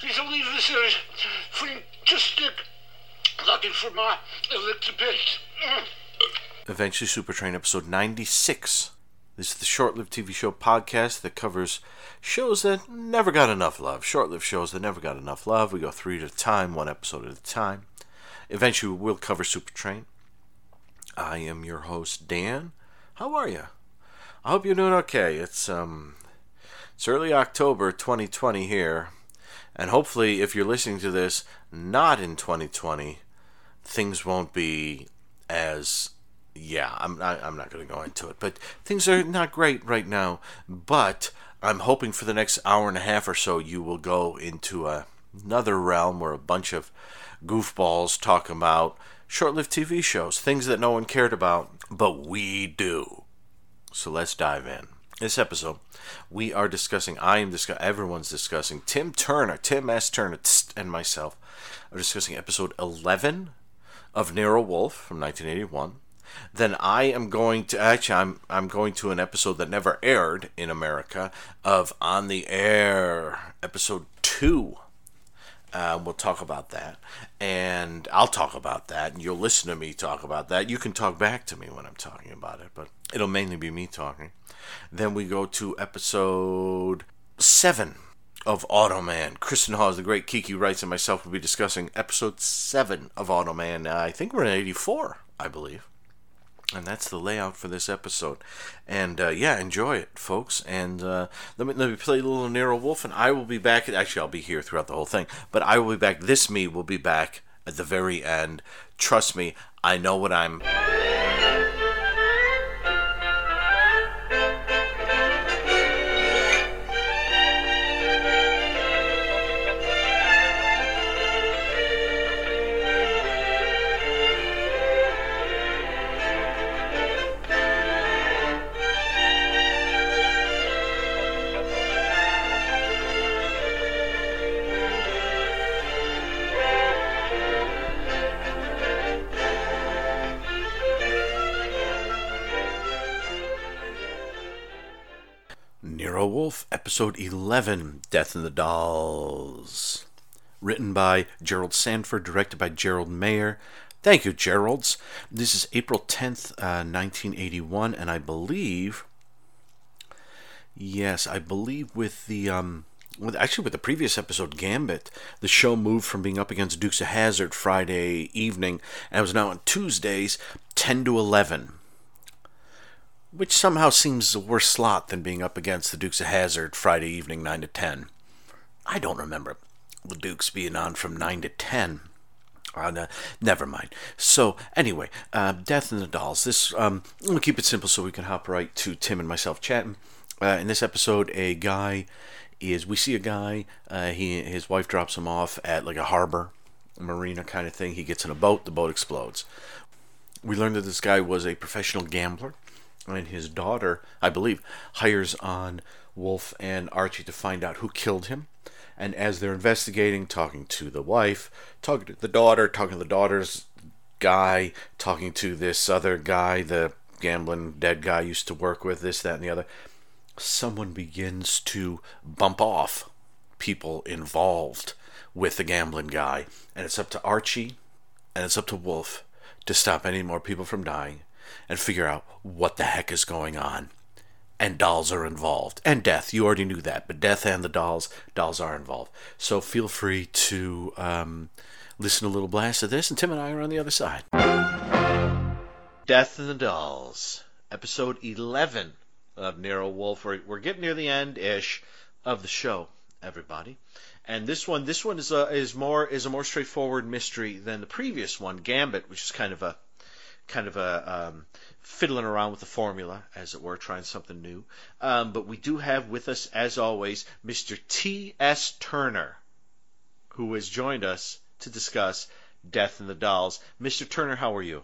These only visitors, fantastic, looking for my electric Eventually Supertrain episode 96. This is the short lived TV show podcast that covers shows that never got enough love. Short lived shows that never got enough love. We go three at a time, one episode at a time. Eventually we'll cover Supertrain. I am your host, Dan. How are you? I hope you're doing okay. It's um it's early October 2020 here. And hopefully if you're listening to this not in 2020, things won't be as yeah, I'm not, I'm not going to go into it, but things are not great right now. But I'm hoping for the next hour and a half or so, you will go into a, another realm where a bunch of goofballs talk about short-lived TV shows, things that no one cared about, but we do. So let's dive in. This episode, we are discussing. I am discussing. Everyone's discussing. Tim Turner, Tim S. Turner, and myself are discussing episode 11 of Nero Wolfe from 1981 then I am going to actually I'm I'm going to an episode that never aired in America of On the Air episode two. Uh, we'll talk about that, and I'll talk about that, and you'll listen to me talk about that. You can talk back to me when I'm talking about it, but it'll mainly be me talking. Then we go to episode seven of Automan. Kristen Hawes, the great Kiki Wrights, and myself will be discussing episode seven of Automan. Uh, I think we're in '84, I believe. And that's the layout for this episode. And uh, yeah, enjoy it, folks. And uh, let, me, let me play a little Nero Wolfe, and I will be back. Actually, I'll be here throughout the whole thing, but I will be back. This me will be back at the very end. Trust me, I know what I'm. Wolfe, episode 11 Death in the Dolls. Written by Gerald Sanford, directed by Gerald Mayer. Thank you, Geralds. This is April 10th, uh, 1981, and I believe. Yes, I believe with the. Um, with, actually, with the previous episode, Gambit, the show moved from being up against Dukes of Hazzard Friday evening, and was now on Tuesdays, 10 to 11 which somehow seems a worse slot than being up against the Dukes of Hazzard Friday evening 9 to 10. I don't remember the Dukes being on from 9 to 10. Uh, never mind. So anyway, uh, Death in the Dolls. This um, I'm gonna keep it simple so we can hop right to Tim and myself chatting. Uh, in this episode, a guy is we see a guy. Uh, he his wife drops him off at like a harbor, marina kind of thing. He gets in a boat. The boat explodes. We learned that this guy was a professional gambler and his daughter, I believe, hires on Wolfe and Archie to find out who killed him. And as they're investigating, talking to the wife, talking to the daughter, talking to the daughter's guy, talking to this other guy, the gambling dead guy used to work with, this, that, and the other, someone begins to bump off people involved with the gambling guy. And it's up to Archie and it's up to Wolfe to stop any more people from dying and figure out what the heck is going on. And dolls are involved. And death. You already knew that. But death and the dolls, dolls are involved. So feel free to um, listen to a little blast of this, and Tim and I are on the other side. Death and the Dolls, episode 11 of Nero Wolfe. We're, we're getting near the end ish of the show, everybody. And this one, this one is a is more is a more straightforward mystery than the previous one, Gambit, which is kind of a kind of a um, fiddling around with the formula, as it were, trying something new. Um, but we do have with us, as always, Mr. T.S. Turner, who has joined us to discuss Death and the Dolls. Mr. Turner, how are you?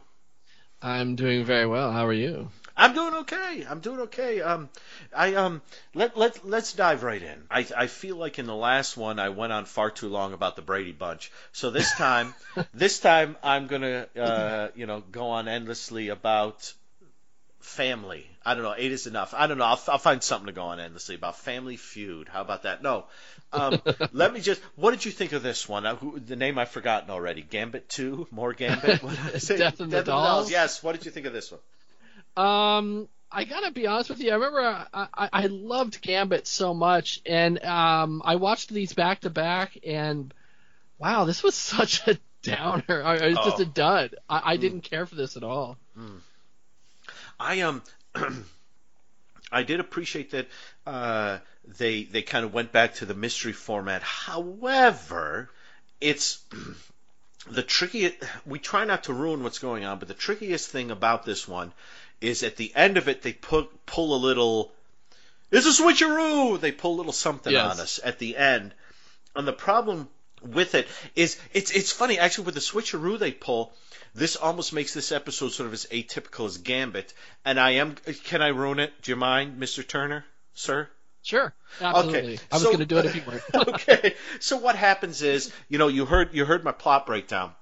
I'm doing very well. How are you? I'm doing okay. I'm doing okay. Um, I um, let let let's dive right in. I I feel like in the last one I went on far too long about the Brady Bunch. So this time, this time I'm gonna uh, you know go on endlessly about family. I don't know. Eight is enough. I don't know. I'll, I'll find something to go on endlessly about Family Feud. How about that? No. Um, let me just. What did you think of this one? Uh, who, the name I've forgotten already. Gambit Two. More Gambit. What did I say? Death in the Dolls? Yes. What did you think of this one? Um, I gotta be honest with you. I remember I, I, I loved Gambit so much, and um, I watched these back to back, and wow, this was such a downer. I, It's just Oh. a dud. I, I didn't care for this at all. I um I did appreciate that uh, they they kind of went back to the mystery format. However, it's the tricky. We try not to ruin what's going on, but the trickiest thing about this one is at the end of it they put pull a little. It's a switcheroo. They pull a little something Yes. on us at the end, and the problem with it is it's it's funny actually with the switcheroo they pull. This almost makes this episode sort of as atypical as Gambit, and I am. Can I ruin it? Do you mind, Mister Turner, sir? Sure, absolutely. I was so- gonna do it if you weren't. okay. So what happens is, you know, you heard you heard my plot breakdown.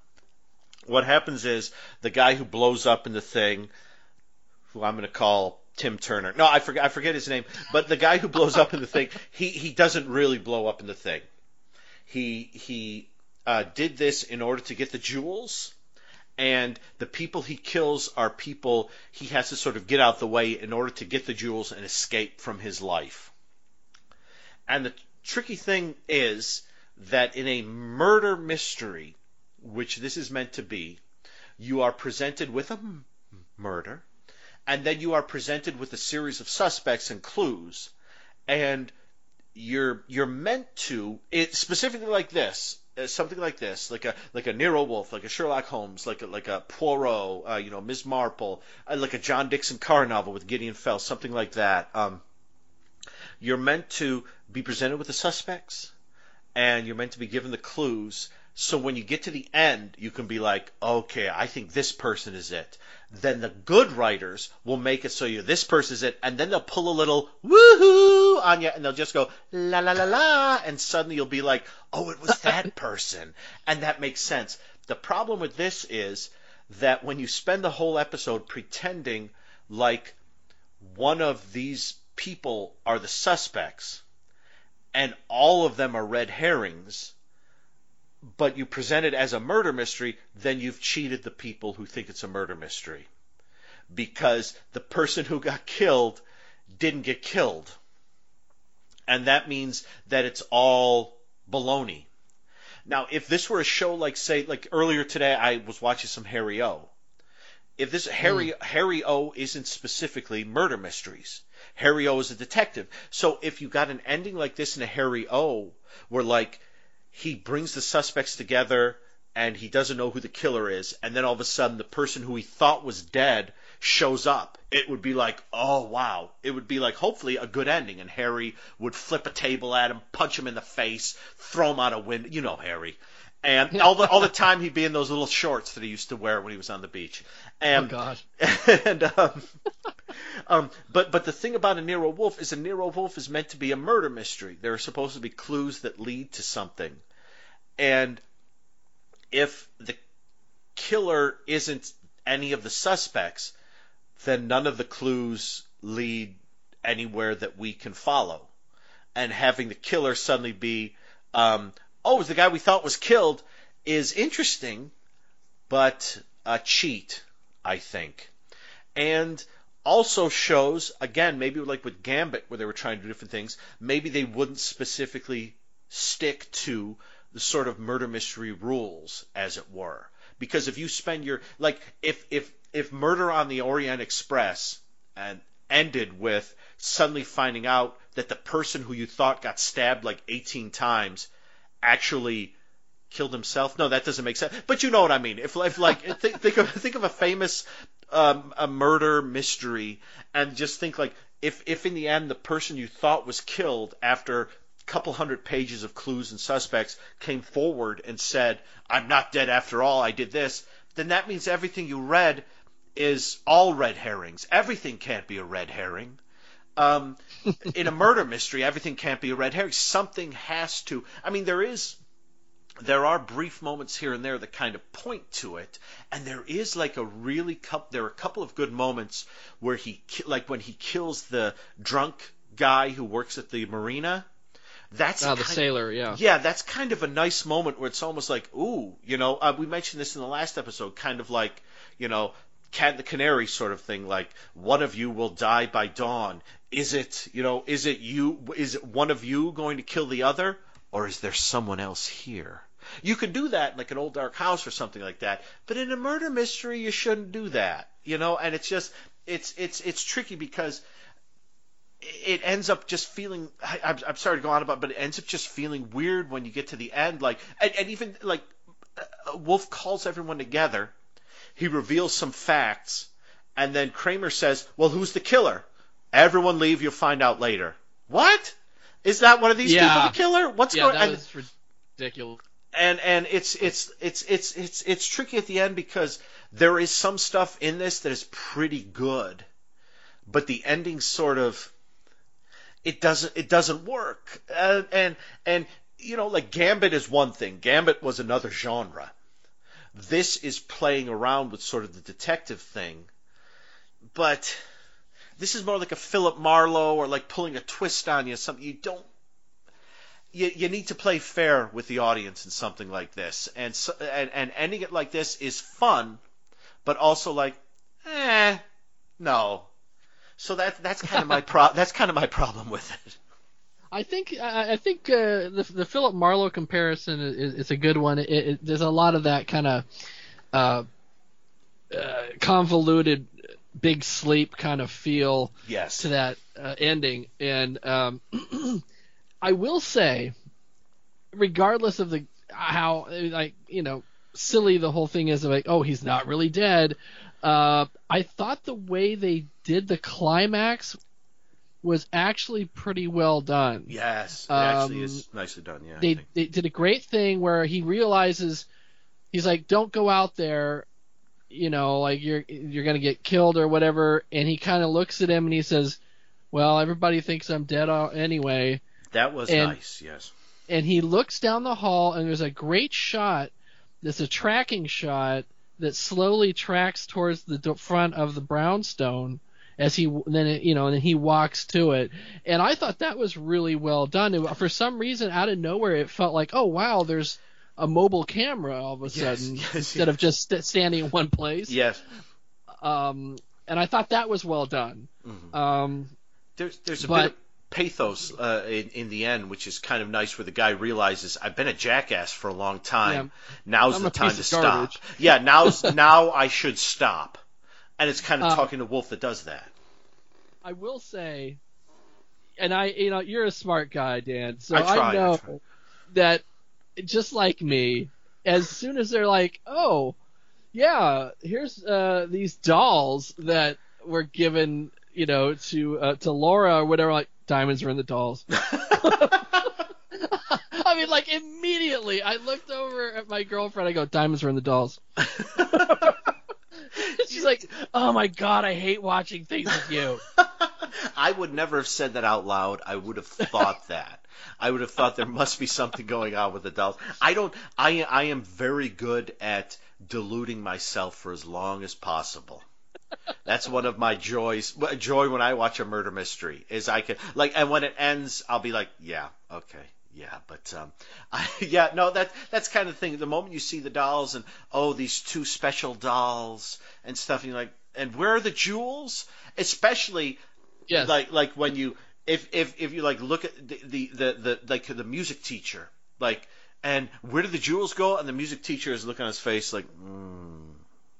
What happens is the guy who blows up in the thing, who I'm going to call Tim Turner. No, I forget I forget his name, but the guy who blows up in the thing, he he doesn't really blow up in the thing. He he uh, did this in order to get the jewels. And the people he kills are people he has to sort of get out the way in order to get the jewels and escape from his life. And the tricky thing is that in a murder mystery, which this is meant to be, you are presented with a m- murder, and then you are presented with a series of suspects and clues, and you're you're meant to it specifically like this. uh, Something like this, like a like a Nero Wolfe, like a Sherlock Holmes, like a like a Poirot, uh, you know, Ms. Marple, uh, like a John Dickson Carr novel with Gideon Fell, something like that. Um, you're meant to be presented with the suspects and you're meant to be given the clues so when you get to the end you can be like okay i think this person is it then the good writers will make it so you this person is it and then they'll pull a little woohoo on you and they'll just go la la la la and suddenly you'll be like oh it was that person. And that makes sense. The problem with this is that when you spend the whole episode pretending like one of these people are the suspects and all of them are red herrings, but you present it as a murder mystery, then you've cheated the people who think it's a murder mystery. Because the person who got killed didn't get killed. And that means that it's all baloney. Now, if this were a show like, say, like earlier today, I was watching some Harry O. If this Harry hmm. Harry O isn't specifically murder mysteries, Harry O is a detective. So if you got an ending like this in a Harry O, where like he brings the suspects together and he doesn't know who the killer is, and then all of a sudden the person who he thought was dead shows up, it would be like, oh wow. It would be like hopefully a good ending, and Harry would flip a table at him, punch him in the face, throw him out a window. You know Harry. And all the all the time he'd be in those little shorts that he used to wear when he was on the beach. Oh And God. and um, um, but but the thing about a Nero Wolfe is a Nero Wolfe is meant to be a murder mystery. There are supposed to be clues that lead to something, and if the killer isn't any of the suspects, then none of the clues lead anywhere that we can follow. And having the killer suddenly be, um, oh, the guy we thought was killed, is interesting, but a cheat, I think. And also shows, again, maybe like with Gambit, where they were trying to do different things, maybe they wouldn't specifically stick to the sort of murder mystery rules, as it were. Because if you spend your like if if if Murder on the Orient Express and ended with suddenly finding out that the person who you thought got stabbed like 18 times actually killed himself. No, that doesn't make sense. But you know what I mean. If, if like think, think of think of a famous um, a murder mystery and just think like if if in the end the person you thought was killed after a couple hundred pages of clues and suspects came forward and said, "I'm not dead after all. I did this." Then that means everything you read is all red herrings. Everything can't be a red herring. Um, in a murder mystery, everything can't be a red herring. Something has to. I mean, there is there are brief moments here and there that kind of point to it, and there is like a really couple. There are a couple of good moments where he, like when he kills the drunk guy who works at the marina. That's Oh, the kind- sailor, yeah. yeah, that's kind of a nice moment where it's almost like, ooh, you know, uh, we mentioned this in the last episode, kind of like, you know, cat the canary sort of thing, like one of you will die by dawn. Is it, you know, is it you? Is it one of you going to kill the other, or is there someone else here? You could do that in like an old dark house or something like that, but in a murder mystery, you shouldn't do that, you know. And it's just, it's it's it's tricky because it ends up just feeling I'm, I'm sorry to go on about but it ends up just feeling weird when you get to the end like and, and even like wolfe calls everyone together he reveals some facts and then cramer says well who's the killer everyone leave you'll find out later what is that one of these Yeah. people the killer what's Yeah, going that and, was ridiculous. and and it's it's it's it's it's it's tricky at the end because there is some stuff in this that is pretty good, but the ending sort of it doesn't it doesn't work. Uh, and and you know like Gambit is one thing. Gambit was another genre. This is playing around with sort of the detective thing, but this is more like a Philip Marlowe or like pulling a twist on you. Something you don't you, you need to play fair with the audience in something like this, and so, and and ending it like this is fun, but also like, eh, no. So that that's kind of my pro that's kind of my problem with it. I think I think uh, the the Philip Marlowe comparison is, is a good one. It, it, there's a lot of that kind of uh, uh, convoluted, big sleep kind of feel Yes. to that uh, ending, and um, I will say, regardless of the how like you know silly the whole thing is, like oh he's not really dead. Uh, I thought the way they did the climax was actually pretty well done. Yes. It actually Um, is nicely done. Yeah. They they did a great thing where he realizes he's like, don't go out there, you know, like you're you're gonna get killed or whatever. And he kind of looks at him and he says, well, everybody thinks I'm dead anyway. that was and- nice. Yes. And he looks down the hall and there's a great shot. There's a tracking shot that slowly tracks towards the front of the brownstone as he then it, you know and then he walks to it and i thought that was really well done It- for some reason out of nowhere it felt like oh wow there's a mobile camera all of a Yes, sudden yes, instead of just st- standing in one place Yes. um and i thought that was well done Mhm. um There's there's a But- bit of pathos uh, in in the end, which is kind of nice, where the guy realizes I've been a jackass for a long time. Now's I'm the time to stop. Yeah, now's now I should stop. And it's kind of Um, talking to Wolfe that does that. i will say and i you know you're a smart guy dan so I try, I know try. that just like me, as soon as they're like, "Oh, yeah, here's uh, these dolls that were given, you know, to uh, to Laura or whatever," like diamonds are in the dolls. I mean, like immediately, I looked over at my girlfriend. I go, "Diamonds are in the dolls." She's like, "Oh my god, I hate watching things with you." I would never have said that out loud. I would have thought that. I would have thought there must be something going on with the dolls. I don't. I I am very good at deluding myself for as long as possible. That's one of my joys. Joy when I watch a murder mystery is I can like, and when it ends, I'll be like, yeah, okay, yeah, but um, I, yeah, no, that that's kind of the thing. The moment you see the dolls and oh, these two special dolls and stuff, and you're like, and where are the jewels? Especially Yes. like like when you if if if you like look at the the the, the like the music teacher like and where did the jewels go and the music teacher is looking on his face like mm,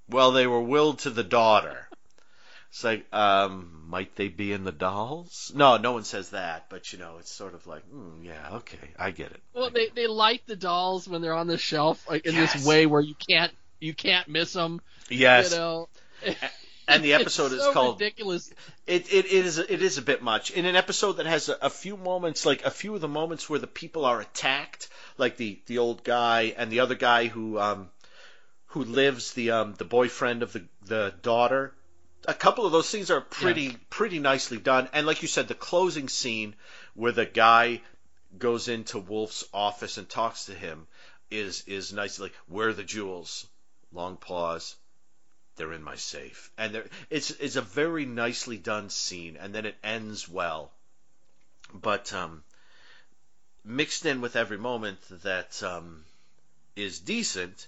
well they were willed to the daughter it's like um might they be in the dolls no no one says that but you know it's sort of like mm, yeah okay i get it Well, they they light the dolls when they're on the shelf, like in Yes. this way where you can't you can't miss them. yes You know. And the episode It's is so called ridiculous. It, it, is it is a bit much in an episode that has a, a few moments like a few of the moments where the people are attacked like the the old guy and the other guy who um who lives the um the boyfriend of the the daughter a couple of those scenes are pretty pretty nicely done and like you said the closing scene where the guy goes into Wolfe's office and talks to him is is nice. Like where are the jewels? Long pause. They're in my safe, and it's it's a very nicely done scene, and then it ends well. But um, mixed in with every moment that um, is decent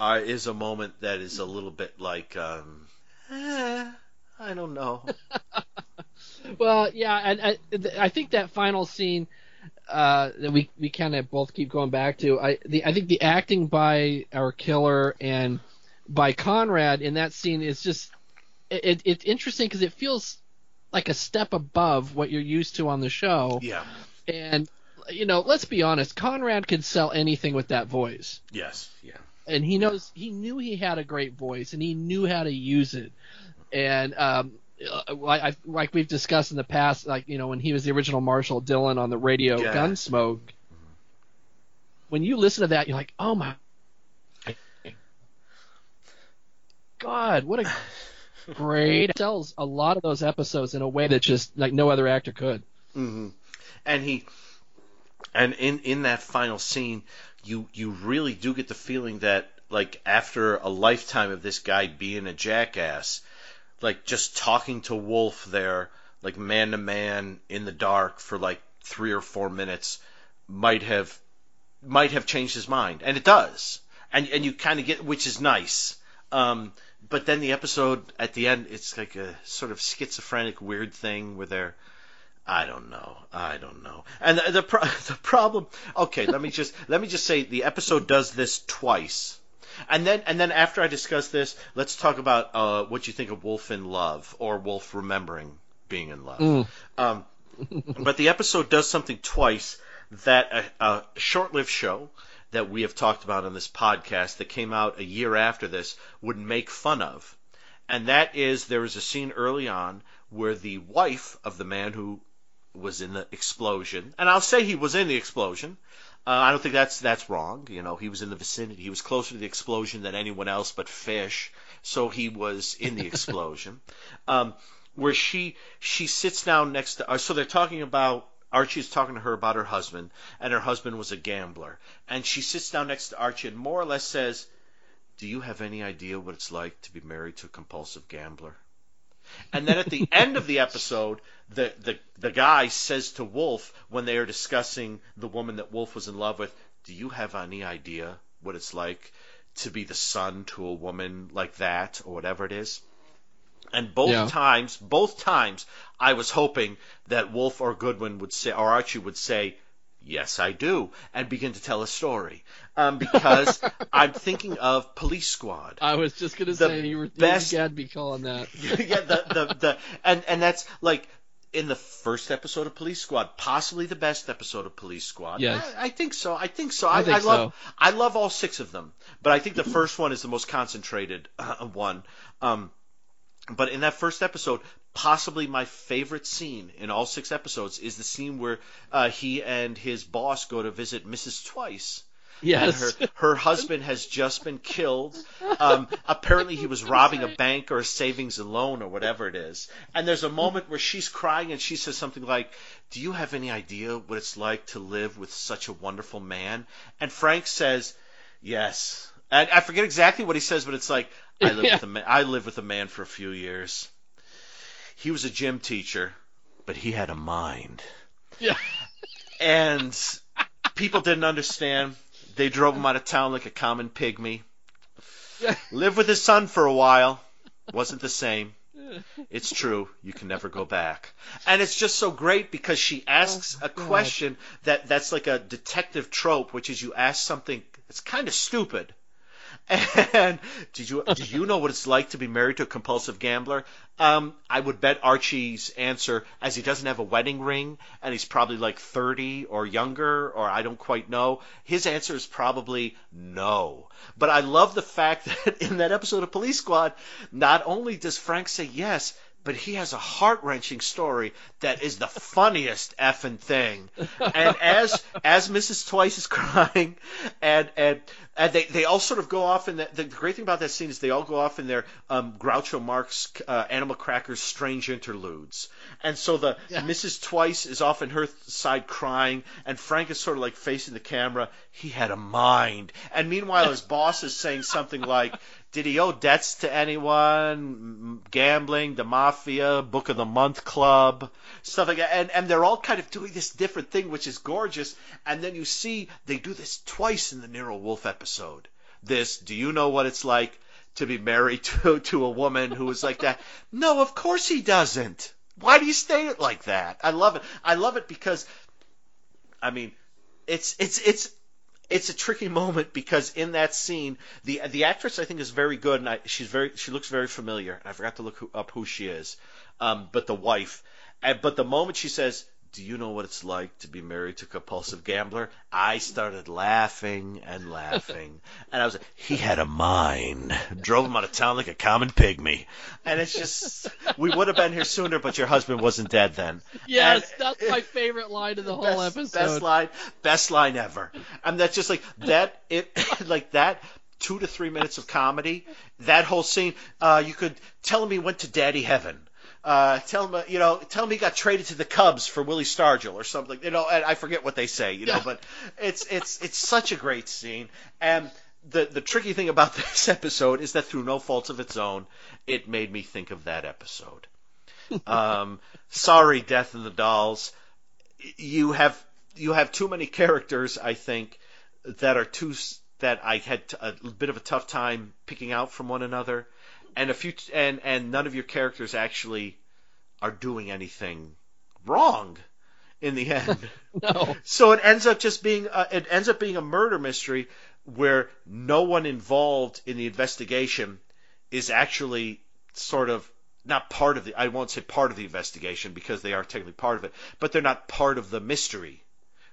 uh, is a moment that is a little bit like um, eh, I don't know. Well, yeah, and I, I think that final scene uh, that we we kind of both keep going back to. I the I think the acting by our killer and by Conrad in that scene is just it, it's interesting because it feels like a step above what you're used to on the show. yeah. And you know, let's be honest, Conrad could sell anything with that voice. Yes. Yeah. and he knows he knew he had a great voice and he knew how to use it and um uh, like I, like we've discussed in the past like you know when he was the original Marshal Dillon on the radio Yeah. Gunsmoke when you listen to that you're like oh my god what a great sells a lot of those episodes in a way that just like no other actor could. Hmm And he, and in in that final scene, you you really do get the feeling that like after a lifetime of this guy being a jackass, like just talking to Wolfe there, like man to man in the dark for like three or four minutes, might have might have changed his mind, and it does, and and you kind of get which is nice. Um, but then the episode at the end, it's like a sort of schizophrenic weird thing where they're I don't know. I don't know. And the the, pro- the problem. Okay, let me just let me just say the episode does this twice, and then and then after I discuss this, let's talk about uh, what you think of Wolfe in Love or Wolfe remembering being in love. Mm. Um, but the episode does something twice that a, a short-lived show that we have talked about on this podcast that came out a year after this would make fun of, and that is there is a scene early on where the wife of the man who was in the explosion, and I'll say he was in the explosion. Uh, I don't think that's that's wrong. You know, he was in the vicinity. He was closer to the explosion than anyone else but Fish, so he was in the explosion. Um, where she she sits down next to. Uh, so they're talking about. Archie is talking to her about her husband, and her husband was a gambler. And she sits down next to Archie and more or less says, "Do you have any idea what it's like to be married to a compulsive gambler?" And then at the end of the episode, the, the the guy says to Wolfe when they are discussing the woman that Wolfe was in love with, "Do you have any idea what it's like to be the son to a woman like that or whatever it is?" And both Yeah. times, both times, I was hoping that Wolfe or Goodwin would say, or Archie would say, "Yes, I do," and begin to tell a story. Um, because I'm thinking of Police Squad. I was just gonna The say you were best- you be calling that yeah, the, the, the and and that's like in the first episode of Police Squad, possibly the best episode of Police Squad. Yes. I, I think so. I think so. I I, think I love so. I love all six of them, but I think the first one is the most concentrated uh, one. Um, but in that first episode, possibly my favorite scene in all six episodes is the scene where uh, he and his boss go to visit Mrs. Twice. yes And her, her husband has just been killed. Um, apparently, he was robbing a bank or a savings and loan or whatever it is. And there's a moment where she's crying and she says something like, Do you have any idea what it's like to live with such a wonderful man? And Frank says, Yes. And I forget exactly what he says, but it's like, I live Yeah. with, a man, I lived with a man for a few years. He was a gym teacher, but he had a mind yeah and people didn't understand. They drove him out of town like a common pygmy. Yeah. Lived with his son for a while. Wasn't the same. It's true. You can never go back. And it's just so great because she asks Oh, a God. question that that's like a detective trope, which is you ask something that's kind of stupid. And did you did you know what it's like to be married to a compulsive gambler? Um, I would bet Archie's answer, as he doesn't have a wedding ring and he's probably like 30 or younger, or I don't quite know. His answer is probably no. But I love the fact that in that episode of Police Squad, not only does Frank say yes, but he has a heart wrenching story that is the funniest effing thing. And as as Mrs. Twice is crying, and and and they, they all sort of go off in the, the great thing about that scene is they all go off in their um, Groucho Marx uh, Animal Crackers strange interludes, and so the Yeah. Mrs. Twice is off in her side crying, and Frank is sort of like facing the camera. He had a mind, and meanwhile his boss is saying something like, "Did he owe debts to anyone? Gambling, the mafia, Book of the Month Club, stuff like that." And and they're all kind of doing this different thing, which is gorgeous. And then you see they do this twice in the Nero Wolfe episode. This, do you know what it's like to be married to to a woman who is like that? No, of course he doesn't. Why do you state it like that? I love it. I love it because, I mean, it's it's it's it's a tricky moment because in that scene, the the actress I think is very good, and I, she's very she looks very familiar. And I forgot to look who, up who she is, um, but the wife. And, but the moment she says, "Do you know what it's like to be married to a compulsive gambler?" I started laughing and laughing, and I was like, "He had a mind. Drove him out of town like a common pygmy." And it's just, we would have been here sooner, but your husband wasn't dead then. Yes, And- that's my favorite line of the whole best, episode. Best line, best line ever. And that's just like that. It like that. Two to three minutes of comedy. That whole scene. Uh, you could tell him he went to Daddy Heaven. Uh, tell him, you know, tell him he got traded to the Cubs for Willie Stargell or something. You know, and I forget what they say. You know, Yeah. but it's it's it's such a great scene. And the the tricky thing about this episode is that through no faults of its own, it made me think of that episode. Um, sorry, Death and the Dolls you have you have too many characters, I think, that are too that I had t- a bit of a tough time picking out from one another, and a few t- and and none of your characters actually are doing anything wrong in the end. No. So it ends up just being a, it ends up being a murder mystery where no one involved in the investigation is actually sort of not part of the I won't say part of the investigation because they are technically part of it, but they're not part of the mystery.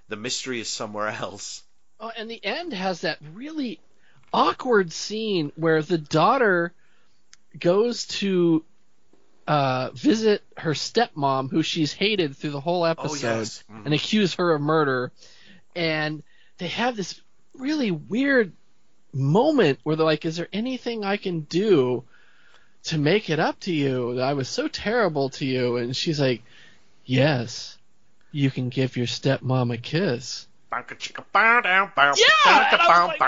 The mystery is somewhere else. Oh, and the end has that really awkward scene where the daughter goes to uh, visit her stepmom, who she's hated through the whole episode, yes. Mhm. and accuse her of murder. And they have this really weird moment where they're like, "Is there anything I can do to make it up to you? I was so terrible to you." And she's like, "Yes, you can give your stepmom a kiss." Yeah, and I was like,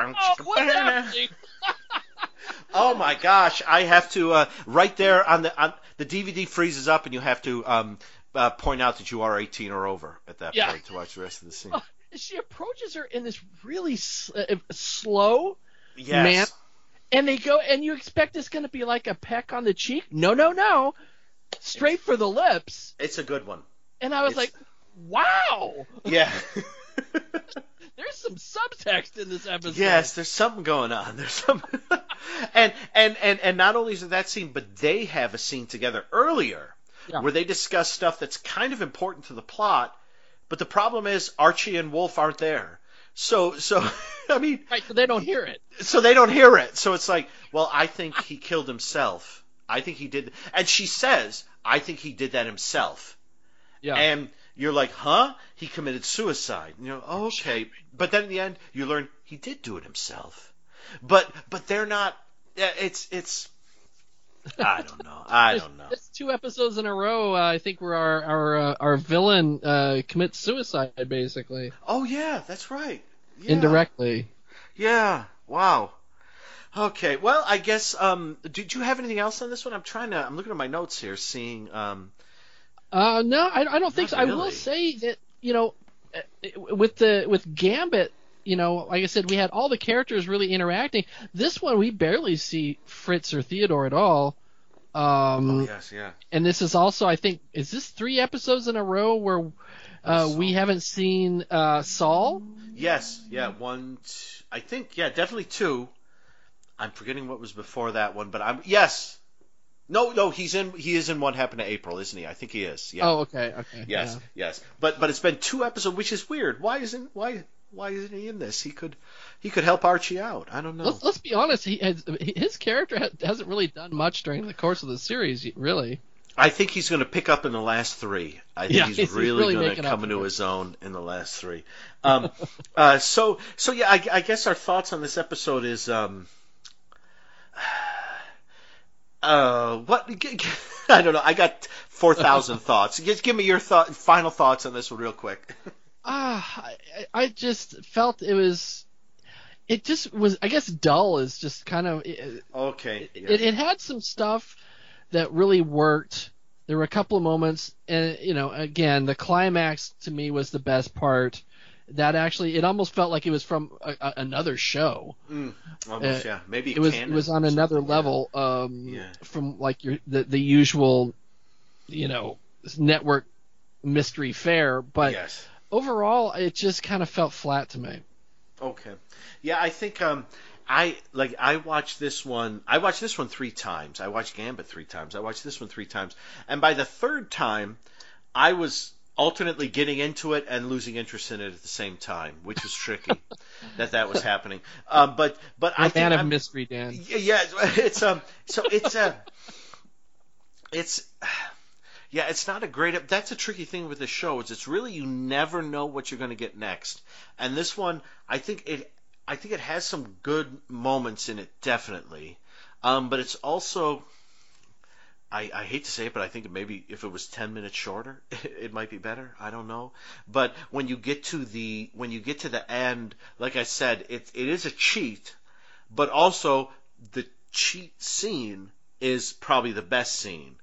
oh, what's happening? Oh my gosh! I have to uh, right there on the on the DVD freezes up, and you have to um, uh, point out that you are 18 or over at that Yeah. point to watch the rest of the scene. She approaches her in this really s- uh, slow, Yes. Man. and they go, and you expect it's going to be like a peck on the cheek. No, no, no, straight for the lips. It's a good one. And I was It's- like, wow, Yeah. there's some subtext in this episode. yes, there's something going on. There's some, and and and and not only is it that scene, but they have a scene together earlier Yeah. where they discuss stuff that's kind of important to the plot. But the problem is Archie and Wolfe aren't there. So so I mean, Right, so they don't hear it. so they don't hear it. So it's like, well, I think he killed himself. I think he did, and she says, I think he did that himself. Yeah. And you're like, huh? He committed suicide. And you're like, oh, okay. But then in the end, you learn he did do it himself. But but they're not. It's it's. I don't know. I don't know. It's two episodes in a row. Uh, I think where our our uh, our villain uh, commits suicide, basically, Oh yeah, that's right. Yeah. indirectly. Yeah. Wow. Okay. Well, I guess. Um. Did you have anything else on this one? I'm trying to. I'm looking at my notes here, seeing. Um. Uh, no, I, I don't think so. Not I will say that you know, uh, with the with Gambit, you know, like I said, we had all the characters really interacting. This one, we barely see Fritz or Theodore at all. Um, Oh yes. Yeah. and this is also, I think, is this three episodes in a row where uh, we haven't seen uh, Saul? Yes, yeah, one. T- I think, yeah, definitely two. I'm forgetting what was before that one, but I'm yes. No, no, he's in. He is in What Happened to April, isn't he? I think he is. Yeah. Oh, okay, okay. yes, yeah. yes. But but it's been two episodes, which is weird. Why isn't why why isn't he in this? He could he could help Archie out. I don't know. Let's let's be honest. He has, his character ha- hasn't really done much during the course of the series, really. I think he's going to pick up in the last three. I think Yeah, he's, he's really, really going to come into his own in the last three. Um, uh, so, so yeah, I, I guess our thoughts on this episode is, um, uh, what? I don't know. I got four thousand thoughts. Just give me your thought, final thoughts on this one, real quick. Ah, I, I just felt it was. It just was. I guess dull is just kind of. It, Okay. yeah. it, it had some stuff that really worked. There were a couple of moments, and you know, again, the climax to me was the best part. That actually, it almost felt like it was from a, a, another show. Almost, uh, yeah. Maybe It was it was on another something, yeah. level um, Yeah. from like your the, the usual, you know, network mystery fair But yes. Overall, it just kind of felt flat to me. Okay. Yeah, I think um I like I watched this one I watched this one 3 times. I watched Gambit 3 times. I watched this one 3 times. And by the third time I was alternately getting into it and losing interest in it at the same time, which was tricky that that was happening. Um but but I A think man of I'm- mystery, Dan. yeah, it's um, so it's uh, it's yeah, it's not a great. That's a tricky thing with the show is it's really you never know what you're going to get next. And this one, I think it, I think it has some good moments in it, definitely. Um, but it's also, I, I hate to say it, but I think maybe if it was ten minutes shorter, it might be better. I don't know. But when you get to the when you get to the end, like I said, it it is a cheat, but also the cheat scene is probably the best scene,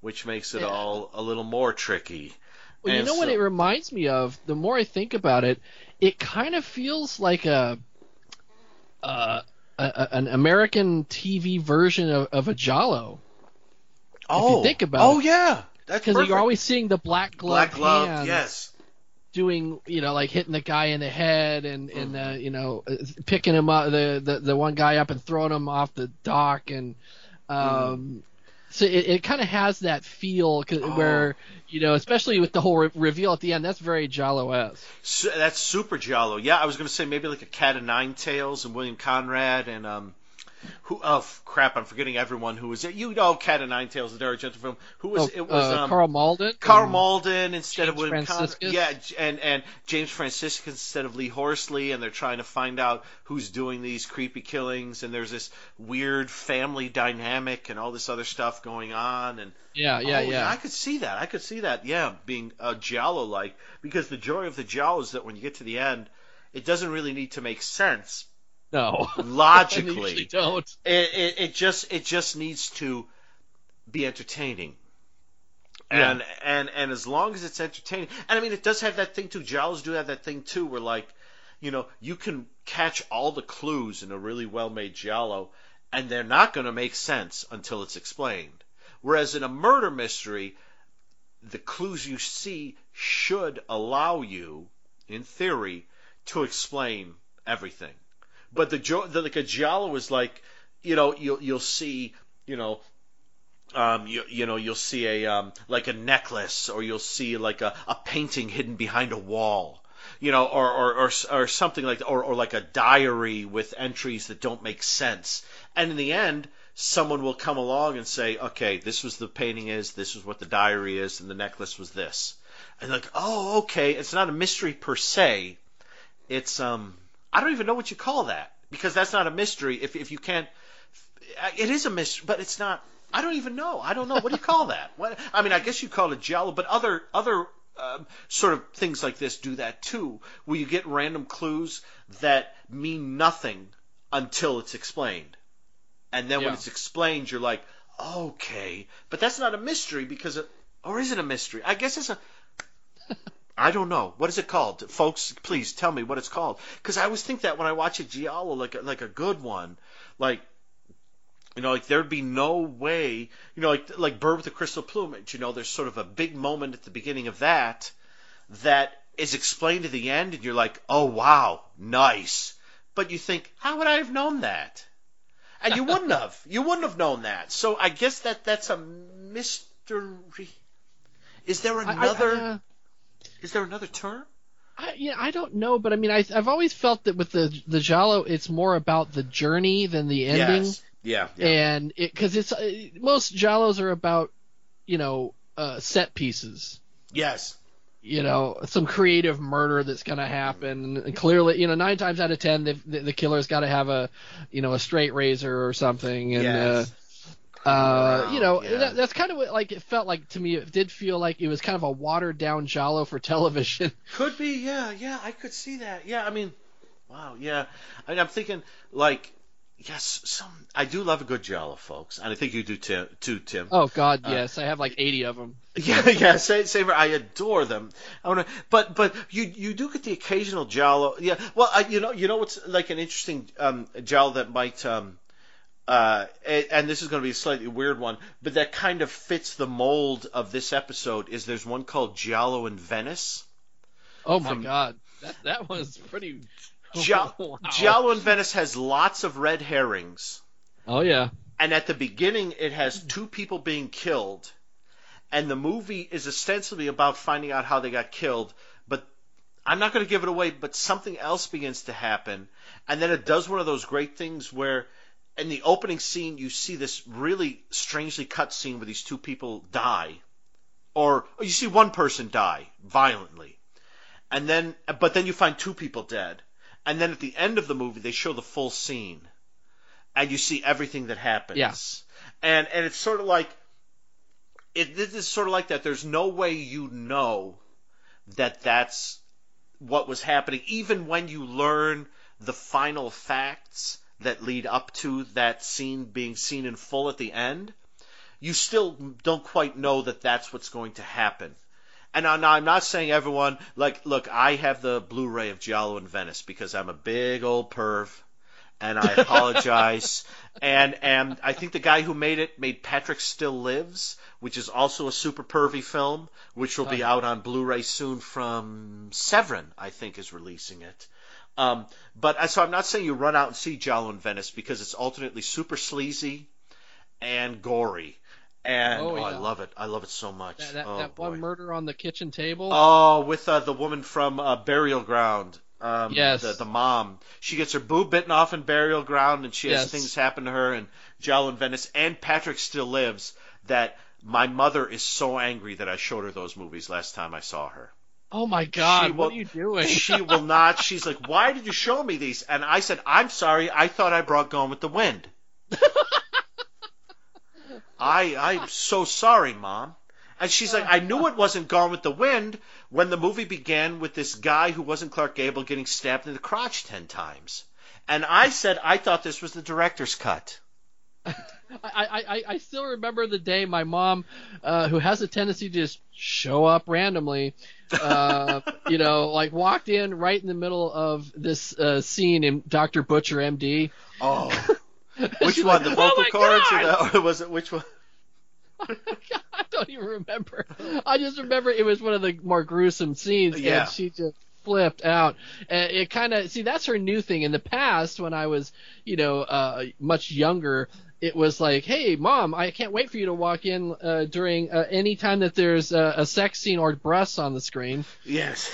which makes it Yeah. all a little more tricky. Well, you And know what it reminds me of? The more I think about it, it kind of feels like a, uh, a, a an American TV version of, of a giallo. oh, think about oh it. yeah, that's Because you're always seeing the black glove, black glove. hand Yes, doing, you know, like hitting the guy in the head and, and Mm-hmm. uh, you know, uh, picking him up, the, the, the one guy up and throwing him off the dock. And um, Mm-hmm. So it, it kind of has that feel Oh. where, you know, especially with the whole re- reveal at the end, that's very giallo-esque. Su- that's super giallo. Yeah, I was going to say maybe like a Cat of Nine Tails and William Conrad and um, who? Oh crap! I'm forgetting everyone who was it. You know, Cat of Nine Tails, the Dario Argento film. Who was Oh, it? Was uh, um, Karl Malden. Karl Malden instead of William Conrad. Yeah, and and James Franciscus instead of Lee Horsley, and they're trying to find out who's doing these creepy killings, and there's this weird family dynamic and all this other stuff going on, and Yeah, yeah, oh, yeah. I could see that. I could see that. Yeah, being a giallo like because the joy of the giallo is that when you get to the end, it doesn't really need to make sense No, logically. don't. it, it, it just it just needs to be entertaining. Yeah. And and and as long as it's entertaining, and I mean it does have that thing too. Giallos do have that thing too, where like, you know, you can catch all the clues in a really well made giallo, and they're not going to make sense until it's explained. Whereas in a murder mystery, the clues you see should allow you, in theory, to explain everything. But the, the like a giallo is like, you know, you'll you'll see, you know, um, you, you know, you'll see a um, like a necklace, or you'll see like a, a painting hidden behind a wall, you know, or or, or, or something like that, or, or like a diary with entries that don't make sense. And in the end, someone will come along and say, okay, this was the painting is, this is what the diary is, and the necklace was this. And like, oh, okay, it's not a mystery per se. It's um, I don't even know what you call that because that's not a mystery. If if you can't, it is a mystery, but it's not. I don't even know. I don't know. What do you call that? What I mean, I guess you call it giallo, but other other um, sort of things like this do that too, where you get random clues that mean nothing until it's explained, and then when it's explained, you're like, okay, but that's not a mystery because it, or is it a mystery? I guess it's a. I don't know. What is it called, folks? Please tell me what it's called, because I always think that when I watch a giallo, like a, like a good one, like you know, like there'd be no way, you know, like like Bird with the Crystal Plumage. You know, there's sort of a big moment at the beginning of that that is explained at the end, and you're like, oh wow, nice. But you think, how would I have known that? And you wouldn't have. You wouldn't have known that. So I guess that that's a mystery. Is there I- I- another? uh, is there another term? I, yeah, I don't know, but I mean, I, I've always felt that with the the giallo, it's more about the journey than the ending, Yes. Yeah. yeah. and it because it's uh, most giallos are about, you know, uh, set pieces. Yes. You know, some creative murder that's going to happen. And clearly, you know, nine times out of ten, the, the, the killer's got to have a, you know, a straight razor or something. And, Yes. uh, uh, you know, Yeah. that, that's kind of what, like, it felt like to me, it did feel like it was kind of a watered down giallo for television. Could be, yeah, yeah, I could see that. Yeah, I mean, wow, yeah. I mean, I'm thinking, like, yes, some. I do love a good giallo, folks, and I think you do too, too Tim. oh, God, Uh, yes. I have like 80 of them. Yeah, yeah, same, same. I adore them. I wanna, but but you you do get the occasional giallo. Yeah, well, I, you know you know what's like an interesting um, giallo that might. Um, uh, and, this is going to be a slightly weird one, but that kind of fits the mold of this episode. Is there's one called Giallo in Venice. Oh, my From- God. That, that was pretty. Gia- Wow. Giallo in Venice has lots of red herrings. Oh, yeah. and at the beginning it has two people being killed and the movie is ostensibly about finding out how they got killed but i'm not going to give it away but something else begins to happen and then it does one of those great things where in the opening scene you see this really strangely cut scene where these two people die or, or you see one person die violently and then but then you find two people dead and then at the end of the movie they show the full scene and you see everything that happens. Yeah. And and it's sort of like it this is sort of like that. There's no way you know that that's what was happening, even when you learn the final facts that lead up to that scene being seen in full at the end. You still don't quite know that that's what's going to happen. And I'm not saying everyone like look. I have the Blu-ray of Giallo in Venice because I'm a big old perv and I apologize. and and I think the guy who made it made Patrick Still Lives, which is also a super pervy film, which will be out on Blu-ray soon from Severin, I think, is releasing it. Um, but so I'm not saying you run out and see Giallo in Venice because it's alternately super sleazy and gory. And Oh, oh, I love it. I love it so much. That, that, oh, that one murder on the kitchen table. Oh, with uh, the woman from uh, Burial Ground. Um, Yes. The, the mom. She gets her boob bitten off in Burial Ground, and she has Yes. things happen to her, and Giallo in Venice, and Patrick Still Lives. That my mother is so angry that I showed her those movies last time I saw her. Oh my God! She what will- are you doing? She will not. She's like, "Why did you show me these?" And I said, "I'm sorry. I thought I brought Gone with the Wind." I I'm so sorry, mom. And she's like, I knew it wasn't Gone with the Wind when the movie began with this guy who wasn't Clark Gable getting stabbed in the crotch ten times. And I said I thought this was the director's cut. I, I, I, still remember the day my mom, uh, who has a tendency to just show up randomly, uh, you know, like walked in right in the middle of this uh, scene in Dr. Butcher, MD. Oh, which one? like, The "Oh vocal my cords, or, God!" the, or was it which one? I don't even remember. I just remember it was one of the more gruesome scenes, Yeah. and she just flipped out. And it kind of see that's her new thing. In the past, when I was, you know, uh, much younger, it was like, "Hey, mom, I can't wait for you to walk in uh, during uh, any time that there's a, a sex scene or breasts on the screen." Yes.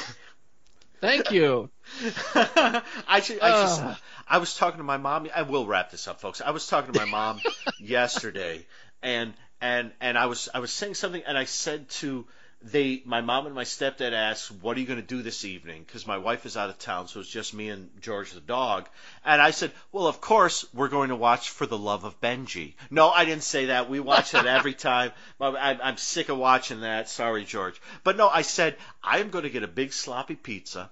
Thank you. I should. I, just, Ugh. I was talking to my mom. I will wrap this up, folks. I was talking to my mom yesterday, and and and I was I was saying something, and I said to they, my mom and my stepdad asked, "What are you going to do this evening?" Because my wife is out of town, so it's just me and George the dog. And I said, "Well, of course we're going to watch For the Love of Benji." No, I didn't say that. We watch that every time. I'm, I'm sick of watching that. Sorry, George. But no, I said I am going to get a big sloppy pizza.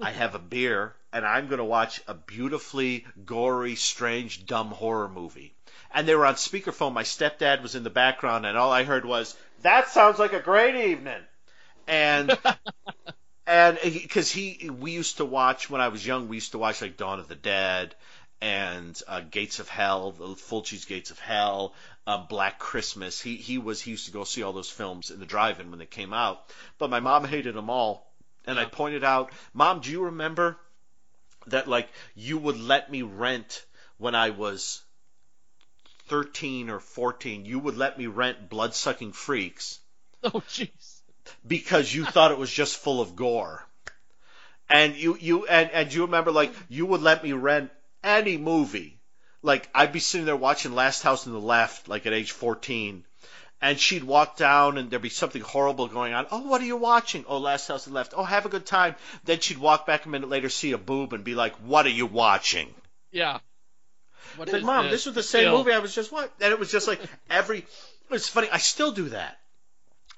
I have a beer, and I'm going to watch a beautifully gory, strange, dumb horror movie. And they were on speakerphone. My stepdad was in the background, and all I heard was, "That sounds like a great evening." And and because he, we used to watch when I was young, we used to watch like Dawn of the Dead and uh, Gates of Hell, the Fulci's Gates of Hell, uh, Black Christmas. He he was he used to go see all those films in the drive-in when they came out. But my mom hated them all, and I pointed out, Mom, do you remember that like you would let me rent when I was 13 or 14? You would let me rent Blood-Sucking Freaks Oh, jeez. because you thought it was just full of gore. And you you and, and you remember like you would let me rent any movie. Like I'd be sitting there watching Last House on the Left, like at age fourteen, and she'd walk down and there'd be something horrible going on. Oh, what are you watching? Oh, Last House on the Left. Oh, have a good time. Then she'd walk back a minute later, see a boob, and be like, "What are you watching?" Yeah. What It's like, is Mom, this? this was the same Still. movie I was just what? And it was just like every. It's funny. I still do that.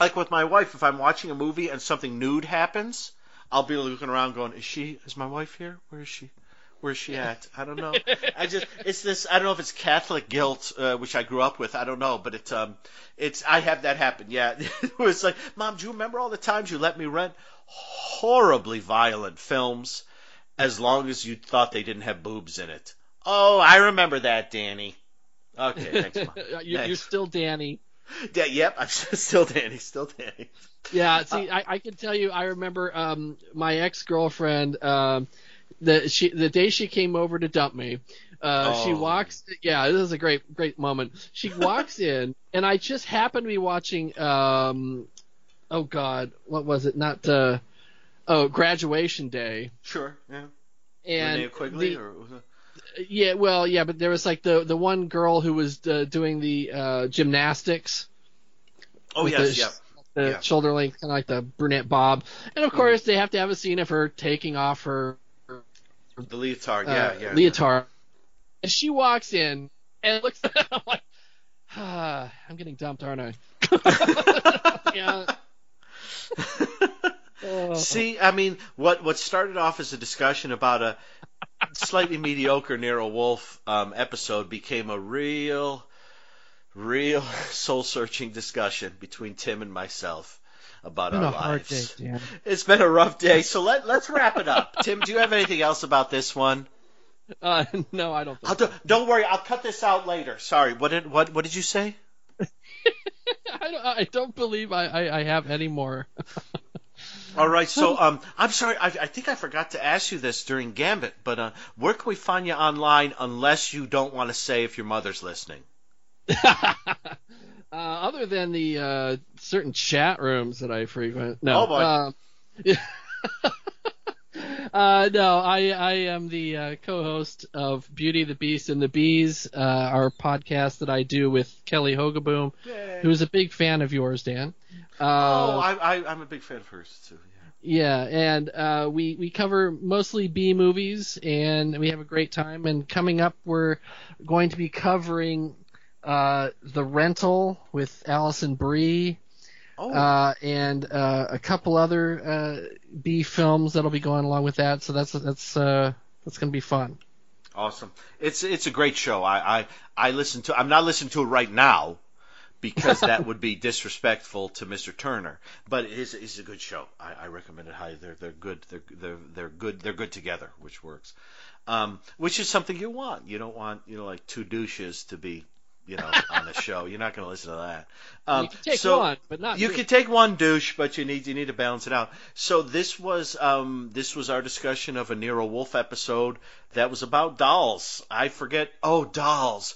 Like with my wife, if I'm watching a movie and something nude happens, I'll be looking around, going, "Is she? Is my wife here? Where is she? Where's she at? I don't know. I just it's this. I don't know if it's Catholic guilt, uh, which I grew up with. I don't know, but it's um, it's I have that happen. Yeah, it was like, Mom, do you remember all the times you let me rent horribly violent films, as long as you thought they didn't have boobs in it? Oh, I remember that, Danny. Okay, thanks, you, you're still Danny. Yeah, yep, I'm still Danny, still Danny. Yeah, see, I, I can tell you, I remember um, my ex girlfriend. Um, the she the day she came over to dump me, uh, she Oh. walks. Yeah, this is a great great moment. She walks in, and I just happened to be watching. Um, oh God, what was it? Not uh, oh, graduation day. Sure, yeah. And Linnea Quigley, the- or was it? Yeah, well, yeah, but there was like the the one girl who was uh, doing the uh, gymnastics. Oh yes, the- yeah. the Yeah. shoulder length, kind of like the brunette bob. And of course, they have to have a scene of her taking off her The leotard, uh, yeah, yeah. leotard. And she walks in and looks at it. I'm like, ah, I'm getting dumped, aren't I? yeah. See, I mean, what what started off as a discussion about a slightly mediocre Nero Wolfe um, episode became a real, real soul searching discussion between Tim and myself about Been our a hard lives. day, It's been a rough day, so let let's wrap it up. Tim, do you have anything else about this one? Uh, no, I don't. Think I'll do, don't worry, I'll cut this out later. Sorry, what did what what did you say? I don't, I don't believe I, I, I have any more. All right, so um, I'm sorry, I, I think I forgot to ask you this during Gambit, but uh, where can we find you online unless you don't want to say if your mother's listening? uh, other than the uh, certain chat rooms that I frequent, no. Oh, boy. Uh, yeah. uh, no, I I am the uh, co-host of Beauty, the Beast, and the Bees, uh, our podcast that I do with Kelly Hogaboom, who is a big fan of yours, Dan. Uh, oh, I, I, I'm a big fan of hers too. Yeah. yeah, and uh, we we cover mostly B movies, and we have a great time. And coming up, we're going to be covering uh, the rental with Alison Brie, Oh, uh, and uh, a couple other uh, B films that'll be going along with that. So that's that's uh, that's going to be fun. awesome! It's it's a great show. I, I I listen to. I'm not listening to it right now because that would be disrespectful to Mr. Turner. But it is it's a good show. I, I recommend it highly. They're they're good. They're they're they're good. They're good together, which works. Um, which is something you want. You don't want you know like two douches to be you know on the show. You're not going to listen to that. Um, you can take so, one, but not you two. can take one douche, but you need you need to balance it out. So this was um this was our discussion of a Nero Wolfe episode that was about dolls. I forget. Oh, dolls.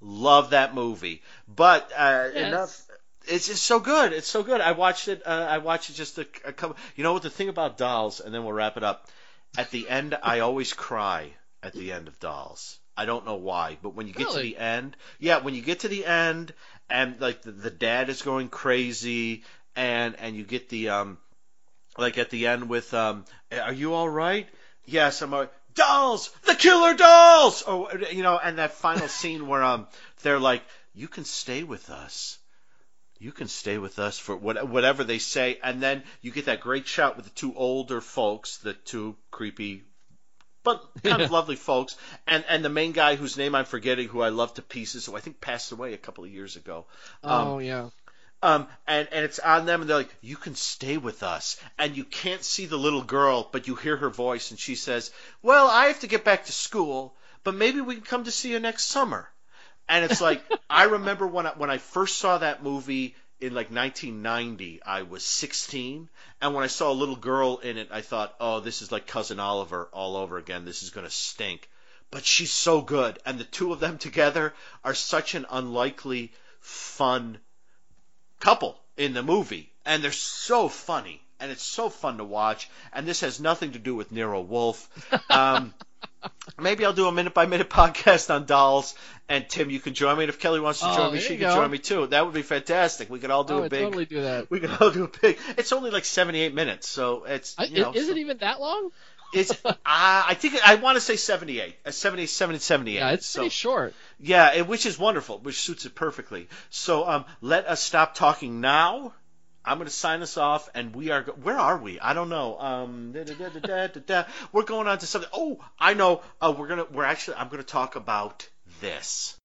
Love that movie. But uh, Yes. enough. It's just so good. It's so good. I watched it. Uh, I watched it just a, a couple. You know what the thing about dolls, and then we'll wrap it up. At the end, I always cry at the end of dolls. I don't know why, but when you get to the end, yeah, when you get to the end, and like the, the dad is going crazy, and and you get the um, like at the end with um, are you all right? Yes, I'm all right. Dolls, the killer dolls. Oh, you know, and that final scene where um, they're like, you can stay with us. You can stay with us for what, whatever they say, and then you get that great shot with the two older folks, the two creepy, but kind of lovely folks, and and the main guy whose name I'm forgetting, who I love to pieces, who I think passed away a couple of years ago. Um, oh yeah. um, and, and it's on them, and they're like, you can stay with us. And you can't see the little girl, but you hear her voice, and she says, well, I have to get back to school, but maybe we can come to see you next summer. And it's like, I remember when I, when I first saw that movie in like 1990, I was 16. And when I saw a little girl in it, I thought, oh, this is like Cousin Oliver all over again. This is going to stink. But she's so good. And the two of them together are such an unlikely, fun couple in the movie, and they're so funny, and it's so fun to watch. And this has nothing to do with Nero Wolfe. Um, maybe I'll do a minute by minute podcast on dolls. And Tim, you can join me. And if Kelly wants to Oh, join me, she can go. join me too. That would be fantastic. We could all do I a big. totally do that. We could all do a big. It's only like seventy-eight minutes, so it's I, you know. is so- it even that long? It's uh, I think I want to say 78, uh, 77 and 78. Yeah, it's so, pretty short. yeah, it, which is wonderful, which suits it perfectly. So um, let us stop talking now. I'm going to sign us off, and we are. Where are we? I don't know. Um, da, da, da. We're going on to something. Oh, I know. Uh, we're gonna. We're actually. I'm going to talk about this.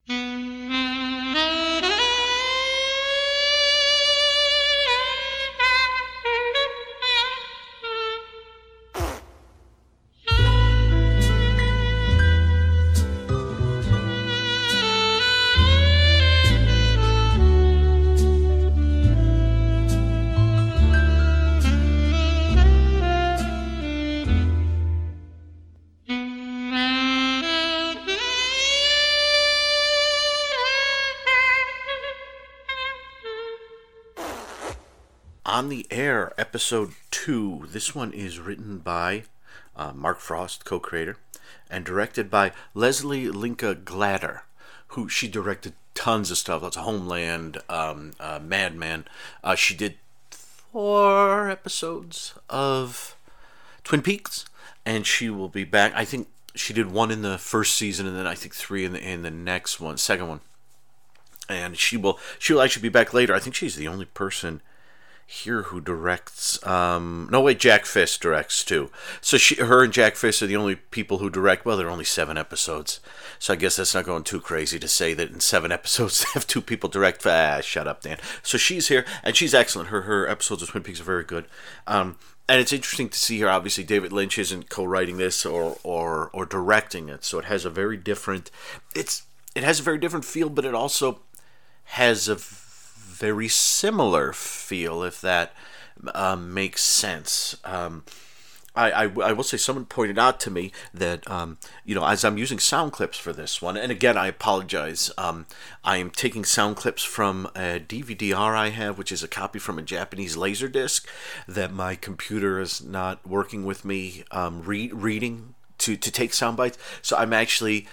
The Air, episode two. This one is written by uh, Mark Frost, co-creator, and directed by Leslie Linka Glatter, who she directed tons of stuff. That's Homeland, um, uh, Mad Men. Uh, she did four episodes of Twin Peaks, and she will be back. I think she did one in the first season, and then I think three in the in the next one, second one. And she will she will actually be back later. I think she's the only person here who directs um no wait jack fisk directs too. So she her and jack fisk are the only people who direct. Well there are only seven episodes. So i guess that's not going too crazy to say that in seven episodes they have two people direct. Ah shut up dan. So she's here and she's excellent. Her her episodes of twin peaks are very good. Um and it's interesting to see here obviously david lynch isn't co-writing this or or or directing it. So it has a very different it's it has a very different feel but it also has a very similar feel, if that um, makes sense. Um, I, I, I will say someone pointed out to me that um, you know as I'm using sound clips for this one, and again I apologize. Um, I am taking sound clips from a DVD-R I have, which is a copy from a Japanese laser disc that my computer is not working with me um, re- reading to to take sound bites. So I'm actually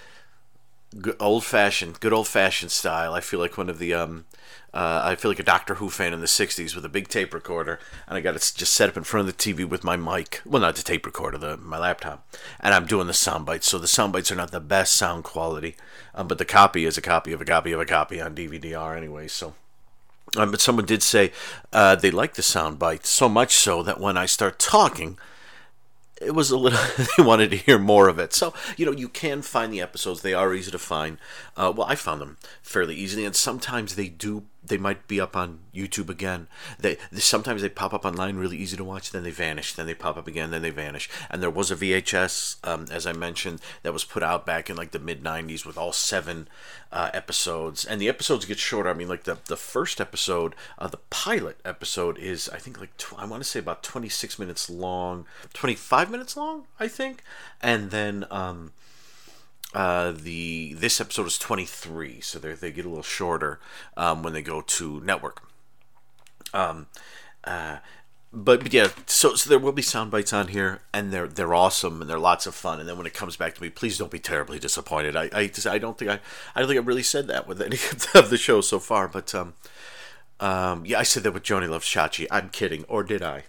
old fashioned, good old fashioned style. I feel like one of the um, uh, I feel like a Doctor Who fan in the '60s with a big tape recorder, and I got it just set up in front of the TV with my mic. Well, not the tape recorder, the my laptop, and I'm doing the sound bites. So the sound bites are not the best sound quality, um, but the copy is a copy of a copy of a copy on DVD-R anyway. So. Um, but someone did say uh, they like the sound bites so much so that when I start talking, it was a little they wanted to hear more of it. So you know you can find the episodes. They are easy to find. Uh, well i found them fairly easily and sometimes they do they might be up on youtube again. They, they sometimes they pop up online really easy to watch then they vanish then they pop up again then they vanish. And there was a vhs um, as i mentioned that was put out back in like the mid 90s with all seven uh, episodes. And the episodes get shorter. I mean like the, the first episode uh, the pilot episode is i think like tw- i want to say about 26 minutes long 25 minutes long i think. And then um uh, the this episode is 23 so they they get a little shorter um, when they go to network um, uh, but, but yeah, so so there will be sound bites on here, and they're they're awesome and they're lots of fun. And then when it comes back to me, please don't be terribly disappointed. I I, I don't think I I don't think I really said that with any of the shows so far. But um, um, yeah, I said that with Joanie Loves Chachi. I'm kidding, or did I?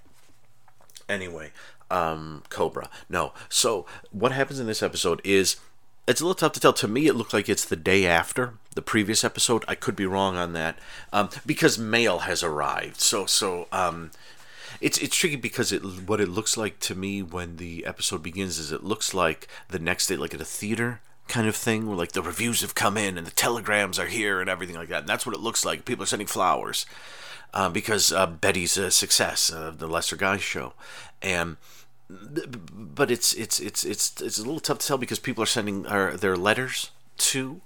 Anyway, um, Cobra. No. So what happens in this episode is it's a little tough to tell. To me, it looked like it's the day after the previous episode. I could be wrong on that um, because mail has arrived. So so um, it's it's tricky because it what it looks like to me when the episode begins is it looks like the next day, like at a theater kind of thing, where like the reviews have come in and the telegrams are here and everything like that. And that's what it looks like. People are sending flowers uh, because uh, Betty's a success, uh, the Lester Guy's show, and but it's it's it's it's it's a little tough to tell because people are sending our, their letters too.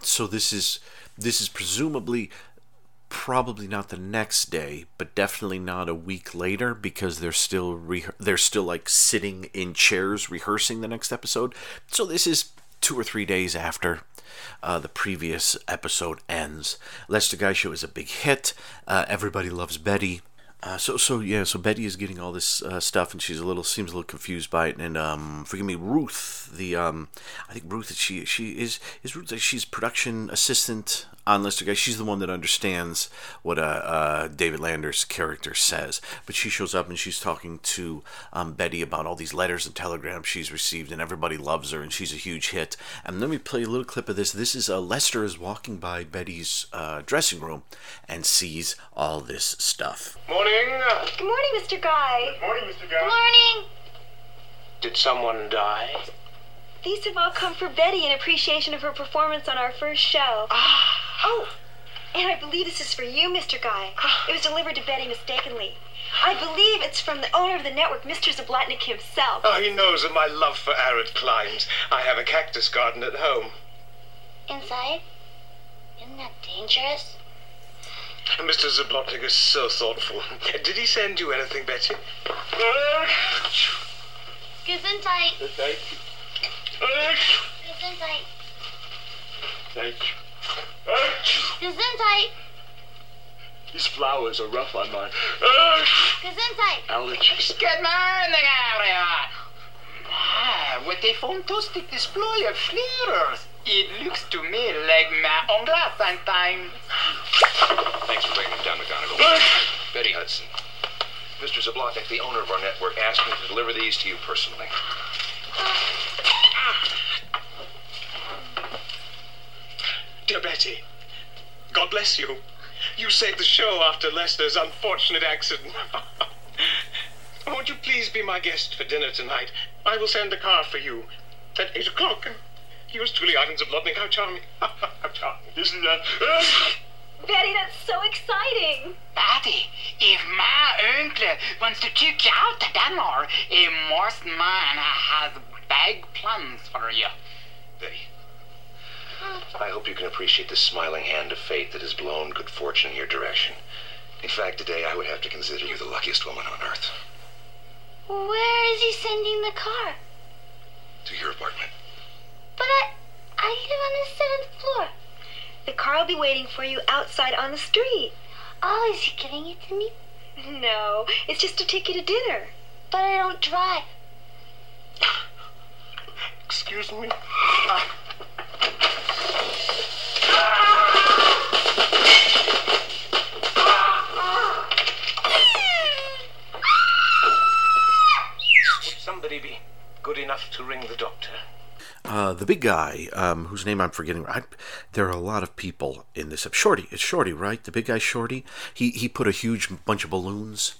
So this is this is presumably probably not the next day, but definitely not a week later because they're still re- they're still like sitting in chairs rehearsing the next episode. So this is two or three days after uh, the previous episode ends. Lester Guy Show is a big hit. Uh, everybody loves Betty. Uh, so so yeah, so Betty is getting all this uh, stuff, and she's a little seems a little confused by it. And um, forgive me, Ruth, the um, I think Ruth, she she is is Ruth. She's production assistant on Lester Guy. She's the one that understands what uh, uh, David Lander's character says. But she shows up and she's talking to um, Betty about all these letters and telegrams she's received, and everybody loves her, and she's a huge hit. And let me play a little clip of this. This is uh, Lester is walking by Betty's uh, dressing room and sees all this stuff. Morning. Good morning, Mr. Guy. Good Morning, Mr. Guy. Good morning. Did someone die? These have all come for Betty in appreciation of her performance on our first show. Ah. Oh, and I believe this is for you, Mr. Guy. Ah. It was delivered to Betty mistakenly. I believe it's from the owner of the network, Mr. Zablotnik himself. Oh, he knows of my love for arid climes. I have a cactus garden at home. Inside? Isn't that dangerous? Mr. Zablotnik is so thoughtful. Did he send you anything, Betty? Gesundheit. Thank you. Gesundheit. Thank you. Gesundheit. These flowers are rough on my Gesundheit. allergies. Good morning, everyone. Ah, what a fantastic display of flowers. It looks to me like my own glass sometimes. Thanks for bringing them down, McGonigle. Betty Hudson. Mr. Zablotnik, the owner of our network, asked me to deliver these to you personally. Dear Betty, God bless you. You saved the show after Lester's unfortunate accident. Won't you please be my guest for dinner tonight? I will send the car for you at 8 o'clock. Yours truly, Ivan Zablotnik. How charming. How charming. Isn't that? Betty, that's so exciting. Betty, if my uncle wants to take you out to dinner, a Morse man has big plans for you. Betty. I hope you can appreciate the smiling hand of fate that has blown good fortune in your direction. In fact, today I would have to consider you the luckiest woman on earth. Where is he sending the car? To your apartment. But I, I live on the seventh floor. The car will be waiting for you outside on the street. Oh, is he giving it to me? No, it's just to take you to dinner. But I don't drive. Excuse me. Ah. Would somebody be good enough to ring the doctor? Uh, the big guy, um, whose name I'm forgetting. I, there are a lot of people in this. Shorty, it's Shorty, right? The big guy, Shorty. He he put a huge bunch of balloons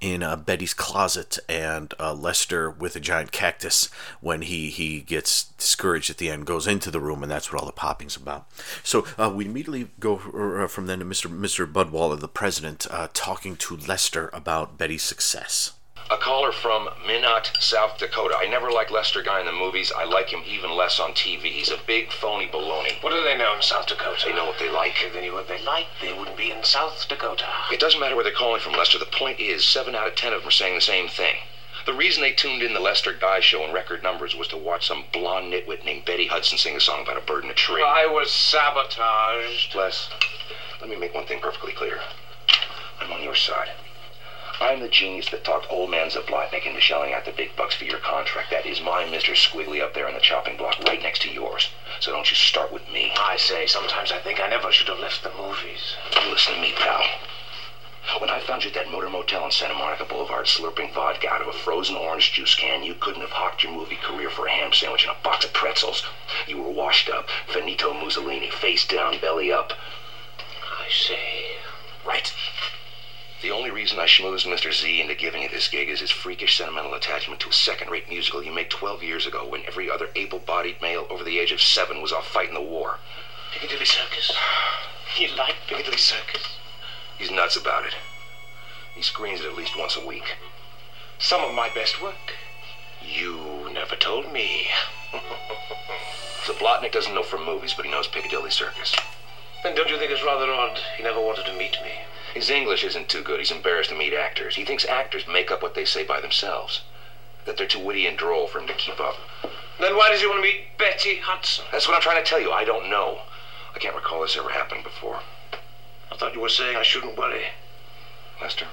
in uh, Betty's closet, and uh, Lester, with a giant cactus, when he he gets discouraged at the end, goes into the room, and that's what all the popping's about. So uh, we immediately go uh, from then to Mr. Mr. Budwaller, the president, talking to Lester about Betty's success. A caller from Minot, South Dakota. I never liked Lester Guy in the movies. I like him even less on TV. He's a big phony baloney. What do they know in South Dakota? They know what they like. If they knew what they liked, they wouldn't be in South Dakota. It doesn't matter where they're calling from, Lester. The point is, seven out of ten of them are saying the same thing. The reason they tuned in the Lester Guy show in record numbers was to watch some blonde nitwit named Betty Hudson sing a song about a bird in a tree. I was sabotaged. Les, let me make one thing perfectly clear. I'm on your side. I'm the genius that talked old man Zablotnik into shelling out the big bucks for your contract. That is my Mr. Squiggly up there on the chopping block right next to yours. So don't you start with me. I say, sometimes I think I never should have left the movies. You Listen to me, pal. When I found you at that motor motel on Santa Monica Boulevard slurping vodka out of a frozen orange juice can, you couldn't have hawked your movie career for a ham sandwich and a box of pretzels. You were washed up, finito Mussolini, face down, belly up. I say. Right. The only reason I schmoozed Mr. Z into giving you this gig is his freakish sentimental attachment to a second-rate musical you made 12 years ago when every other able-bodied male over the age of seven was off fighting the war. Piccadilly Circus? You like Piccadilly Circus? He's nuts about it. He screens it at least once a week. Some of my best work. You never told me. Zablotnik doesn't know from movies, but he knows Piccadilly Circus. Then don't you think it's rather odd he never wanted to meet me? His English isn't too good. He's embarrassed to meet actors. He thinks actors make up what they say by themselves. That they're too witty and droll for him to keep up. Then why does he want to meet Betty Hudson? That's what I'm trying to tell you. I don't know. I can't recall this ever happening before. I thought you were saying I shouldn't worry. Lester?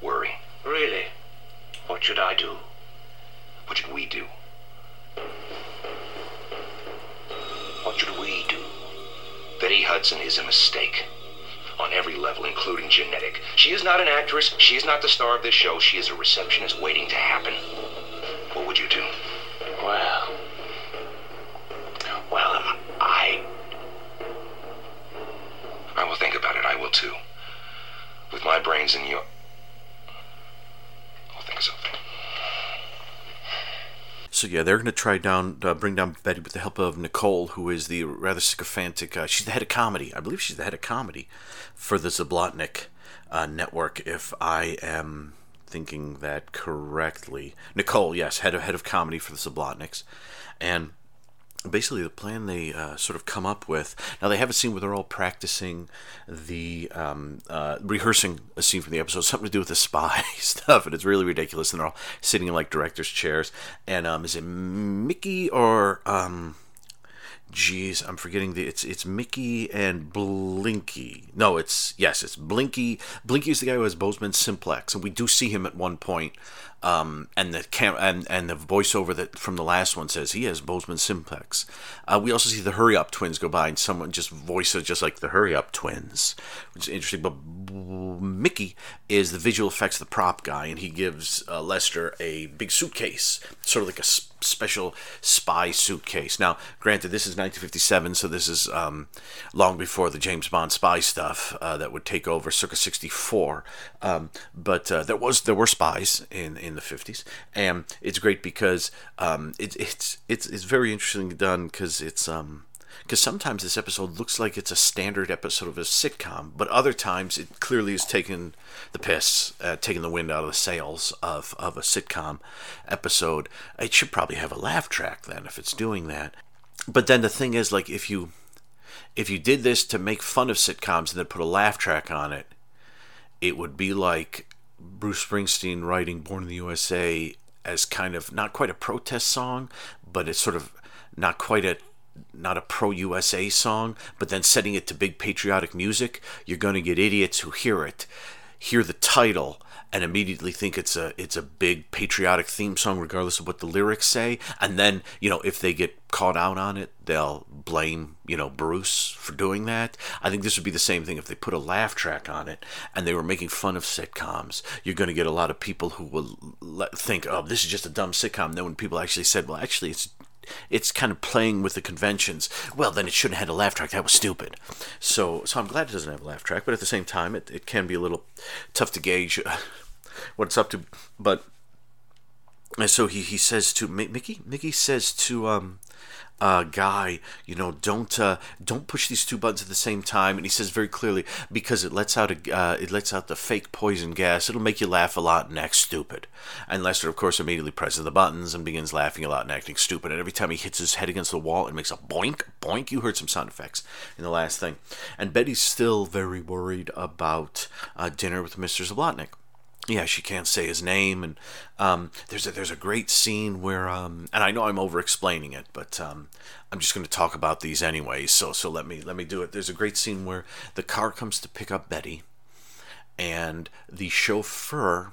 Worry. Really? What should I do? What should we do? What should we do? Betty Hudson is a mistake. On every level, including genetic. She is not an actress. She is not the star of this show. She is a receptionist waiting to happen. What would you do? Well. Well, I. I will think about it. I will too. With my brains in your. I'll think of something. So yeah, they're going to try down, uh, bring down Betty with the help of Nicole, who is the rather sycophantic. Uh, she's the head of comedy, I believe. She's the head of comedy for the Zablotnik uh, network, if I am thinking that correctly. Nicole, yes, head of head of comedy for the Zablotniks, and basically the plan they uh, sort of come up with. Now they have a scene where they're all practicing the um, uh, rehearsing a scene from the episode, something to do with the spy stuff, and it's really ridiculous. And they're all sitting in like directors' chairs. And um, is it Mickey or um, Geez, I'm forgetting the it's it's Mickey and Blinky. No, it's yes, it's Blinky. Blinky is the guy who has Bozeman simplex, and we do see him at one point. Um, and the cam and, and the voiceover that from the last one says he has Bozeman simplex. Uh, we also see the Hurry Up twins go by, and someone just voices just like the Hurry Up twins, which is interesting. But Mickey is the visual effects, the prop guy, and he gives uh, Lester a big suitcase, sort of like a special spy suitcase. Now, granted, this is 1957, so this is um, long before the James Bond spy stuff uh, that would take over, circa 64. Um, but uh, there was there were spies in in the 50s, and it's great because um, it, it's it's it's very interesting done because it's um because sometimes this episode looks like it's a standard episode of a sitcom, but other times it clearly is taking the piss, uh, taking the wind out of the sails of, of a sitcom episode. It should probably have a laugh track then if it's doing that. But then the thing is, like, if you if you did this to make fun of sitcoms and then put a laugh track on it, it would be like Bruce Springsteen writing "Born in the USA" as kind of not quite a protest song, but it's sort of not quite a not a pro USA song, but then setting it to big patriotic music, you're going to get idiots who hear it, hear the title, and immediately think it's a it's a big patriotic theme song, regardless of what the lyrics say. And then you know if they get caught out on it, they'll blame you know Bruce for doing that. I think this would be the same thing if they put a laugh track on it and they were making fun of sitcoms. You're going to get a lot of people who will think, oh, this is just a dumb sitcom. then when people actually said, well, actually it's it's kind of playing with the conventions. Well, then it shouldn't have had a laugh track. That was stupid. So, so I'm glad it doesn't have a laugh track. But at the same time, it, it can be a little tough to gauge uh, what it's up to. But and so he, he says to Mickey. Mickey says to um, uh, guy, you know, don't uh, don't push these two buttons at the same time. And he says very clearly because it lets out a uh, it lets out the fake poison gas. It'll make you laugh a lot and act stupid. And Lester, of course, immediately presses the buttons and begins laughing a lot and acting stupid. And every time he hits his head against the wall, it makes a boink boink. You heard some sound effects in the last thing. And Betty's still very worried about uh, dinner with Mr. Zablotnik yeah, she can't say his name, and um, there's a, there's a great scene where, um, and I know I'm over explaining it, but um, I'm just going to talk about these anyway. So so let me let me do it. There's a great scene where the car comes to pick up Betty, and the chauffeur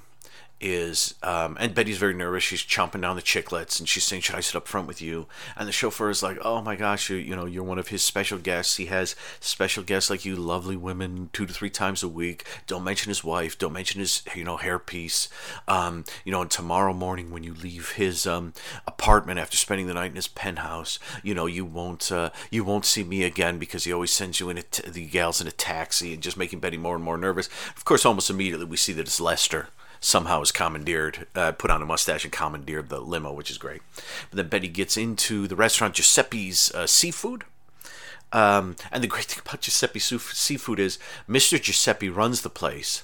is um, and Betty's very nervous. She's chomping down the chiclets and she's saying, "Should I sit up front with you?" And the chauffeur is like, "Oh my gosh, you you know you're one of his special guests. He has special guests like you, lovely women, two to three times a week. Don't mention his wife. Don't mention his you know hairpiece. Um, you know, and tomorrow morning when you leave his um, apartment after spending the night in his penthouse, you know you won't uh, you won't see me again because he always sends you in the gals in a taxi and just making Betty more and more nervous. Of course, almost immediately we see that it's Lester." Somehow is commandeered, uh, put on a mustache and commandeered the limo, which is great. But then Betty gets into the restaurant Giuseppe's uh, Seafood. Um, and the great thing about Giuseppe's Seafood is Mr. Giuseppe runs the place,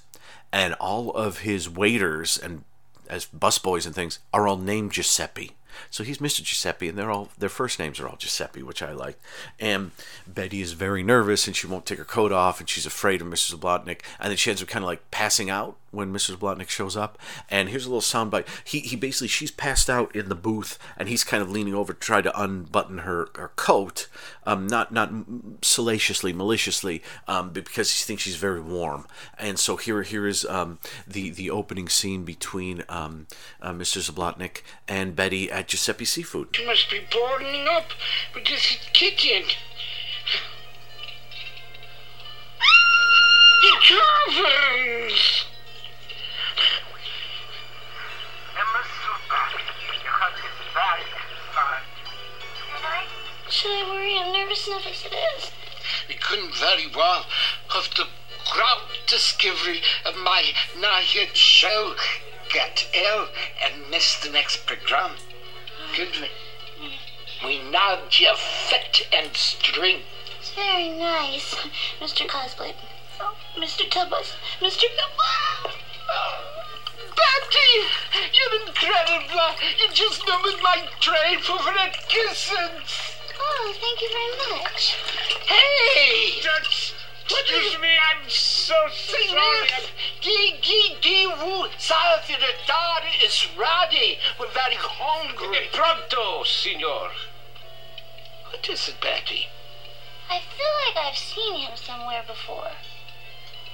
and all of his waiters and as busboys and things are all named Giuseppe. So he's Mr. Giuseppe, and they're all their first names are all Giuseppe, which I like. And Betty is very nervous, and she won't take her coat off, and she's afraid of Mrs. Zablotnik, and then she ends up kind of like passing out when Mrs. Blotnick shows up, and here's a little soundbite. He he basically she's passed out in the booth, and he's kind of leaning over to try to unbutton her, her coat, um, not not salaciously, maliciously, um, because he thinks she's very warm. And so here here is um, the the opening scene between um, uh, Mr. Zablotnik and Betty at Giuseppe Seafood. You must be boarding up because it's kicking. It covers! Should I worry? I'm nervous enough as it is. We couldn't very well have the crowd discovery of my now-hit show get ill and miss the next program. Could we? We now you fit and string. It's very nice, Mr. Cosplay. Oh, Mr. Tubbs. Mr. Tubbs. Betty! You're incredible! You just numbered my train for that kisses! Oh, thank you very much. Hey! That's, excuse me, I'm so sorry. Gee, gee, gee, woo! Sorry for the daughter is ready. We're very hungry. Eh, pronto, senor. What is it, Betty? I feel like I've seen him somewhere before.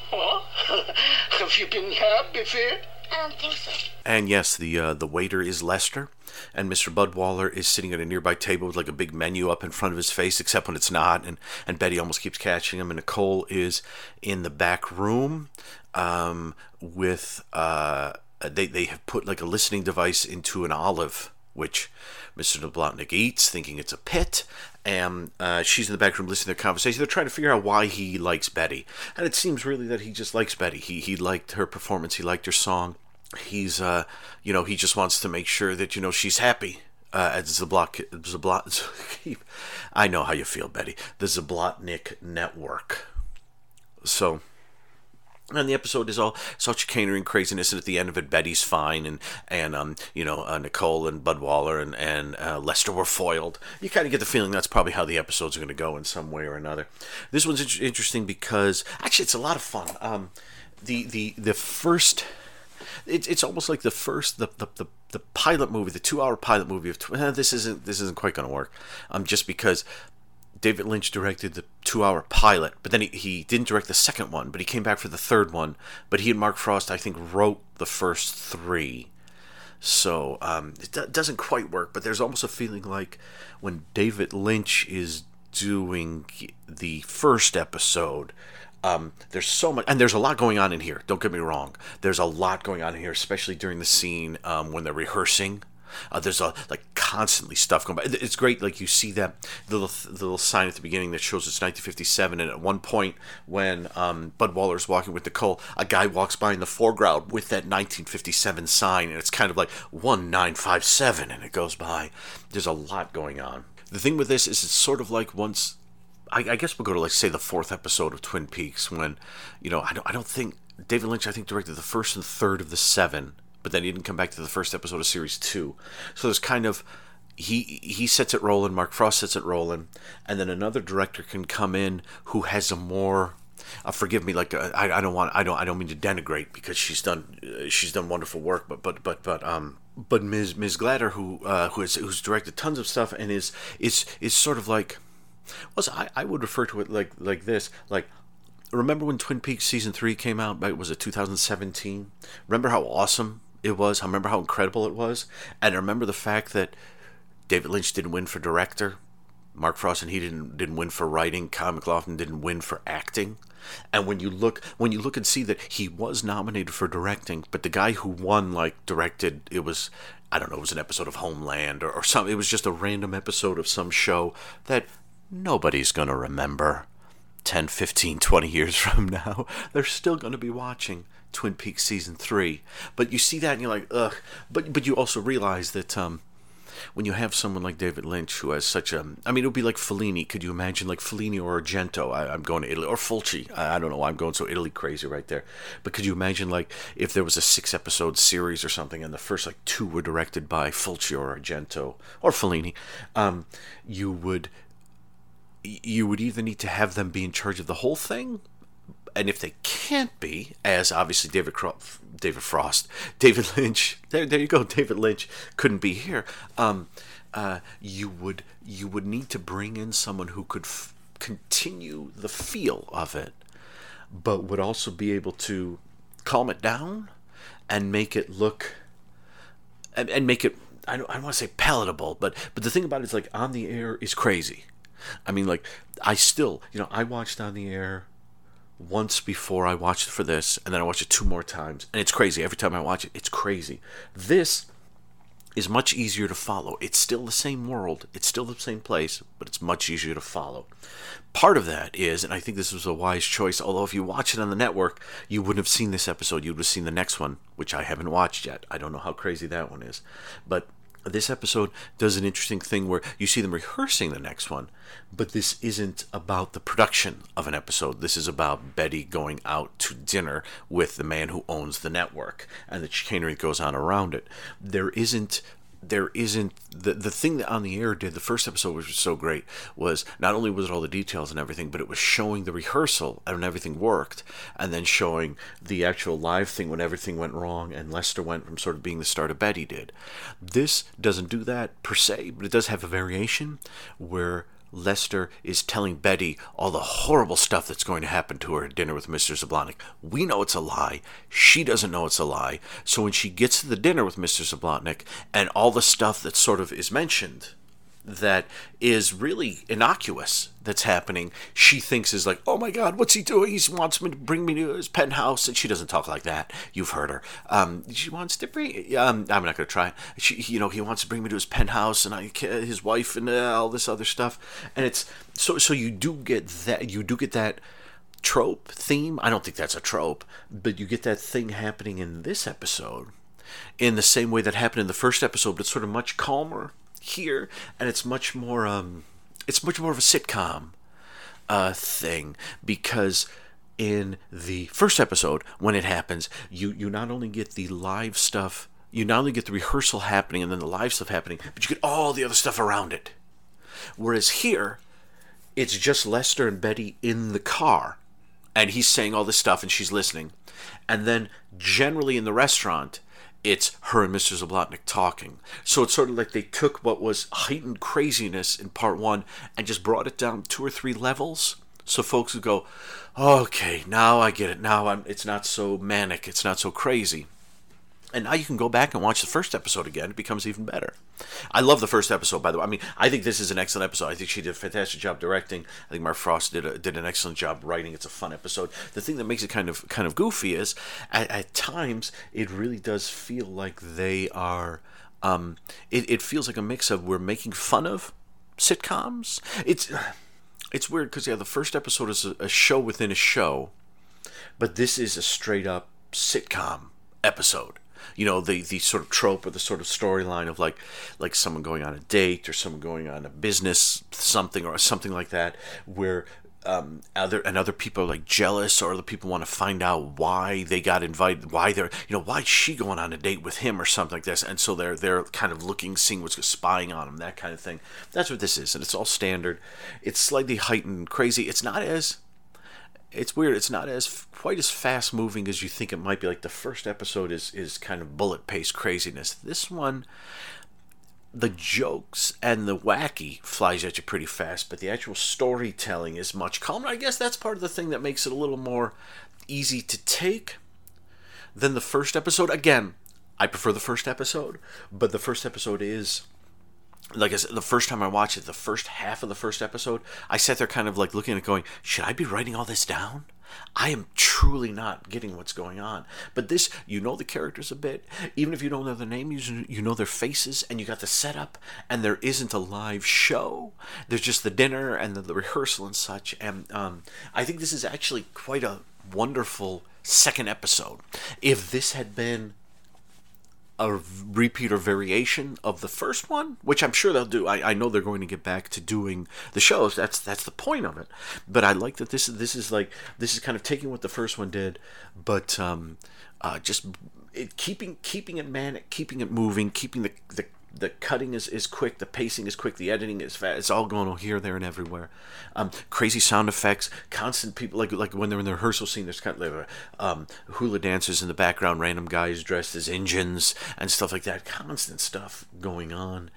What? Oh, have you been here before? I don't think so. And yes, the uh, the waiter is Lester, and Mr. Budwaller is sitting at a nearby table with like a big menu up in front of his face, except when it's not. And and Betty almost keeps catching him. And Nicole is in the back room um, with uh, they they have put like a listening device into an olive, which Mr. Zablotnik eats, thinking it's a pit. And uh, she's in the back room listening to their conversation. They're trying to figure out why he likes Betty, and it seems really that he just likes Betty. He he liked her performance. He liked her song he's uh you know he just wants to make sure that you know she's happy uh, at Zablot, Zablot I know how you feel Betty the Zablotnik network so and the episode is all such and craziness, and at the end of it, Betty's fine, and and um, you know, uh, Nicole and Budwaller and and uh, Lester were foiled. You kind of get the feeling that's probably how the episodes are going to go in some way or another. This one's in- interesting because actually it's a lot of fun. Um, the the the first it's it's almost like the first the the, the, the pilot movie, the two hour pilot movie of eh, this isn't this isn't quite going to work. Um, just because David Lynch directed the two hour pilot, but then he, he didn't direct the second one, but he came back for the third one. But he and Mark Frost, I think, wrote the first three. So um, it do- doesn't quite work, but there's almost a feeling like when David Lynch is doing the first episode, um, there's so much, and there's a lot going on in here. Don't get me wrong. There's a lot going on in here, especially during the scene um, when they're rehearsing. Uh, there's a like constantly stuff going by. It's great. Like you see that little the little sign at the beginning that shows it's 1957, and at one point when um, Budwaller's walking with Nicole, a guy walks by in the foreground with that 1957 sign, and it's kind of like 1957, and it goes by. There's a lot going on. The thing with this is it's sort of like once I, I guess we'll go to like say the fourth episode of Twin Peaks when, you know, I don't I don't think David Lynch I think directed the first and third of the seven, but then he didn't come back to the first episode of series two. So there's kind of he he sets it rolling, Mark Frost sets it rolling, and then another director can come in who has a more uh, forgive me, like uh, I, I don't want I don't I don't mean to denigrate because she's done uh, she's done wonderful work, but but but but um but Ms. Ms. Glatter who uh, who has who's directed tons of stuff and is is is sort of like was I, I would refer to it like like this like remember when Twin Peaks season three came out? Was it 2017? Remember how awesome it was? I remember how incredible it was, and I remember the fact that David Lynch didn't win for director, Mark Frost and he didn't didn't win for writing, Kyle MacLachlan didn't win for acting. And when you look when you look and see that he was nominated for directing, but the guy who won like directed it was I don't know, it was an episode of Homeland or, or some it was just a random episode of some show that nobody's gonna remember. 10, 15, 20 years from now, they're still going to be watching Twin Peaks season 3. But you see that and you're like, ugh. But but you also realize that um, when you have someone like David Lynch who has such a, I mean, it would be like Fellini. Could you imagine like Fellini or Argento? I, I'm going to Italy or Fulci. I, I don't know. why I'm going so Italy crazy right there. But could you imagine like if there was a six episode series or something, and the first like two were directed by Fulci or Argento or Fellini, um, you would you would either need to have them be in charge of the whole thing and if they can't be, as obviously David David Frost, David Lynch, there, there you go, David Lynch couldn't be here. Um, uh, you would you would need to bring in someone who could f- continue the feel of it, but would also be able to calm it down and make it look and, and make it I don't, I don't want to say palatable, but but the thing about it is like on the air is crazy. I mean, like I still, you know, I watched on the air once before I watched it for this, and then I watched it two more times, and it's crazy. Every time I watch it, it's crazy. This is much easier to follow. It's still the same world, it's still the same place, but it's much easier to follow. Part of that is, and I think this was a wise choice, although if you watch it on the network, you wouldn't have seen this episode. You would have seen the next one, which I haven't watched yet. I don't know how crazy that one is. But this episode does an interesting thing where you see them rehearsing the next one, but this isn't about the production of an episode. This is about Betty going out to dinner with the man who owns the network and the chicanery that goes on around it. There isn't there isn't the the thing that on the air did the first episode which was so great was not only was it all the details and everything but it was showing the rehearsal and everything worked and then showing the actual live thing when everything went wrong and Lester went from sort of being the star to Betty did. This doesn't do that per se but it does have a variation where Lester is telling Betty all the horrible stuff that's going to happen to her at dinner with Mr. Zablotnik. We know it's a lie. She doesn't know it's a lie. So when she gets to the dinner with Mr. Zablotnik and all the stuff that sort of is mentioned that is really innocuous that's happening, she thinks is like, oh my God, what's he doing? He wants me to bring me to his penthouse. And she doesn't talk like that. You've heard her. Um, she wants to bring, um, I'm not going to try. She, you know, he wants to bring me to his penthouse and I, his wife and uh, all this other stuff. And it's, so, so you do get that, you do get that trope theme. I don't think that's a trope, but you get that thing happening in this episode in the same way that happened in the first episode, but sort of much calmer here, and it's much more um, it's much more of a sitcom uh, thing because in the first episode when it happens, you you not only get the live stuff, you not only get the rehearsal happening and then the live stuff happening, but you get all the other stuff around it. Whereas here, it's just Lester and Betty in the car, and he's saying all this stuff and she's listening, and then generally in the restaurant it's her and Mr. Zablotnik talking. So it's sort of like they took what was heightened craziness in part one and just brought it down two or three levels. So folks would go, okay, now I get it. Now I'm, it's not so manic. It's not so crazy. And now you can go back and watch the first episode again. It becomes even better. I love the first episode, by the way. I mean, I think this is an excellent episode. I think she did a fantastic job directing. I think Mark Frost did a, did an excellent job writing. It's a fun episode. The thing that makes it kind of kind of goofy is, at, at times, it really does feel like they are. Um, it, it feels like a mix of we're making fun of sitcoms. It's it's weird because yeah, the first episode is a, a show within a show, but this is a straight up sitcom episode you know the the sort of trope or the sort of storyline of like like someone going on a date or someone going on a business something or something like that where um, other and other people are like jealous or other people want to find out why they got invited why they're you know why is she going on a date with him or something like this and so they're they're kind of looking seeing what's spying on him that kind of thing. That's what this is and it's all standard. It's slightly heightened crazy. It's not as it's weird. It's not as quite as fast moving as you think it might be. Like the first episode is is kind of bullet pace craziness. This one, the jokes and the wacky flies at you pretty fast, but the actual storytelling is much calmer. I guess that's part of the thing that makes it a little more easy to take than the first episode. Again, I prefer the first episode, but the first episode is like I said, the first time I watched it, the first half of the first episode, I sat there kind of like looking at going, should I be writing all this down? I am truly not getting what's going on. But this, you know the characters a bit. Even if you don't know their name, you, you know their faces, and you got the setup, and there isn't a live show. There's just the dinner and the, the rehearsal and such. And um, I think this is actually quite a wonderful second episode. If this had been a repeat or variation of the first one, which I'm sure they'll do. I, I know they're going to get back to doing the shows. That's that's the point of it. But I like that this is this is like this is kind of taking what the first one did, but um, uh, just it, keeping keeping it manic, keeping it moving, keeping the the the cutting is, is quick, the pacing is quick, the editing is fast. It's all going on here, there, and everywhere. Um, crazy sound effects, constant people like like when they're in the rehearsal scene. There's kind of like, um, hula dancers in the background, random guys dressed as engines and stuff like that. Constant stuff going on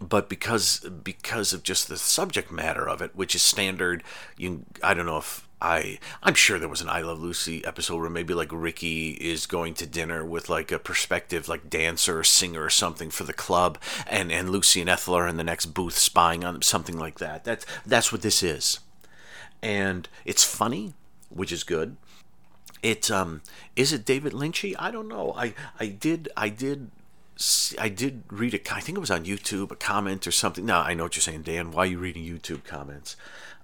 but because because of just the subject matter of it, which is standard, you I don't know if I I'm sure there was an I Love Lucy episode where maybe like Ricky is going to dinner with like a prospective like dancer or singer or something for the club, and and Lucy and Ethel are in the next booth spying on them, something like that. That's that's what this is, and it's funny, which is good. It um is it David Lynchy? I don't know. I I did I did I did read a, I think it was on YouTube, a comment or something. No, I know what you're saying, Dan. Why are you reading YouTube comments?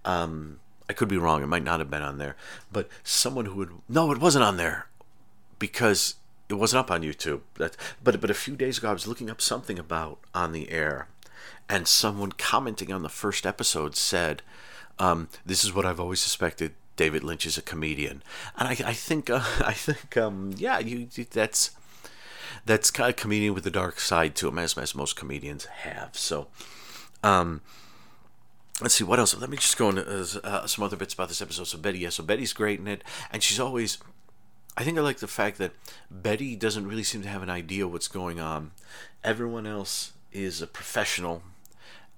Um, I could be wrong. It might not have been on there. But someone who would, no, it wasn't on there because it wasn't up on YouTube. That, but, but a few days ago, I was looking up something about on the air, and someone commenting on the first episode said, um, "This is what I've always suspected. David Lynch is a comedian," and I, I think, uh, I think, um, yeah, you, that's that's kind of comedian with the dark side to him, as, as most comedians have. So, um, let's see what else. Let me just go into uh, some other bits about this episode. So Betty, yeah, so Betty's great in it, and she's always. I think I like the fact that Betty doesn't really seem to have an idea what's going on. Everyone else is a professional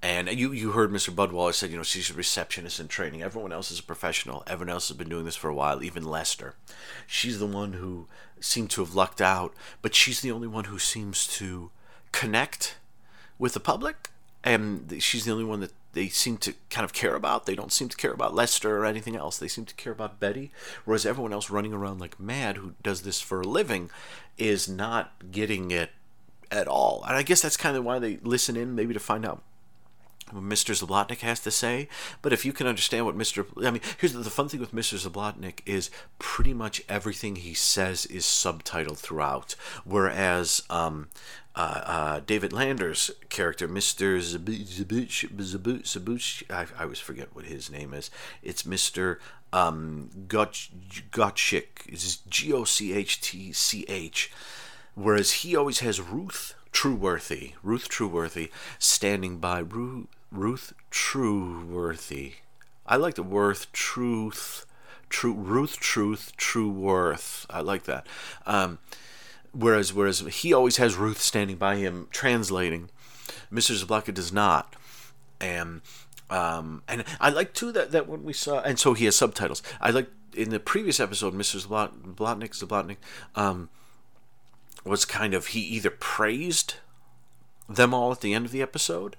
and you you heard Mr. Budwaller said, you know, she's a receptionist in training. Everyone else is a professional. Everyone else has been doing this for a while, even Lester. She's the one who seemed to have lucked out, but she's the only one who seems to connect with the public. And she's the only one that they seem to kind of care about. They don't seem to care about Lester or anything else. They seem to care about Betty, whereas everyone else running around like mad who does this for a living is not getting it at all. And I guess that's kind of why they listen in, maybe to find out Mr. Zablotnik has to say. But if you can understand what Mr. I mean, here's the, the fun thing with Mr. Zablotnik is pretty much everything he says is subtitled throughout. Whereas um, uh, uh, David Lander's character, Mr. Zabuch, Zabuch, Zabuch, I, I always forget what his name is. It's Mr. Um, Gotchik. It's G O C H T C H. Whereas he always has Ruth Trueworthy, Ruth Trueworthy, standing by. Ruth, Ruth Trueworthy. I like the worth truth, true Ruth Truth True Worth. I like that. Um, whereas whereas he always has Ruth standing by him translating. Mr. Zablocka does not, and um, and I like too that that when we saw and so he has subtitles. I like in the previous episode, Mr. Zablotnik Zablotnik. Um, was kind of he either praised them all at the end of the episode,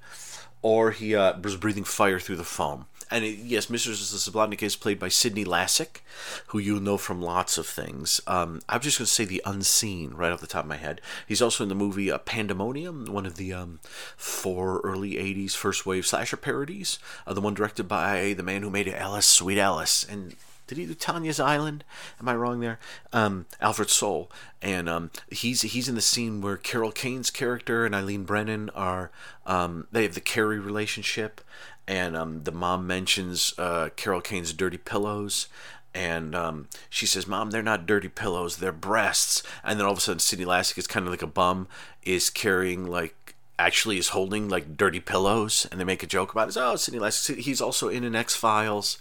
or he uh, was breathing fire through the foam. And it, yes, Mr. Zablotnik is played by Sydney Lassick, who you know from lots of things. Um, I'm just going to say the unseen right off the top of my head. He's also in the movie uh, Pandemonium, one of the um, four early 80s first wave slasher parodies, uh, the one directed by the man who made Alice, Sweet Alice. And did he do Tanya's Island? Am I wrong there? Um, Alfred Sole, and um, he's he's in the scene where Carol Kane's character and Eileen Brennan are um, they have the Carrie relationship, and um, the mom mentions uh, Carol Kane's dirty pillows. And um, she says, "Mom, they're not dirty pillows; they're breasts." And then all of a sudden, Sydney Lassick is kind of like a bum, is carrying like actually is holding like dirty pillows, and they make a joke about it. Oh, Sydney Lassick. He's also in an X Files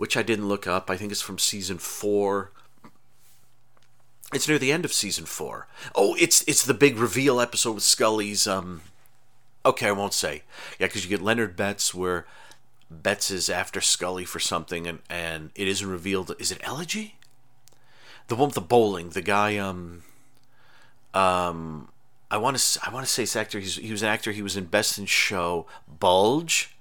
which I didn't look up. I think it's from season four. It's near the end of season four. Oh, it's it's the big reveal episode with Scully's. Um, okay, I won't say. Yeah, because you get Leonard Betts where Betts is after Scully for something, and and it isn't revealed. Is it Elegy? The one with the bowling. The guy. Um. Um. I want to. I want to say this actor. He's, he was an actor. He was in Best in Show. Bulge.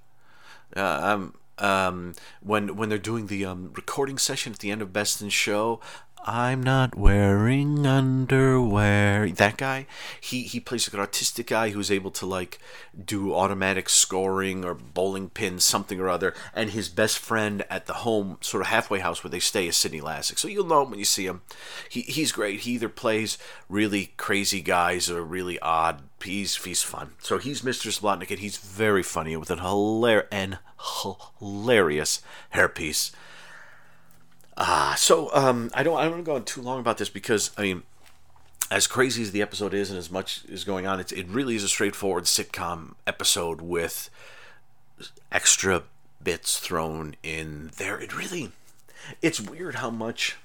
Uh, um um, when when they're doing the um, recording session at the end of Best in Show. I'm not wearing underwear. That guy, he he plays like an autistic guy who's able to like do automatic scoring or bowling pins, something or other. And his best friend at the home, sort of halfway house where they stay, is Sydney Lassick. So you'll know him when you see him. He he's great. He either plays really crazy guys or really odd. He's he's fun. So he's Mr. Zablotnik, and he's very funny with an and hilarious hairpiece. Ah, so um, I don't I don't want to go on too long about this because I mean as crazy as the episode is and as much is going on, it's, it really is a straightforward sitcom episode with extra bits thrown in there. It really, it's weird how much.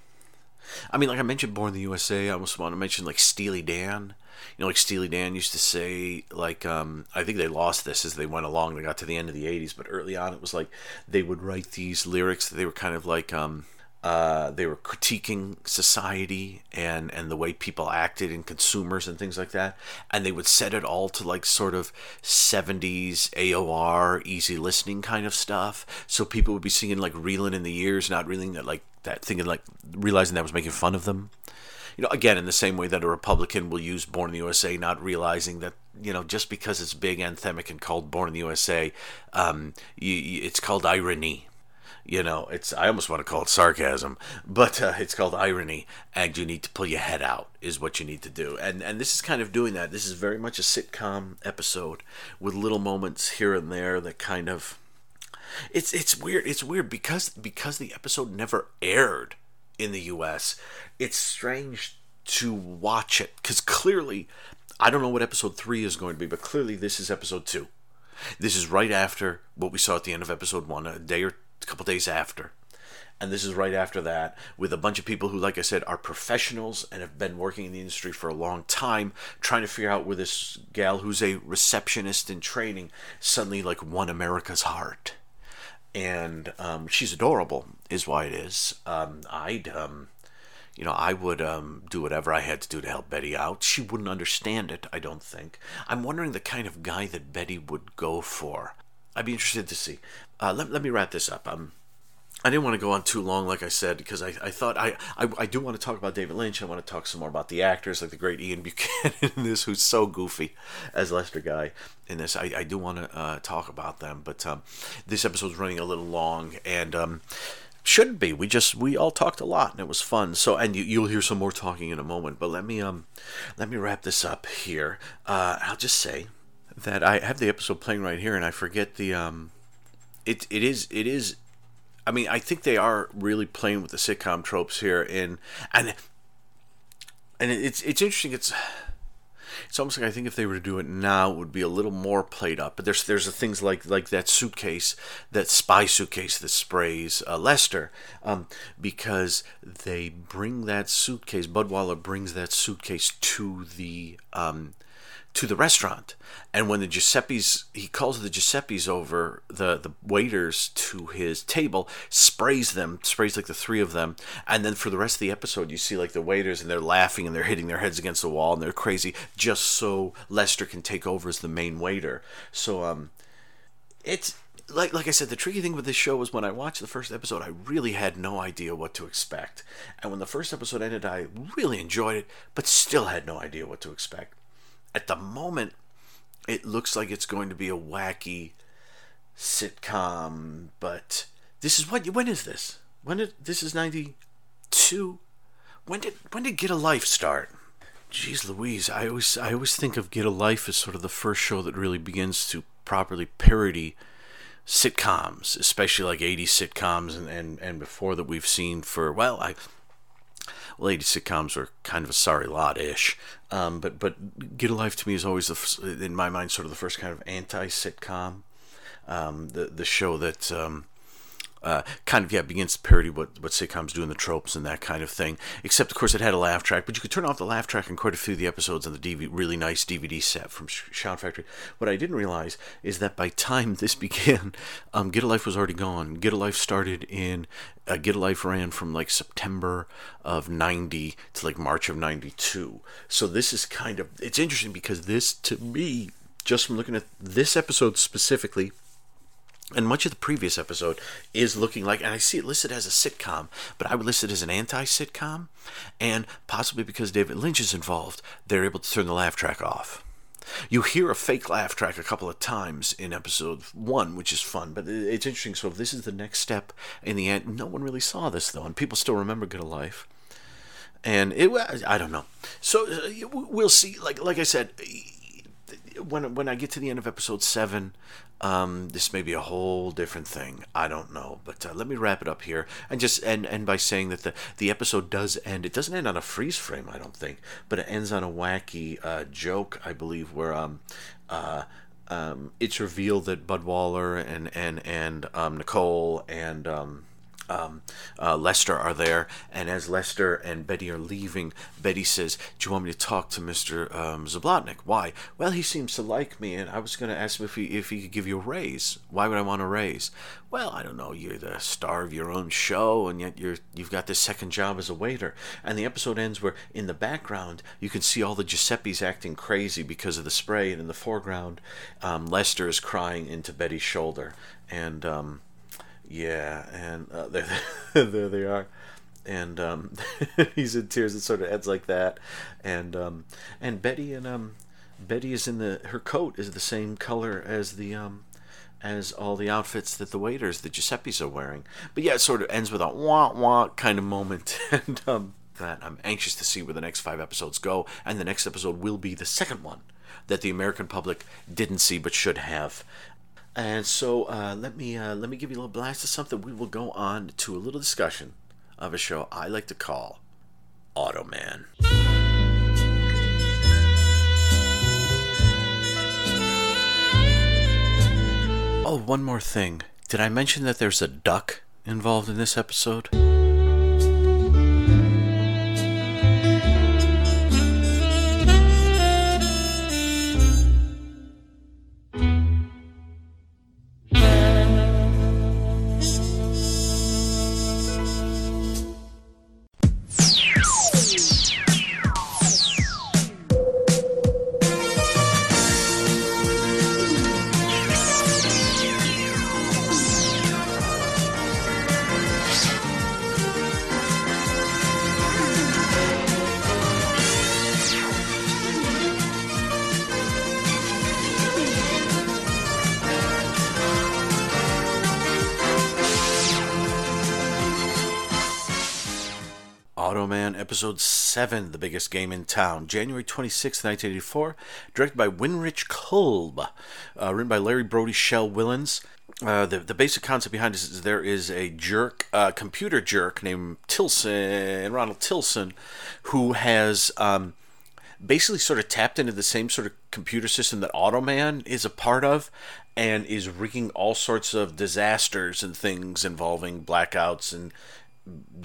I mean, like I mentioned, Born in the USA. I almost want to mention like Steely Dan. You know, like Steely Dan used to say, like um, I think they lost this as they went along. They got to the end of the '80s, but early on, it was like they would write these lyrics. That they were kind of like um, uh, they were critiquing society and and the way people acted and consumers and things like that. And they would set it all to like sort of 70s AOR easy listening kind of stuff. So people would be singing like reeling in the years not reeling that like that thinking like realizing that was making fun of them. You know again in the same way that a republican will use born in the usa not realizing that you know just because it's big anthemic and called born in the usa um, you, you, it's called irony you know it's i almost want to call it sarcasm but uh, it's called irony and you need to pull your head out is what you need to do. And and this is kind of doing that. This is very much a sitcom episode with little moments here and there that kind of it's it's weird it's weird because because the episode never aired in the US it's strange to watch it cuz clearly I don't know what episode 3 is going to be but clearly this is episode 2 this is right after what we saw at the end of episode 1 a day or a couple days after. And this is right after that, with a bunch of people who, like I said, are professionals and have been working in the industry for a long time, trying to figure out where this gal who's a receptionist in training suddenly like won America's heart. And um, she's adorable, is why it is. Um, I'd, um, you know, I would um, do whatever I had to do to help Betty out. She wouldn't understand it, I don't think. I'm wondering the kind of guy that Betty would go for. I'd be interested to see. Uh, let, let me wrap this up. Um, I didn't want to go on too long, like I said, because I, I thought I, I, I do want to talk about David Lynch. I want to talk some more about the actors, like the great Ian Buchanan in this, who's so goofy as Lester Guy in this. I, I do want to uh, talk about them, but um, this episode's running a little long, and um, shouldn't be. We just we all talked a lot, and it was fun. So, and you, you'll hear some more talking in a moment. But let me um, let me wrap this up here. Uh, I'll just say that I have the episode playing right here, and I forget the um, it it is it is. I mean, I think they are really playing with the sitcom tropes here, and and and it's it's interesting. It's it's almost like I think if they were to do it now, it would be a little more played up. But there's there's things like like that suitcase, that spy suitcase that sprays uh, Lester, um, because they bring that suitcase. Budwaller brings that suitcase to the um, to the restaurant. And when the Giuseppe's, he calls the Giuseppe's over, the, the waiters to his table, sprays them, sprays like the three of them. And then for the rest of the episode, you see like the waiters and they're laughing and they're hitting their heads against the wall and they're crazy just so Lester can take over as the main waiter. So, um, it's, like like I said, the tricky thing with this show was when I watched the first episode, I really had no idea what to expect. And when the first episode ended, I really enjoyed it, but still had no idea what to expect at the moment, it looks like it's going to be a wacky sitcom, but this is what when is this? When did this is 92? When did when did Get a Life start? Jeez Louise, I always I always think of Get a Life as sort of the first show that really begins to properly parody sitcoms, especially like 80s sitcoms and, and, and before that we've seen for well, I 80 sitcoms are kind of a sorry lot ish. Um, but but Get a Life to me is always the, in my mind sort of the first kind of anti sitcom. Um, the the show that um, uh, kind of yeah begins to parody what what sitcoms do in the tropes and that kind of thing. Except of course it had a laugh track, but you could turn off the laugh track in quite a few of the episodes on the DVD, really nice DVD set from Shout Factory. What I didn't realize is that by time this began, um, Get a Life was already gone. Get a Life started in uh, Get a Life ran from like September of 90 to like March of 92. So this is kind of it's interesting because this to me just from looking at this episode specifically and much of the previous episode is looking like, and I see it listed as a sitcom, but I would list it as an anti sitcom. And possibly because David Lynch is involved, they're able to turn the laugh track off. You hear a fake laugh track a couple of times in episode one, which is fun, but it's interesting. So, if this is the next step in the end, no one really saw this though, and people still remember Get a Life. And it, I don't know. So, uh, we'll see. Like, like I said, when when I get to the end of episode seven, um, this may be a whole different thing. I don't know, but uh, let me wrap it up here and just end end by saying that the the episode does end. It doesn't end on a freeze frame, I don't think, but it ends on a wacky uh, joke, I believe, where um, uh, um, it's revealed that Budwaller and and and um, Nicole and um, um, uh, Lester are there, and as Lester and Betty are leaving, Betty says, "Do you want me to talk to Mister um, Zablotnik? Why? Well, he seems to like me, and I was going to ask him if he if he could give you a raise. Why would I want a raise? Well, I don't know. You're the star of your own show, and yet you're you've got this second job as a waiter. And the episode ends where in the background you can see all the Giuseppes acting crazy because of the spray, and in the foreground, um, Lester is crying into Betty's shoulder, and um, yeah, and uh, there, there they are, and um, he's in tears. It sort of ends like that, and um, and Betty and um, Betty is in the her coat is the same color as the um, as all the outfits that the waiters, the Giuseppe's, are wearing. But yeah, it sort of ends with a wah wah kind of moment, and um, that I'm anxious to see where the next five episodes go, and the next episode will be the second one that the American public didn't see but should have. And so uh, let me uh, let me give you a little blast of something. We will go on to a little discussion of a show I like to call Automan. Oh, one more thing. Did I mention that there's a duck involved in this episode? Automan Episode 7, The Biggest Game in Town, January 26, 1984, directed by Winrich Kolb, uh, written by Larry Brody Shel Willens. Uh, the, the basic concept behind this is there is a jerk, uh, computer jerk named Tilson, Ronald Tilson, who has um, basically sort of tapped into the same sort of computer system that Automan is a part of and is wreaking all sorts of disasters and things involving blackouts and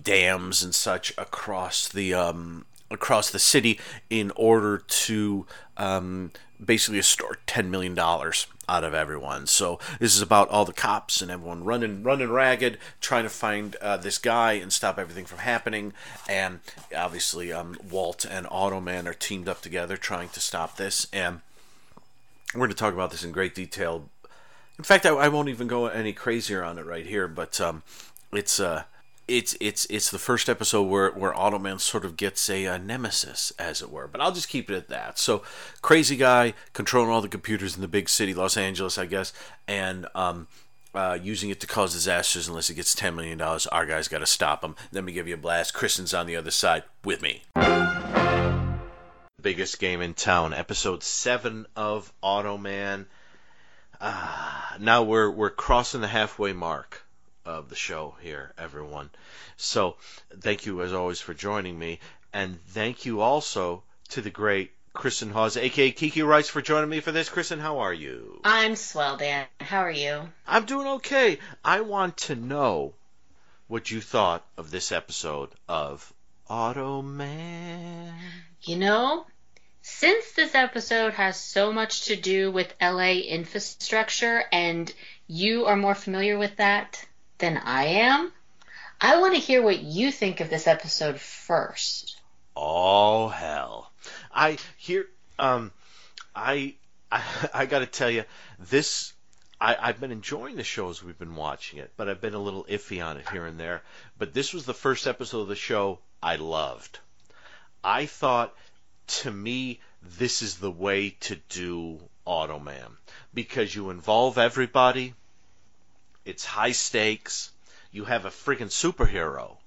dams and such across the um, across the city in order to um, basically extort ten million dollars out of everyone. So this is about all the cops and everyone running running ragged, trying to find uh, this guy and stop everything from happening. And obviously, um, Walt and Automan are teamed up together trying to stop this. And we're going to talk about this in great detail. In fact, I, I won't even go any crazier on it right here, but um, it's uh, it's it's it's the first episode where where Automan sort of gets a, a, nemesis, as it were. But I'll just keep it at that. So, crazy guy controlling all the computers in the big city, Los Angeles, I guess, and um, uh, using it to cause disasters unless it gets ten million dollars. Our guy's got to stop him. Let me give you a blast. Kristen's on the other side with me. Biggest game in town, episode seven of Automan. Uh, now we're we're crossing the halfway mark of the show here, everyone. So, thank you as always for joining me, and thank you also to the great Kristen Hawes, aka Kiki Rice, for joining me for this. Kristen, how are you? I'm swell, Dan. How are you? I'm doing okay. I want to know what you thought of this episode of Automan. You know, since this episode has so much to do with LA infrastructure and you are more familiar with that than I am, I want to hear what you think of this episode first. Oh hell. I hear um I I, I got to tell you this I, I've been enjoying the shows we've been watching it, but I've been a little iffy on it here and there. But this was the first episode of the show I loved. I thought, to me, this is the way to do Automan because you involve everybody. It's high stakes. You have a freaking superhero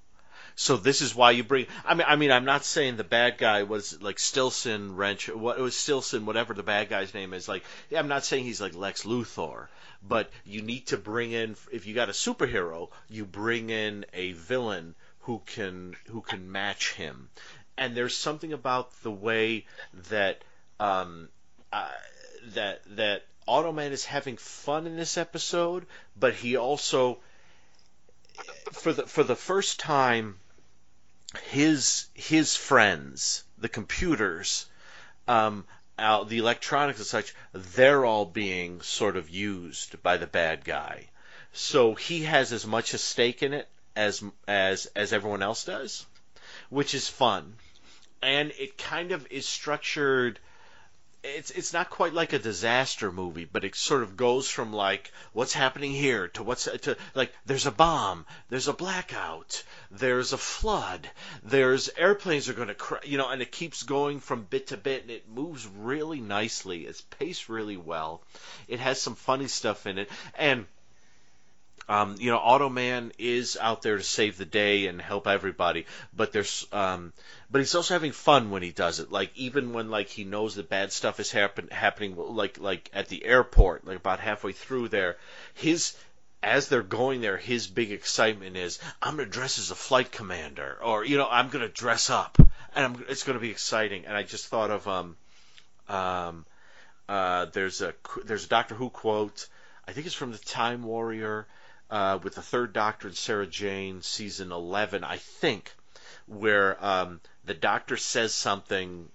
So this is why you bring. I mean, I mean, I'm not saying the bad guy was like Stilson Wrench. What it was Stilson, whatever the bad guy's name is. Like, I'm not saying he's like Lex Luthor, but you need to bring in. If you got a superhero, you bring in a villain who can who can match him. And there's something about the way that um, uh, that that Automan is having fun in this episode, but he also for the for the first time his his friends, the computers, um, uh, the electronics and such, they're all being sort of used by the bad guy. So he has as much a stake in it as as as everyone else does, which is fun, and it kind of is structured it's it's not quite like a disaster movie, but it sort of goes from like what's happening here to what's to like there's a bomb, there's a blackout, there's a flood, there's airplanes are going to crash, you know, and it keeps going from bit to bit, and it moves really nicely. It's paced really well. It has some funny stuff in it, and um, you know, Automan is out there to save the day and help everybody, but there's, um, but he's also having fun when he does it. Like even when like he knows that bad stuff is happen happening, like like at the airport, like about halfway through there, his as they're going there, his big excitement is, I'm gonna dress as a flight commander, or you know, I'm gonna dress up, and I'm, it's gonna be exciting. And I just thought of um, um, uh, there's a there's a Doctor Who quote, I think it's from the Time Warrior uh, with the Third Doctor and Sarah Jane, season 11, I think, where um, the Doctor says something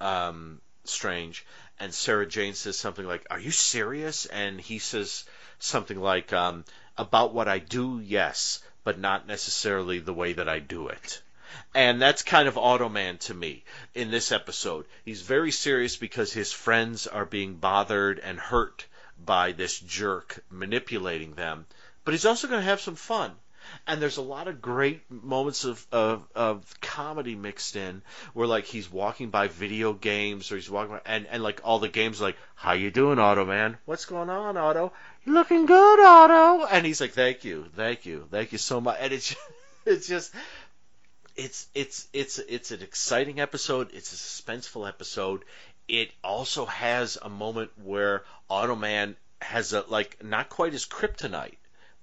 um, strange, and Sarah Jane says something like, "Are you serious?" And he says something like, um, "About what I do, yes, but not necessarily the way that I do it." And that's kind of Automan to me in this episode. He's very serious because his friends are being bothered and hurt by this jerk manipulating them but he's also going to have some fun. And there's a lot of great moments of, of, of comedy mixed in where like he's walking by video games or he's walking by, and, and like all the games like, How you doing, Automan? What's going on, Auto? You're looking good, Auto and he's like, Thank you, thank you, thank you so much and it's it's just it's it's it's it's an exciting episode, it's a suspenseful episode. It also has a moment where Automan has a like not quite as kryptonite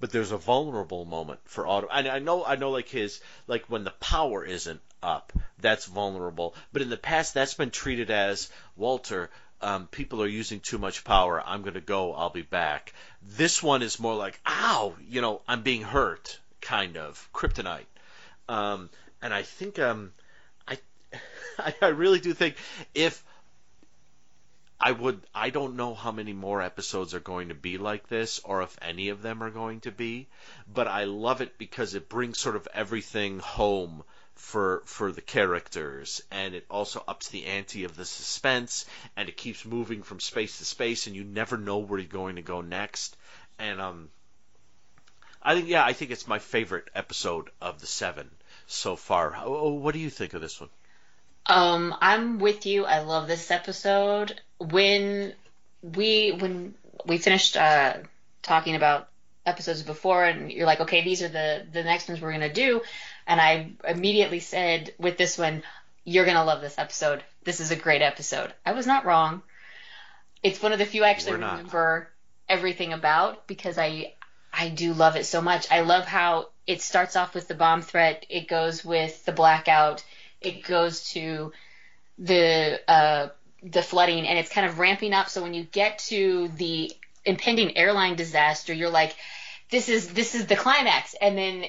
but there's a vulnerable moment for auto. And I know, I know, like his, like when the power isn't up, that's vulnerable. But in the past, that's been treated as Walter. Um, people are using too much power. I'm going to go. I'll be back. This one is more like, ow, you know, I'm being hurt, kind of kryptonite. Um, and I think, um, I, I really do think if I would I don't know how many more episodes are going to be like this or if any of them are going to be, but I love it because it brings sort of everything home for for the characters and it also ups the ante of the suspense and it keeps moving from space to space and you never know where you're going to go next and um I think yeah I think it's my favorite episode of the 7 so far. What do you think of this one? Um, I'm with you. I love this episode. When we when we finished uh, talking about episodes before, and you're like, okay, these are the the next ones we're gonna do, and I immediately said with this one, you're gonna love this episode. This is a great episode. I was not wrong. It's one of the few I actually remember everything about because I I do love it so much. I love how it starts off with the bomb threat. It goes with the blackout it goes to the uh, the flooding, and it's kind of ramping up. So when you get to the impending airline disaster, you're like, this is this is the climax, and then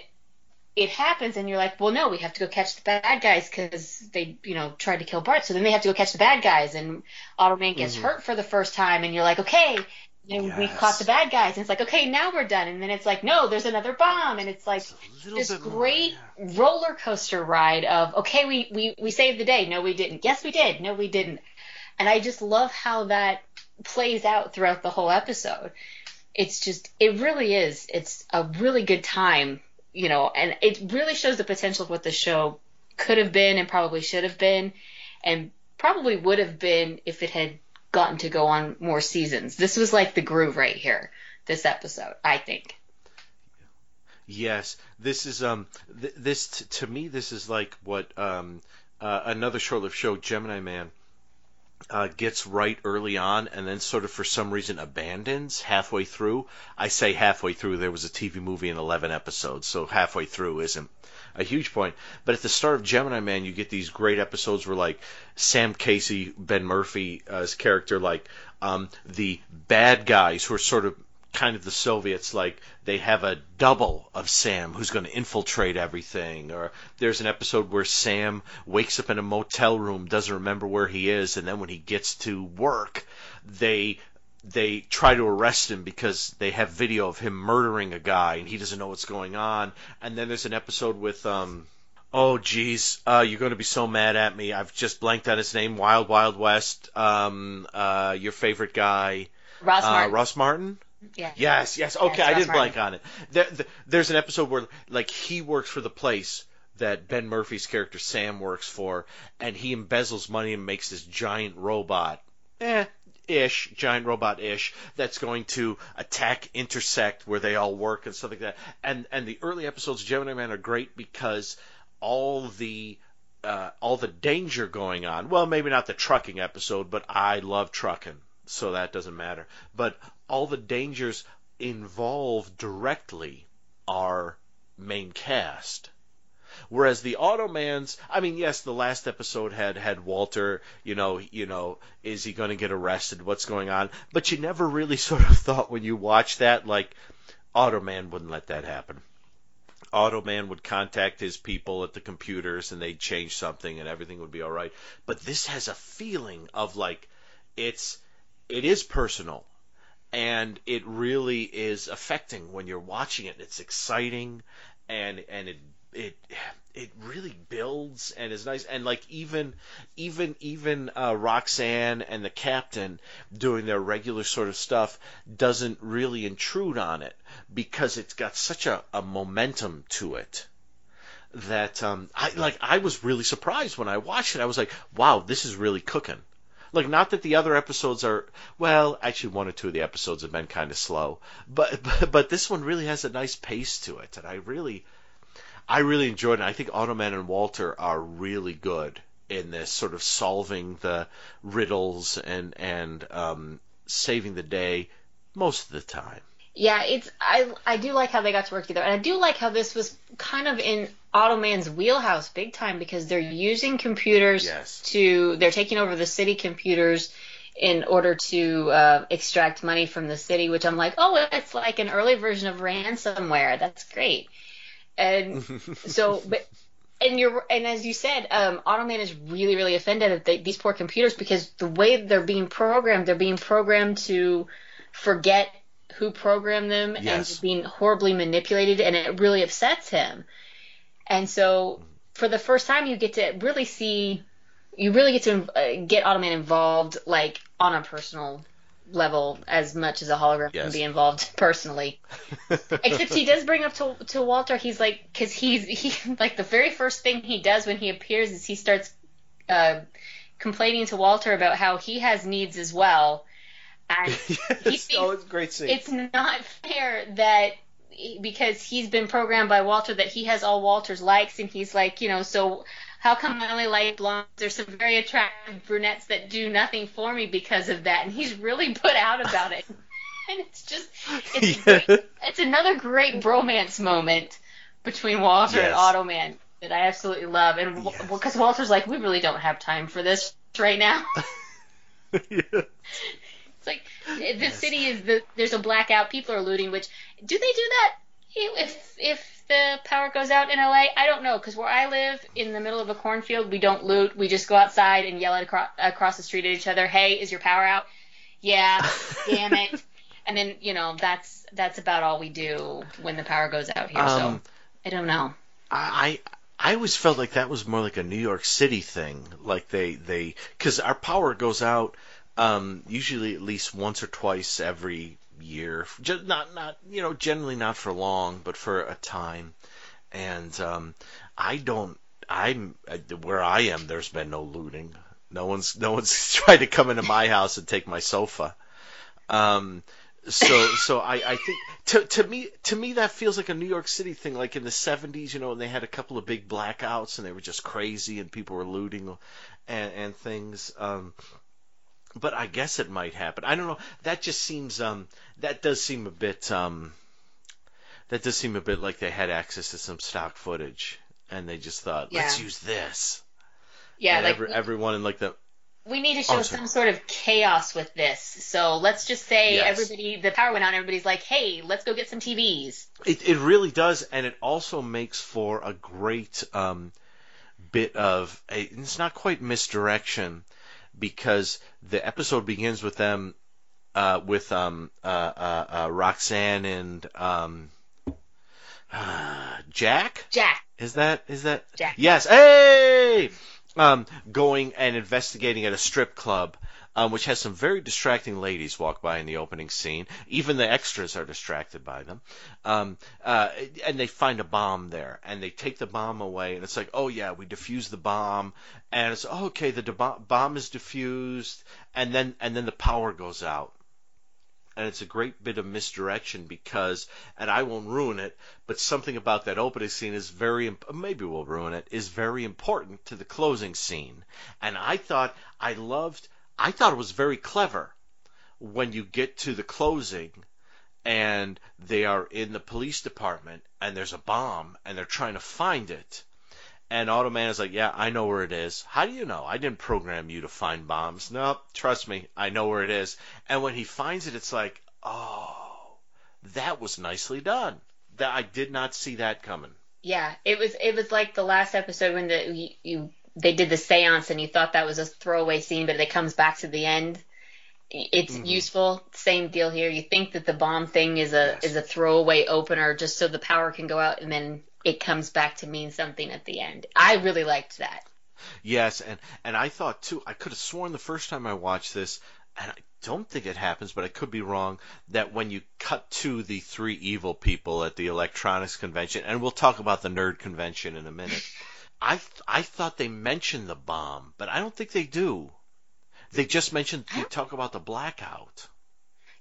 it happens, and you're like, well, no, we have to go catch the bad guys because they, you know, tried to kill Bart. So then they have to go catch the bad guys, and Automan gets mm-hmm. hurt for the first time, and you're like, okay, and yes. we caught the bad guys. And it's like, okay, now we're done. And then it's like, no, there's another bomb. And it's like it's this great more, yeah. roller coaster ride of, okay, we, we, we saved the day. No, we didn't. Yes, we did. No, we didn't. And I just love how that plays out throughout the whole episode. It's just, it really is. It's a really good time, you know, and it really shows the potential of what the show could have been and probably should have been and probably would have been if it had gotten to go on more seasons. This was like the groove right here, this episode, I think. Yes, this is um th- this t- to me this is like what um uh, another short-lived show Gemini Man uh, gets right early on and then sort of for some reason abandons halfway through. I say halfway through there was a TV movie in 11 episodes, so halfway through isn't a huge point. But at the start of Gemini Man, you get these great episodes where like Sam Casey, Ben Murphy's character, like um, the bad guys who are sort of kind of the Soviets, like they have a double of Sam who's going to infiltrate everything. Or there's an episode where Sam wakes up in a motel room, doesn't remember where he is, and then when he gets to work, they they try to arrest him because they have video of him murdering a guy and he doesn't know what's going on. And then there's an episode with um oh geez, uh, you're going to be so mad at me. I've just blanked on his name. Wild Wild West. Um, uh, your favorite guy, Ross uh, Martin. Ross Martin. yeah. Yes, yes. Okay, Yes, I didn't blank on it. There, th there's an episode where like he works for the place that Ben Murphy's character Sam works for, and he embezzles money and makes this giant robot. Eh. Ish, giant robot ish, that's going to attack Intersect where they all work and stuff like that. And and the early episodes of Gemini Man are great because all the uh, all the danger going on. Well, maybe not the trucking episode, but I love trucking, so that doesn't matter. But all the dangers involved directly are main cast. Whereas the Automans, I mean, yes, the last episode had had Walter, you know, you know, is he going to get arrested? What's going on? But you never really sort of thought when you watched that, like, Automan wouldn't let that happen. Automan would contact his people at the computers and they'd change something and everything would be all right. But this has a feeling of like it's it is personal and it really is affecting when you're watching it. It's exciting and and it it it really builds and is nice. And like even even even uh, Roxanne and the captain doing their regular sort of stuff doesn't really intrude on it because it's got such a, a momentum to it that um I like I was really surprised when I watched it. I was like wow this is really cooking. Like not that the other episodes are well actually one or two of the episodes have been kind of slow but but, but this one really has a nice pace to it and I really I really enjoyed it. I think Automan and Walter are really good in this sort of solving the riddles and and um, saving the day most of the time. Yeah, it's I I do like how they got to work together, and I do like how this was kind of in Automan's wheelhouse big time because they're using computers Yes. to they're taking over the city computers in order to uh, extract money from the city, which I'm like, oh, it's like an early version of ransomware. That's great. And so, but and you're and as you said, um, Automan is really really offended at the, these poor computers because the way they're being programmed, they're being programmed to forget who programmed them Yes. and being horribly manipulated, and it really upsets him. And so, for the first time, you get to really see, you really get to uh, get Automan involved, like on a personal level, as much as a hologram can be involved personally. Except he does bring up to to Walter. He's like, because he's he like the very first thing he does when he appears is he starts uh, complaining to Walter about how he has needs as well, and he yes. thinks Oh, it's great scene. it's not fair that because he's been programmed by Walter that he has all Walter's likes, and he's like, you know, so how come I only like blondes? There's some very attractive brunettes that do nothing for me because of that, and he's really put out about it. And it's just, it's, Yeah. great. it's another great bromance moment between Walter and Yes. Automan that I absolutely love. And Yes. because Walter's like, we really don't have time for this right now. It's like the city is the there's a blackout. People are looting. Which do they do that if if the power goes out in LA? I don't know because where I live in the middle of a cornfield, we don't loot. We just go outside and yell at across, across the street at each other. Hey, is your power out? Yeah, damn it. And then you know that's that's about all we do when the power goes out here. Um, so I don't know. I I always felt like that was more like a New York City thing. Like they they because our power goes out um, usually at least once or twice every year. Just not not you know generally not for long, but for a time. And um, I don't. I'm uh, where I am. There's been no looting. No one's no one's tried to come into my house and take my sofa. Um, so so I, I think to to me to me that feels like a New York City thing, like in the '70s, you know, and they had a couple of big blackouts and they were just crazy and people were looting and, and things. Um, but I guess it might happen. I don't know. That just seems um that does seem a bit um that does seem a bit like they had access to some stock footage and they just thought, let's use this. Yeah, and like every, everyone in like the we need to show Oh, some sort of chaos with this. So let's just say Yes. everybody, the power went out, everybody's like, "Hey, let's go get some TVs." It, it really does, and it also makes for a great um, bit of a, it's not quite misdirection because the episode begins with them uh, with um, uh, uh, uh, Roxanne and um, Jack. Jack, Is that is that Jack. Yes. Hey, um, going and investigating at a strip club. Um, which has some very distracting ladies walk by in the opening scene. Even the extras are distracted by them. Um, uh, and they find a bomb there, and they take the bomb away, and it's like, oh yeah, we defuse the bomb, and it's oh, okay, the bomb is diffused, and then and then the power goes out, and it's a great bit of misdirection because, and I won't ruin it, but something about that opening scene is very, maybe we'll ruin it, is very important to the closing scene, and I thought I loved, I thought it was very clever when you get to the closing and they are in the police department and there's a bomb and they're trying to find it. And Automan is like, yeah, I know where it is. How do you know? I didn't program you to find bombs. No, trust me, I know where it is. And when he finds it, it's like, oh, that was nicely done. That I did not see that coming. yeah, it was it was like the last episode when the you, you they did the séance and you thought that was a throwaway scene, but it comes back to the end. It's Mm-hmm. useful. Same deal here. You think that the bomb thing is a Yes. is a throwaway opener just so the power can go out, and then it comes back to mean something at the end. I really liked that. Yes, and and I thought too. I could have sworn the first time I watched this, and I don't think it happens, but I could be wrong. That when you cut to the three evil people at the electronics convention, and we'll talk about the nerd convention in a minute. I th- I thought they mentioned the bomb, but I don't think they do. They just mentioned they talk about the blackout.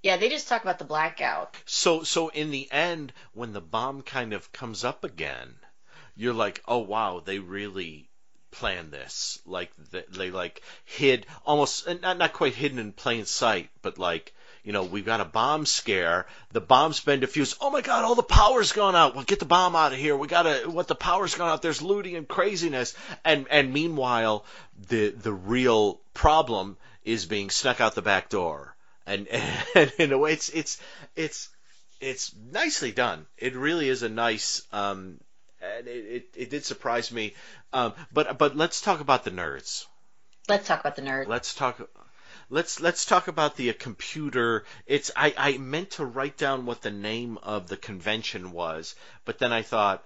Yeah, they just talk about the blackout. So so in the end, when the bomb kind of comes up again, you're like, oh wow, they really planned this. Like they, they like hid almost not not quite hidden in plain sight, but like you know we've got a bomb scare. The bomb's been diffused. Oh my god, all the power's gone out. Well, get the bomb out of here. We gotta. What the power's gone out. There's looting and craziness. And and meanwhile, the the real problem is being snuck out the back door. And, and in a way, it's it's it's it's nicely done. It really is a nice. Um, and it, it, it did surprise me. Um, but but let's talk about the nerds. Let's talk about the nerd. Let's talk. Let's let's talk about the uh, computer. It's I, I meant to write down what the name of the convention was, but then I thought,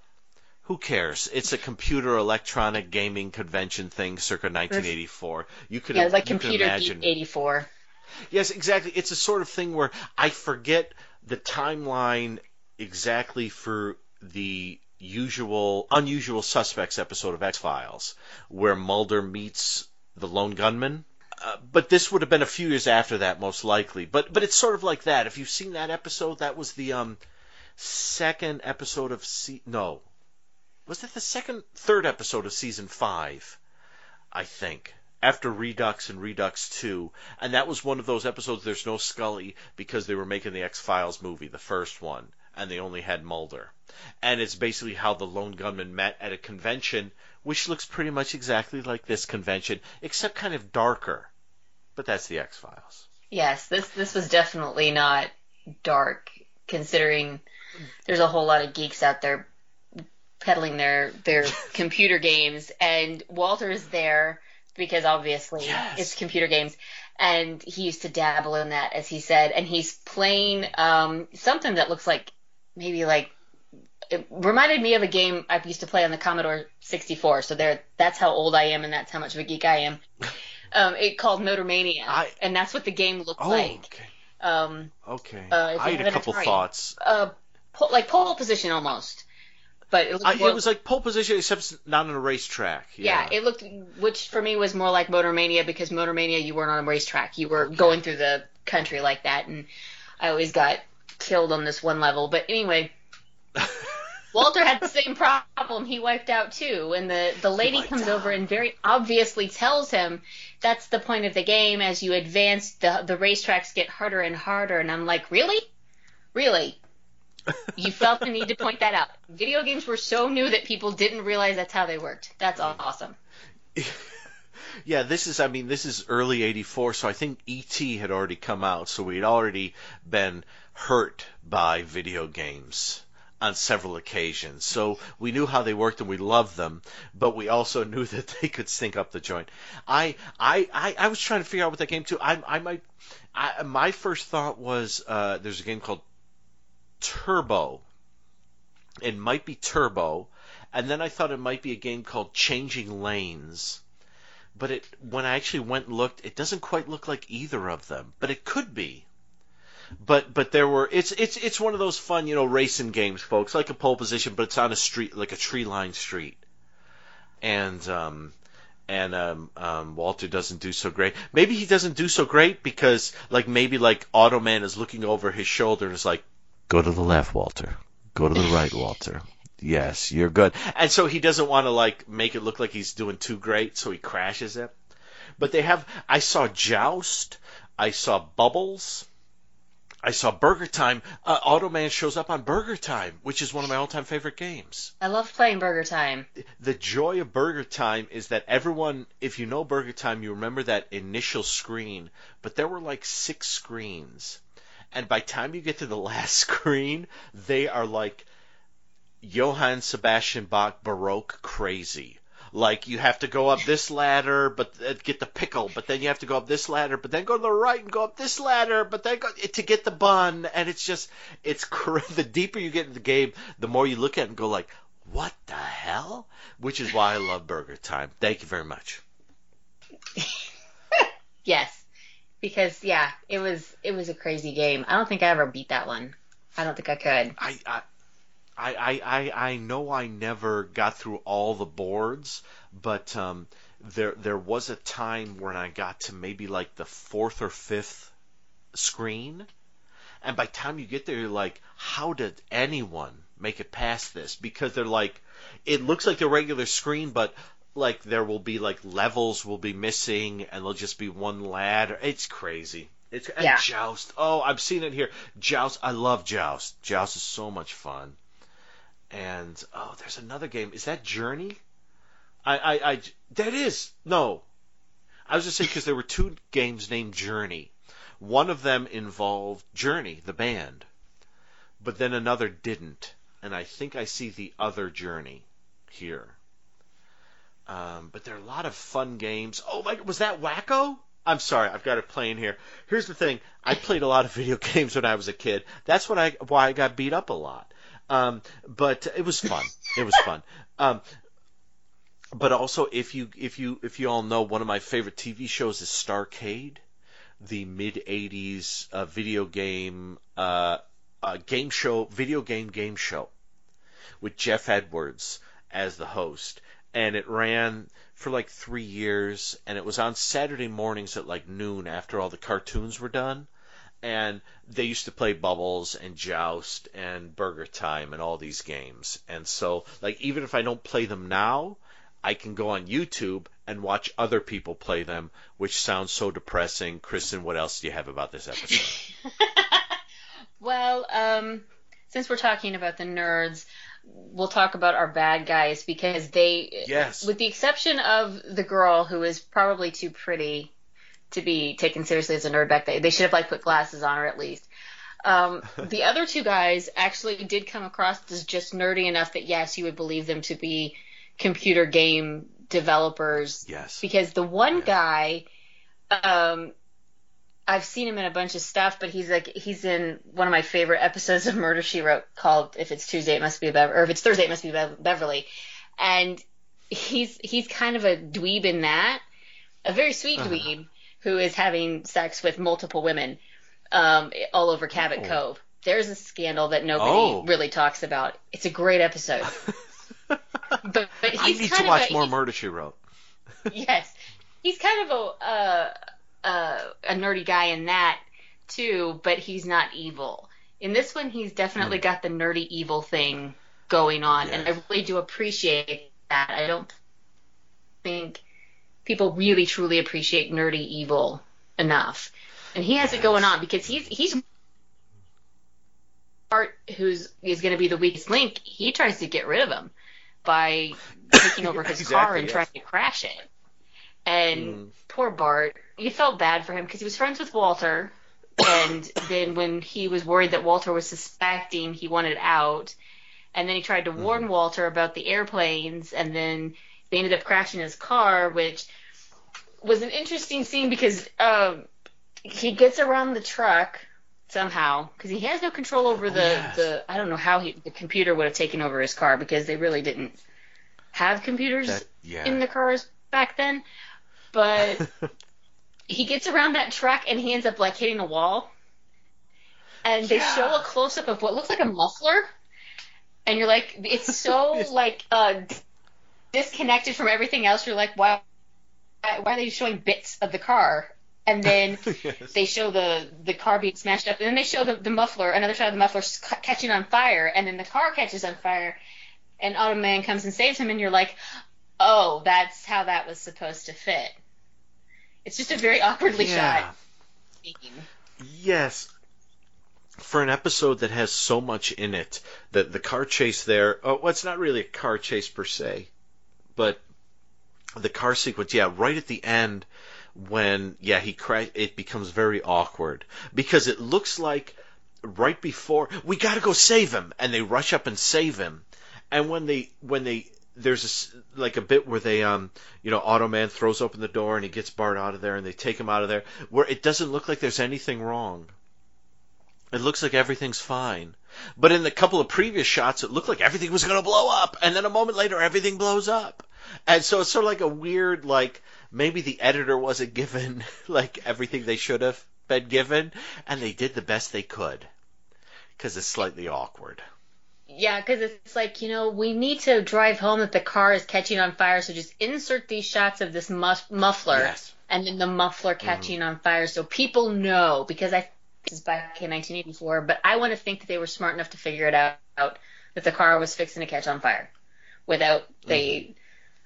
who cares? It's a computer electronic gaming convention thing, circa 1984. You could yeah, like you could Computer imagine. Geek 84. Yes, exactly. It's a sort of thing where I forget the timeline exactly for the usual unusual suspects episode of X Files, where Mulder meets the lone gunman. Uh, but this would have been a few years after that, most likely. But but it's sort of like that. If you've seen that episode, that was the um second episode of se- no, was it the second third episode of season five? I think after Redux and Redux 2, and that was one of those episodes there's no Scully because they were making the X-Files movie, the first one, and they only had Mulder. And it's basically how the lone gunman met at a convention which looks pretty much exactly like this convention except kind of darker. But that's the X-Files. Yes, this this was definitely not dark, considering there's a whole lot of geeks out there peddling their their computer games, and Walter's there because obviously Yes. it's computer games, and he used to dabble in that, as he said, and he's playing um, something that looks like maybe like it reminded me of a game I used to play on the Commodore 64. So there, that's how old I am, and that's how much of a geek I am. Um, it called Motor Mania, I- and that's what the game looked Oh, like. okay. Um, Okay. Uh, I had a couple Atari. thoughts. uh, po- like pole position almost, but it looked I, more, it was like pole position, except not on a racetrack. yeah, it looked which for me was more like Motor Mania because Motor Mania you weren't on a racetrack, you were going through the country like that, and I always got killed on this one level. But anyway, Walter had the same problem. He wiped out too, and the the lady comes out. over and very obviously tells him that's the point of the game. As you advance, the the racetracks get harder and harder. And I'm like, really, really. you felt the need to point that out. Video games were so new that people didn't realize that's how they worked. That's mm-hmm. awesome. yeah, this is, I mean, this is early 84, so I think E.T. had already come out, so we'd already been hurt by video games on several occasions. So we knew how they worked and we loved them, but we also knew that they could stink up the joint. I I, I, I was trying to figure out what that game too. I I might I, my first thought was uh, there's a game called Turbo. It might be Turbo, and then I thought it might be a game called Changing Lanes. But it when I actually went and looked, it doesn't quite look like either of them. But it could be but but there were it's it's it's one of those fun you know racing games, folks, like a pole position, but it's on a street like a tree lined street, and um, and um, um, Walter doesn't do so great. Maybe he doesn't do so great because like maybe like Automan is looking over his shoulder and is like, go to the left, Walter, go to the right, Walter. Yes, you're good. And so he doesn't want to like make it look like he's doing too great, so he crashes it. But they have. I saw Joust. I saw Bubbles. I saw Burger Time. Uh, Automan shows up on Burger Time, which is one of my all-time favorite games. I love playing Burger Time. The joy of Burger Time is that everyone, if you know Burger Time, you remember that initial screen, but there were like six screens, and by time you get to the last screen, they are like Johann Sebastian Bach Baroque crazy like you have to go up this ladder, but uh, get the pickle, but then you have to go up this ladder, but then go to the right and go up this ladder, but then go to get the bun, and it's just it's the deeper you get in the game, the more you look at it and go like, what the hell? Which is why I love Burger Time. Thank you very much. yes, because yeah, it was it was a crazy game. I don't think I ever beat that one. I don't think I could. I, I I, I, I I know I never got through all the boards, but um, there there was a time when I got to maybe like the fourth or fifth screen, and by the time you get there, you're like, how did anyone make it past this? Because they're like, it looks like the regular screen, but like there will be like levels will be missing, and there'll just be one ladder. It's crazy. It's and yeah. Joust. Oh, I've seen it here. Joust. I love Joust. Joust is so much fun and oh, there's another game. Is that Journey? I, I, I that is no. I was just saying because there were two games named Journey. One of them involved Journey, the band, but then another didn't, and I think I see the other Journey here. Um, but there are a lot of fun games. Oh my, was that Wacko? I'm sorry, I've got it playing here. Here's the thing: I played a lot of video games when I was a kid. That's what I why I got beat up a lot. Um, but it was fun. It was fun. Um, but also, if you if you if you all know, one of my favorite TV shows is Starcade, the mid '80s uh, video game uh, uh, game show, video game game show, with Geoff Edwards as the host, and it ran for like three years, and it was on Saturday mornings at like noon after all the cartoons were done and they used to play Bubbles and Joust and Burger Time and all these games. And so, like, even if I don't play them now, I can go on YouTube and watch other people play them, which sounds so depressing. Kristen, what else do you have about this episode? well, um, since we're talking about the nerds, we'll talk about our bad guys because they, yes, with the exception of the girl who is probably too pretty to be taken seriously as a nerd back then. They should have like put glasses on her at least. Um, the other two guys actually did come across as just nerdy enough that yes, you would believe them to be computer game developers. Yes. Because the one guy, um, I've seen him in a bunch of stuff, but he's like he's in one of my favorite episodes of Murder She Wrote called "If It's Tuesday, It Must Be Beverly," or "If It's Thursday, It Must Be Beverly," and he's he's kind of a dweeb in that, a very sweet uh-huh. dweeb who is having sex with multiple women um, all over Cabot oh. Cove. There's a scandal that nobody oh. really talks about. It's a great episode. but, but I need to watch a, more Murder She Wrote. yes, he's kind of a uh, uh, a nerdy guy in that too, but he's not evil. In this one, he's definitely got the nerdy evil thing going on, and I really do appreciate that. I don't think people really truly appreciate nerdy evil enough, and he has it going on because he's he's part who's is going to be the weakest link. He tries to get rid of him by taking over his car and yes. trying to crash it. And Mm. poor Bart, you felt bad for him because he was friends with Walter, and then when he was worried that Walter was suspecting, he wanted out, and then he tried to warn Mm-hmm. Walter about the airplanes, and then they ended up crashing his car, which was an interesting scene because um, he gets around the truck somehow because he has no control over the, Oh, yes. the I don't know how he, the computer would have taken over his car because they really didn't have computers That, yeah. in the cars back then. But he gets around that truck and he ends up like hitting a wall. And they show a close up of what looks like a muffler. And you're like, it's so like uh, disconnected from everything else. You're like, why, why are they showing bits of the car? And then Yes. they show the the car being smashed up, and then they show the, the muffler, another shot of the muffler ca- catching on fire, and then the car catches on fire, and Automan comes and saves him, and you're like, oh, that's how that was supposed to fit. It's just a very awkwardly Yeah. shot scene. Yes. For an episode that has so much in it, that the car chase there, oh, well, it's not really a car chase per se, but the car sequence, yeah, right at the end, when, yeah, he cra- it becomes very awkward because it looks like right before we got to go save him, and they rush up and save him, and when they when they there's a like a bit where they um you know Automan throws open the door and he gets Bart out of there and they take him out of there where it doesn't look like there's anything wrong. It looks like everything's fine. But in the couple of previous shots, it looked like everything was going to blow up, and then a moment later, everything blows up. And so it's sort of like a weird, like maybe the editor wasn't given like everything they should have been given, and they did the best they could because it's slightly awkward. Yeah, because it's like, you know, we need to drive home that the car is catching on fire, so just insert these shots of this muff- muffler Yes. and then the muffler mm-hmm. catching on fire so people know, because I this is back in 1984, but I want to think that they were smart enough to figure it out, out that the car was fixing to catch on fire without the mm-hmm.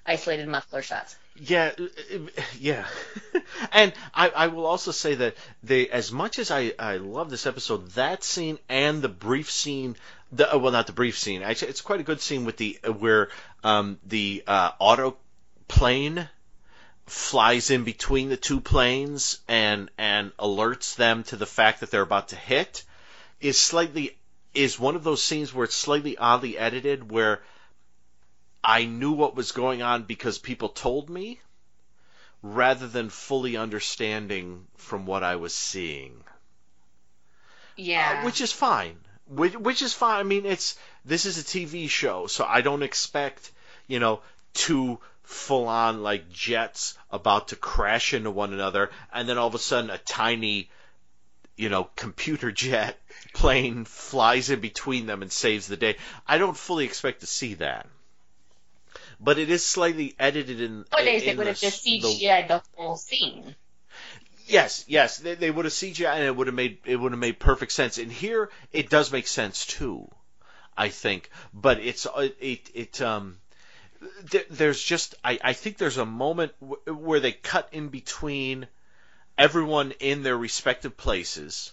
Isolated muffler shots. Yeah, uh, yeah. and I, I will also say that they, as much as I, I love this episode, that scene and the brief scene, the uh, well, not the brief scene. Actually, it's quite a good scene with the uh, where um, the uh, auto plane flies in between the two planes and and alerts them to the fact that they're about to hit. Is slightly is one of those scenes where it's slightly oddly edited where I knew what was going on because people told me rather than fully understanding from what I was seeing. Yeah. Uh, which is fine. Which, which is fine. I mean, it's this is a TV show, so I don't expect, you know, two full on like jets about to crash into one another and then all of a sudden a tiny you know, computer jet plane flies in between them and saves the day. I don't fully expect to see that. But it is slightly edited in. Nowadays, in they would the have just s- the- the whole scene. Yes, yes, they, they would have CGI and it would have made it would have made perfect sense. And here it does make sense too, I think. But it's uh, it it um there's just I I think there's a moment w- where they cut in between everyone in their respective places.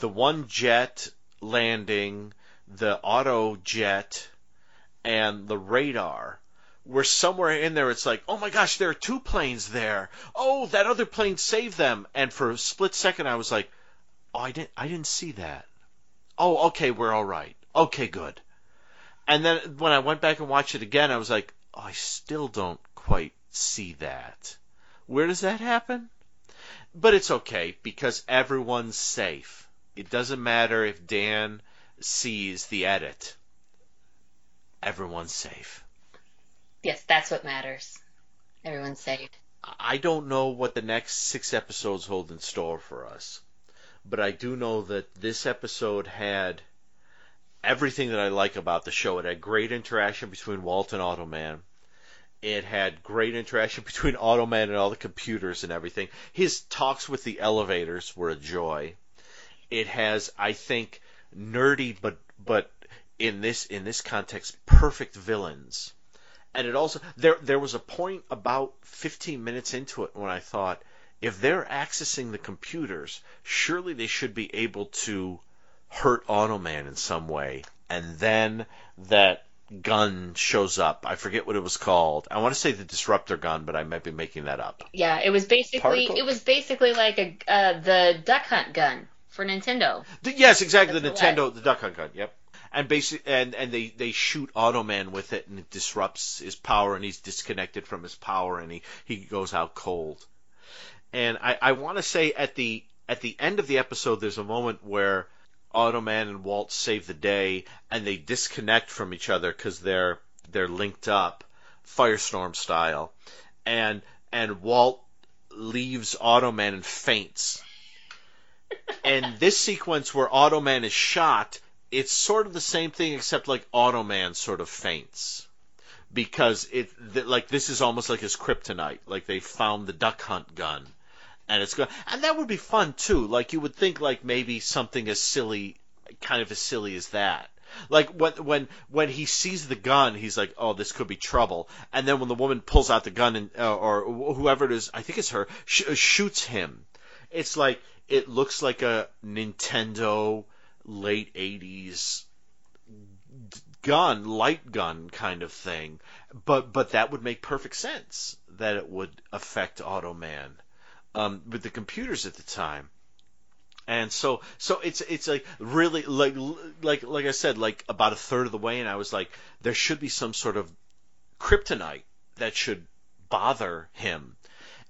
The one jet landing, the auto jet, and the radar where somewhere in there it's like, oh my gosh, there are two planes there. Oh, that other plane saved them. And for a split second, I was like, oh, I didn't, I didn't see that. Oh, okay, we're all right. Okay, good. And then when I went back and watched it again, I was like, oh, I still don't quite see that. Where does that happen? But it's okay because everyone's safe. It doesn't matter if Dan sees the edit. Everyone's safe. Yes, that's what matters. Everyone's safe. I don't know what the next six episodes hold in store for us, but I do know that this episode had everything that I like about the show. It had great interaction between Walt and Automan. It had great interaction between Automan and all the computers and everything. His talks with the elevators were a joy. It has, I think, nerdy but but in this in this context perfect villains. And it also there there was a point about 15 minutes into it when I thought if they're accessing the computers, surely they should be able to hurt Automan in some way. And then that gun shows up. I forget what it was called. I want to say the disruptor gun, but I might be making that up. Yeah, it was basically Particle? it was basically like a uh, the duck hunt gun for Nintendo. The- yes, exactly. The Nintendo, the Duck Hunt gun. Yep. And basic, and and they they shoot Automan with it, and it disrupts his power, and he's disconnected from his power, and he he goes out cold. And I I want to say at the at the end of the episode, there's a moment where Automan and Walt save the day, and they disconnect from each other because they're they're linked up, Firestorm style, and and Walt leaves Automan and faints and this sequence where Automan is shot, it's sort of the same thing except like Automan sort of faints because it th- like this is almost like his kryptonite. Like they found the duck hunt gun, and it's going and that would be fun too. Like you would think like maybe something as silly, kind of as silly as that. Like when when when he sees the gun, he's like, "Oh, this could be trouble." And then when the woman pulls out the gun and uh, or whoever it is, I think it's her, sh- shoots him. It's like it looks like a Nintendo late 80s gun, light gun kind of thing. But but that would make perfect sense that it would affect Automan um, with the computers at the time. And so so it's it's like really like like like I said like about a third of the way and I was like there should be some sort of kryptonite that should bother him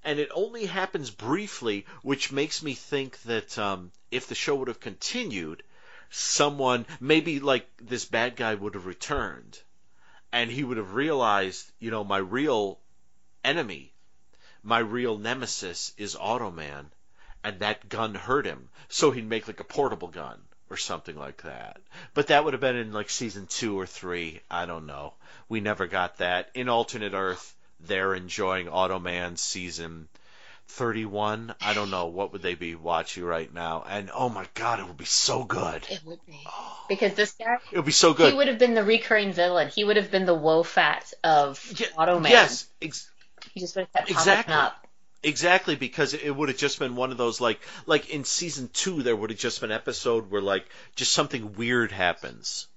and it only happens briefly, which makes me think that um, if the show would have continued, someone maybe like this bad guy would have returned, and he would have realized, you know, my real enemy, my real nemesis is Automan, and that gun hurt him, so he'd make like a portable gun or something like that. But that would have been in like season two or three. I don't know. We never got that. In alternate Earth, they're enjoying Automan season 31. I don't know. What would they be watching right now? And oh my god, it would be so good. It would be oh. because this guy It would be so good. he would have been the recurring villain. He would have been the Wo Fat of Yeah, Automan. Yes, ex- he just would have kept Exactly. popping up. Exactly, because it would have just been one of those like like in season two there would have just been an episode where like just something weird happens.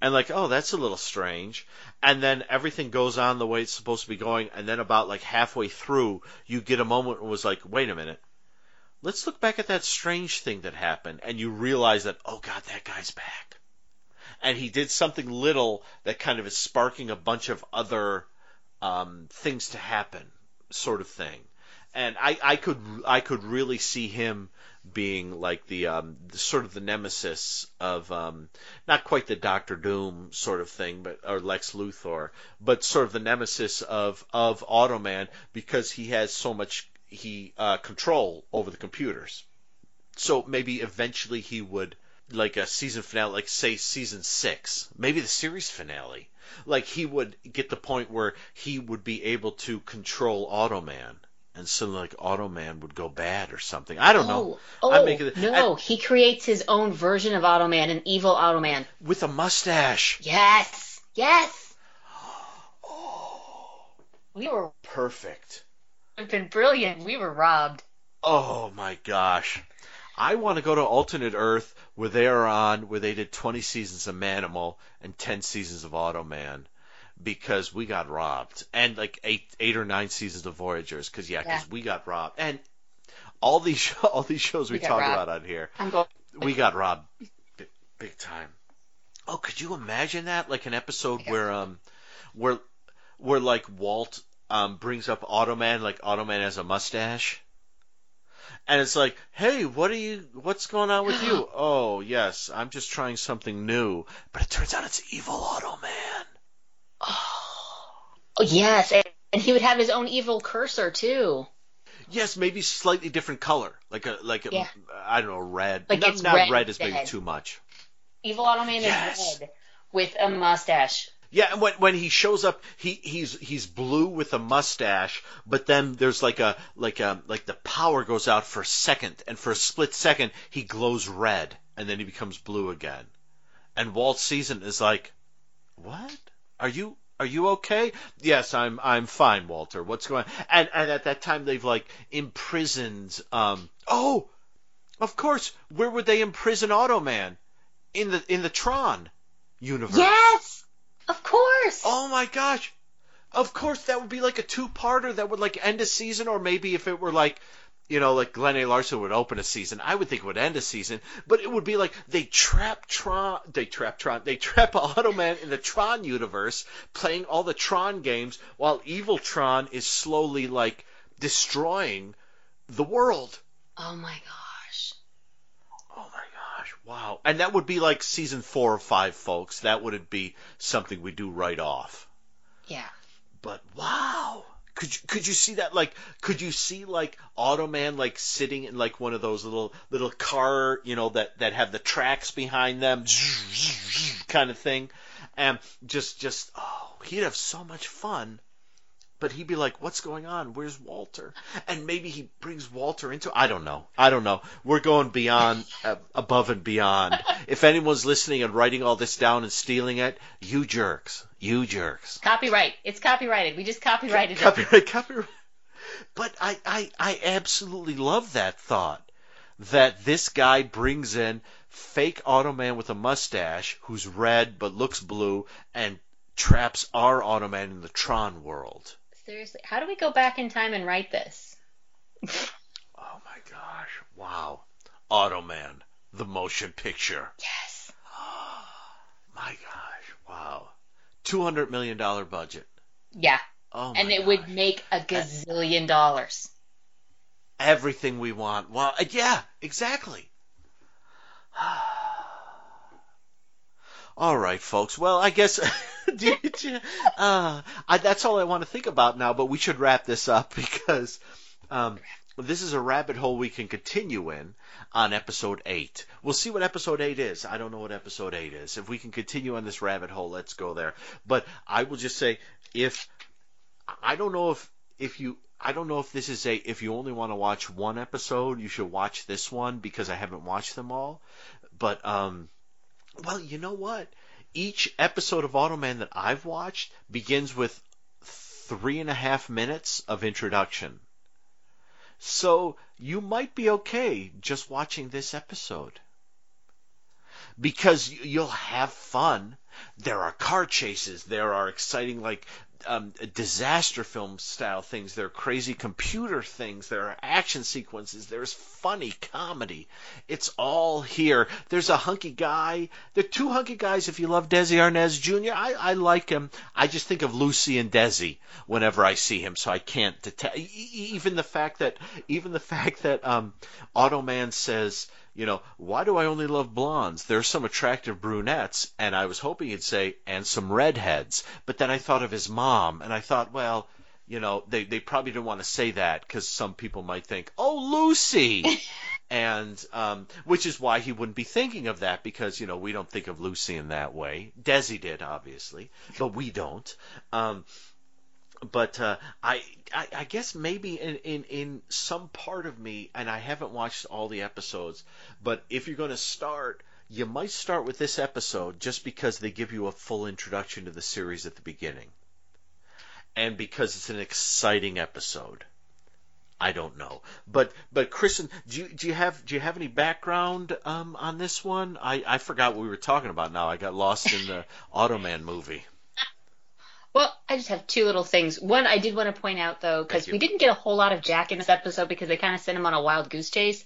And like, oh, that's a little strange. And then everything goes on the way it's supposed to be going, and then about like halfway through, you get a moment it was like, wait a minute. Let's look back at that strange thing that happened, and you realize that, oh god, that guy's back. And he did something little that kind of is sparking a bunch of other um, things to happen, sort of thing and I, I could I could really see him being like the, um, the sort of the nemesis of um, not quite the Doctor Doom sort of thing, but or Lex Luthor, but sort of the nemesis of of Automan because he has so much he uh, control over the computers. So maybe eventually he would like a season finale, like say season six, maybe the series finale. Like he would get the point where he would be able to control Automan and so like Automan would go bad or something. I don't know. Oh, I'm oh making it- no! he creates his own version of Automan, an evil Automan. With a mustache. Yes, yes. Oh, we were Perfect. We've been brilliant. We were robbed. Oh my gosh. I want to go to alternate Earth where they are on where they did 20 seasons of Manimal and 10 seasons of Automan because we got robbed and like eight eight or nine seasons of Voyagers because yeah because Yeah. we got robbed and all these all these shows we, We talk robbed. about on here we got robbed big, big time. Oh, could you imagine that? Like an episode where um where where like Walt um brings up Automan, like Automan has a mustache. And it's like, "Hey, what are you what's going on with you?" "Oh, yes, I'm just trying something new." But it turns out it's evil Automan. Oh yes, and, and he would have his own evil cursor too. Yes, maybe slightly different color, like a like a Yeah. I don't know, red. Like not, it's not red red is maybe too much. Evil Automan Yes. is red with a mustache. Yeah, and when when he shows up, he he's he's blue with a mustache, but then there's like a like a like the power goes out for a second, and for a split second he glows red, and then he becomes blue again. And Walt Season is like, "What? Are you are you okay?" Yes, I'm I'm fine, Walter. What's going on? And and at that time they've like imprisoned. Um. Oh, of course. Where would they imprison Automan? In the in the Tron universe. Yes, of course. Oh my gosh. Of course, that would be like a two-parter that would like end a season, or maybe if it were like, you know, like Glen A. Larson would open a season, I would think it would end a season. But it would be like they trap Tron, they trap Tron, they trap Automan in the Tron universe, playing all the Tron games, while Evil Tron is slowly like destroying the world. Oh my gosh. Oh my gosh! Wow, and that would be like season four or five, folks. That wouldn't be something we do right off. Yeah. But wow, could you, could you see that? Like, could you see like Automan like sitting in like one of those little little car, you know, that that have the tracks behind them, kind of thing, and just just oh, he'd have so much fun. But he'd be like, "What's going on? Where's Walter?" And maybe he brings Walter into. I don't know. I don't know. We're going beyond, uh, above and beyond. If anyone's listening and writing all this down and stealing it, you jerks, you jerks. Copyright. It's copyrighted. We just copyrighted it. Copyright, copyright. But I, I, I absolutely love that thought that this guy brings in fake Automan with a mustache who's red but looks blue and traps our Automan in the Tron world. Seriously, how do we go back in time and write this? Oh my gosh. Wow. Automan, the motion picture. Yes. Oh my gosh. Wow. $200 million budget. Yeah. Oh my and it gosh. would make a gazillion dollars. everything we want. Wow. uh, Yeah, exactly. All right, folks. Well, I guess you- uh, I, that's all I want to think about now. But we should wrap this up because um, this is a rabbit hole we can continue in on episode eight. We'll see what episode eight is. I don't know what episode eight is. If we can continue on this rabbit hole, let's go there. But I will just say, if I don't know if if you I don't know if this is a if you only want to watch one episode, you should watch this one because I haven't watched them all. But um well, you know what? Each episode of Automan that I've watched begins with three and a half minutes of introduction. So you might be okay just watching this episode. Because you'll have fun. There are car chases. There are exciting, like, um, disaster film style things. There are crazy computer things. There are action sequences. There's funny comedy. It's all here. There's a hunky guy. There are two hunky guys. If you love Desi Arnaz Jr., I, I like him. I just think of Lucy and Desi whenever I see him, so I can't detect. Even the fact that, even the fact that um, Automan says, you know, why do I only love blondes? There's some attractive brunettes, and I was hoping he'd say, and some redheads. But then I thought of his mom, and I thought, well, you know, they, they probably didn't want to say that because some people might think, oh, Lucy! and, um, which is why he wouldn't be thinking of that because, you know, we don't think of Lucy in that way. Desi did, obviously, but we don't. Um, but uh, I, I I guess maybe in, in in some part of me, and I haven't watched all the episodes, but if you're going to start, you might start with this episode just because they give you a full introduction to the series at the beginning, and because it's an exciting episode. I don't know, but but Kristen, do you do you have do you have any background um, on this one? I I forgot what we were talking about. Now I got lost in the Automan movie. Well, I just have two little things. One, I did want to point out though, because we didn't get a whole lot of Jack in this episode because they kind of sent him on a wild goose chase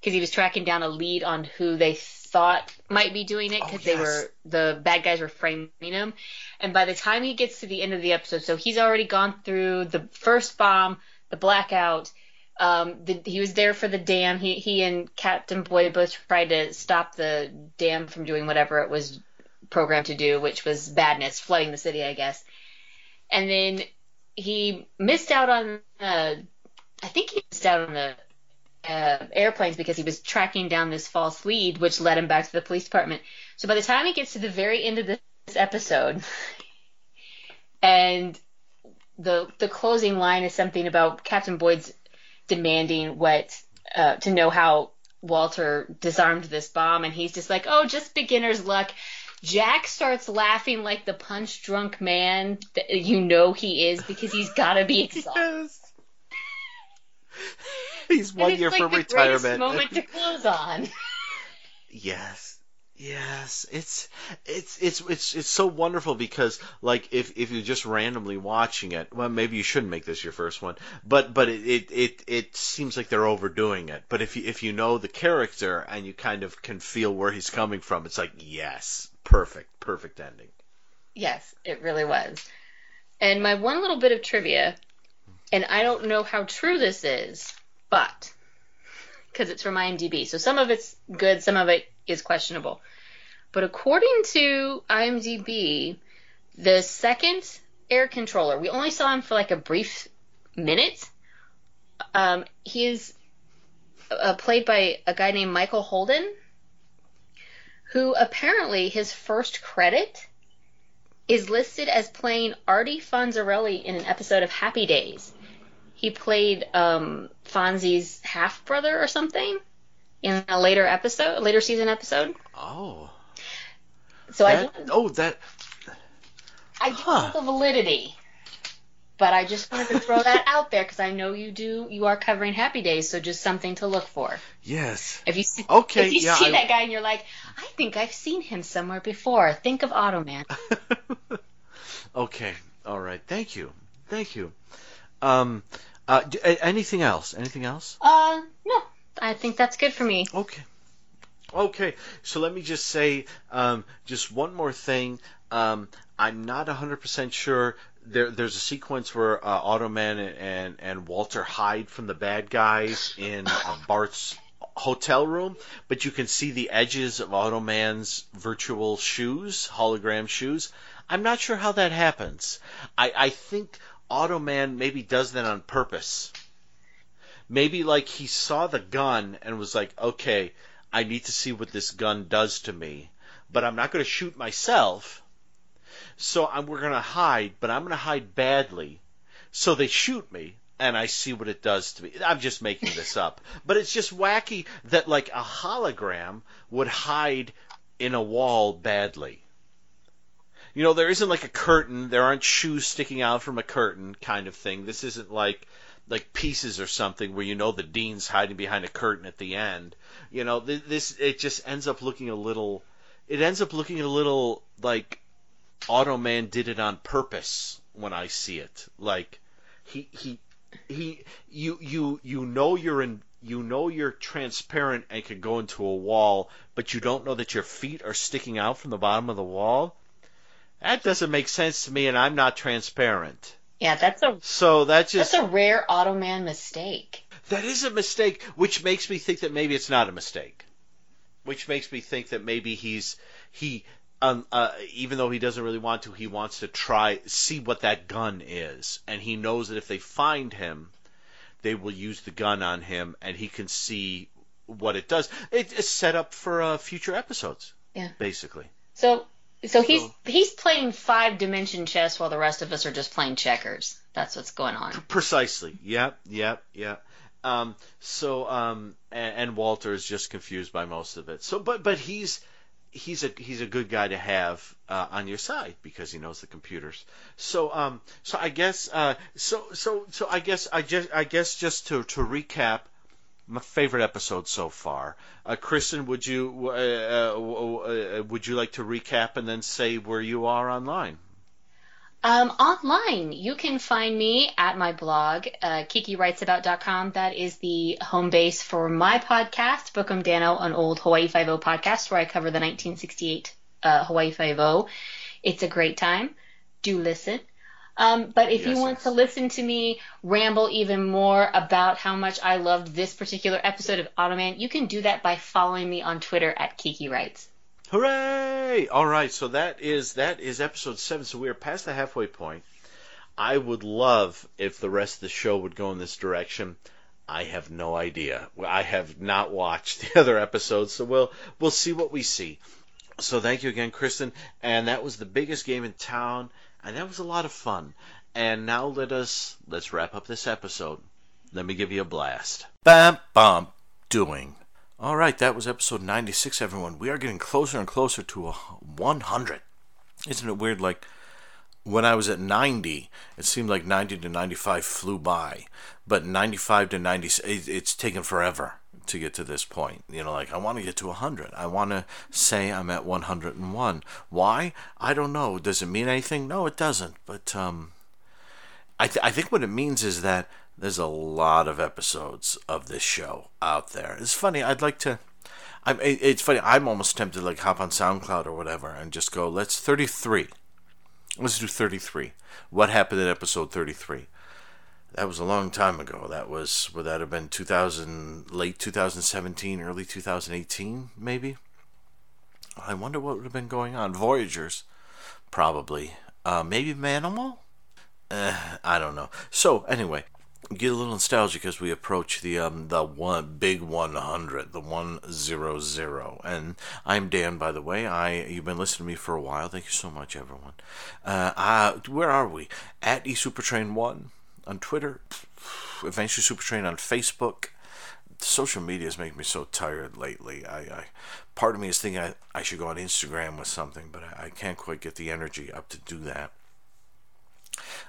because he was tracking down a lead on who they thought might be doing it Oh, because yes. they were the bad guys were framing him. And by the time he gets to the end of the episode, so he's already gone through the first bomb, the blackout. Um, the, he was there for the dam. He he and Captain Boyd both tried to stop the dam from doing whatever it was programmed to do, which was badness, flooding the city, I guess and then he missed out on uh, I think he missed out on the uh, airplanes because he was tracking down this false lead, which led him back to the police department. So by the time he gets to the very end of this episode, and the the closing line is something about Captain Boyd's demanding what uh, to know how Walter disarmed this bomb, and he's just like, "Oh, just beginner's luck." Jack starts laughing like the punch drunk man that you know he is because he's got to be exhausted. Yes. He's one year like from the retirement. moment to close on. Yes. Yes, it's it's it's it's it's so wonderful because like if if you're just randomly watching it, well maybe you shouldn't make this your first one, but but it it it, it seems like they're overdoing it. But if you if you know the character and you kind of can feel where he's coming from, it's like yes, perfect, perfect ending. Yes, it really was. And my one little bit of trivia, and I don't know how true this is, but because it's from IMDb, so some of it's good, some of it is questionable. But according to IMDb, the second air controller, we only saw him for like a brief minute. Um, he is uh, played by a guy named Michael Holden, who apparently his first credit is listed as playing Artie Fonzarelli in an episode of Happy Days. He played um, Fonzie's half brother or something in a later episode, later season episode. Oh, So I that, don't, oh that I don't huh. the validity, but I just wanted to throw that out there because I know you do. You are covering Happy Days, so just something to look for. yes. If you see, Okay, if you yeah, see I- that guy and you're like, I think I've seen him somewhere before. Think of Automan. okay, all right. Thank you, thank you. Um, uh, anything else? Anything else? Uh, no, I think that's good for me. Okay. Okay, so let me just say um, just one more thing. Um, I'm not 100% sure. There, there's a sequence where uh, Automan and, and, and Walter hide from the bad guys in uh, Bart's hotel room, but you can see the edges of Automan's virtual shoes, hologram shoes. I'm not sure how that happens. I, I think Automan maybe does that on purpose. Maybe like he saw the gun and was like, okay, I need to see what this gun does to me, but I'm not going to shoot myself. So I'm, we're going to hide, but I'm going to hide badly. So they shoot me, and I see what it does to me. I'm just making this up, but it's just wacky that like a hologram would hide in a wall badly. You know, there isn't like a curtain. There aren't shoes sticking out from a curtain, kind of thing. This isn't like like pieces or something where you know the dean's hiding behind a curtain at the end. You know, this it just ends up looking a little. It ends up looking a little like Automan did it on purpose when I see it. Like he he he you you you know you're in you know you're transparent and can go into a wall, but you don't know that your feet are sticking out from the bottom of the wall. That doesn't make sense to me, and I'm not transparent. Yeah, that's a So that just that's a rare Automan mistake. that is a mistake, which makes me think that maybe it's not a mistake. Which makes me think that maybe he's he um, uh, even though he doesn't really want to, he wants to try see what that gun is, and he knows that if they find him, they will use the gun on him, and he can see what it does. It is set up for uh, future episodes, Yeah. basically. So so he's So- he's playing five dimension chess while the rest of us are just playing checkers. That's what's going on. Precisely. Yep. Yep. Yep. Um, so um, and, and Walter is just confused by most of it. So, but but he's he's a he's a good guy to have uh, on your side because he knows the computers. So um, so I guess uh, so so so I guess I just I guess just to to recap. My favorite episode so far. Uh, Kristen, would you uh, uh, uh, would you like to recap and then say where you are online? Um, online, you can find me at my blog, uh, kikiwritesabout.com. That is the home base for my podcast, Book 'Em Danno, an old Hawaii Five-O podcast where I cover the 1968 uh, Hawaii Five-O. It's a great time. Do listen. Um, but if you want yes. to listen to me ramble even more about how much I loved this particular episode of Automan, you can do that by following me on Twitter at Kiki Writes. Hooray! All right, so that is that is episode seven. So we are past the halfway point. I would love if the rest of the show would go in this direction. I have no idea. I have not watched the other episodes, so we'll we'll see what we see. So thank you again, Kristen. And that was the biggest game in town, and that was a lot of fun. And now let us let's wrap up this episode. Let me give you a blast. Bam bam doing. All right, that was episode 96 everyone. We are getting closer and closer to a 100. Isn't it weird like when I was at 90, it seemed like 90 to 95 flew by, but 95 to 90 it's taken forever to get to this point. You know, like I want to get to 100. I want to say I'm at 101. Why? I don't know. Does it mean anything? No, it doesn't. But um, I th- I think what it means is that there's a lot of episodes of this show out there. It's funny. I'd like to. I'm. It's funny. I'm almost tempted to like hop on SoundCloud or whatever and just go. Let's 33. Let's do 33. What happened in episode 33? that was a long time ago. That was would that have been 2000, late 2017, early 2018, maybe. I wonder what would have been going on. Voyagers, probably. Uh, maybe Manimal. Uh, I don't know. So anyway, get a little nostalgic as we approach the um the one big 100, the 100. And I'm Dan, by the way. I you've been listening to me for a while. Thank you so much, everyone. Uh, uh where are we? At eSupertrain One on Twitter, eventually Supertrain on Facebook. Social media is making me so tired lately. I, I part of me is thinking I, I should go on Instagram with something, but I, I can't quite get the energy up to do that.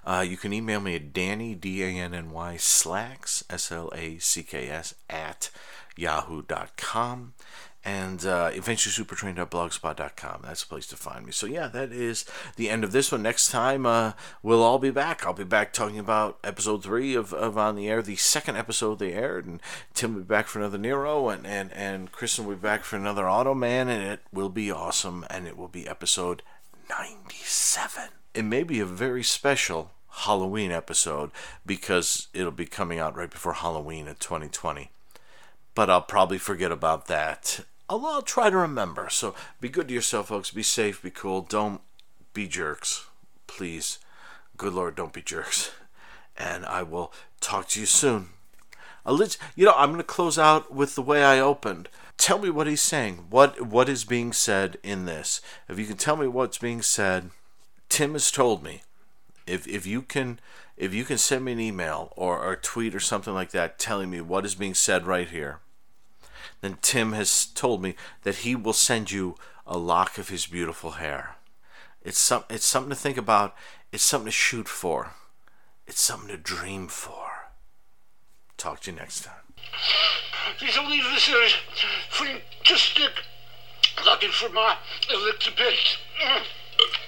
Uh, you can email me at Danny D A N N Y Slacks S L A C K S at yahoo.com and uh, eventuallysupertrain.blogspot.com. That's the place to find me. So, yeah, that is the end of this one. Next time, uh, we'll all be back. I'll be back talking about episode three of, of On the Air, the second episode they aired, and Tim will be back for another Nero, and, and, and Kristen will be back for another Automan, and it will be awesome, and it will be episode 97. It may be a very special Halloween episode because it'll be coming out right before Halloween in 2020 but I'll probably forget about that I'll, I'll try to remember. So be good to yourself, folks. Be safe. Be cool. Don't be jerks. Please. Good Lord, don't be jerks. And I will talk to you soon. You know, I'm going to close out with the way I opened. Tell me what he's saying. What what is being said in this? If you can tell me what's being said, Tim has told me. If if you can if you can send me an email or, or a tweet or something like that telling me what is being said right here, then Tim has told me that he will send you a lock of his beautiful hair. It's some it's something to think about. It's something to shoot for. It's something to dream for. Talk to you next time. Only this uh, fantastic looking for my Elizabeth.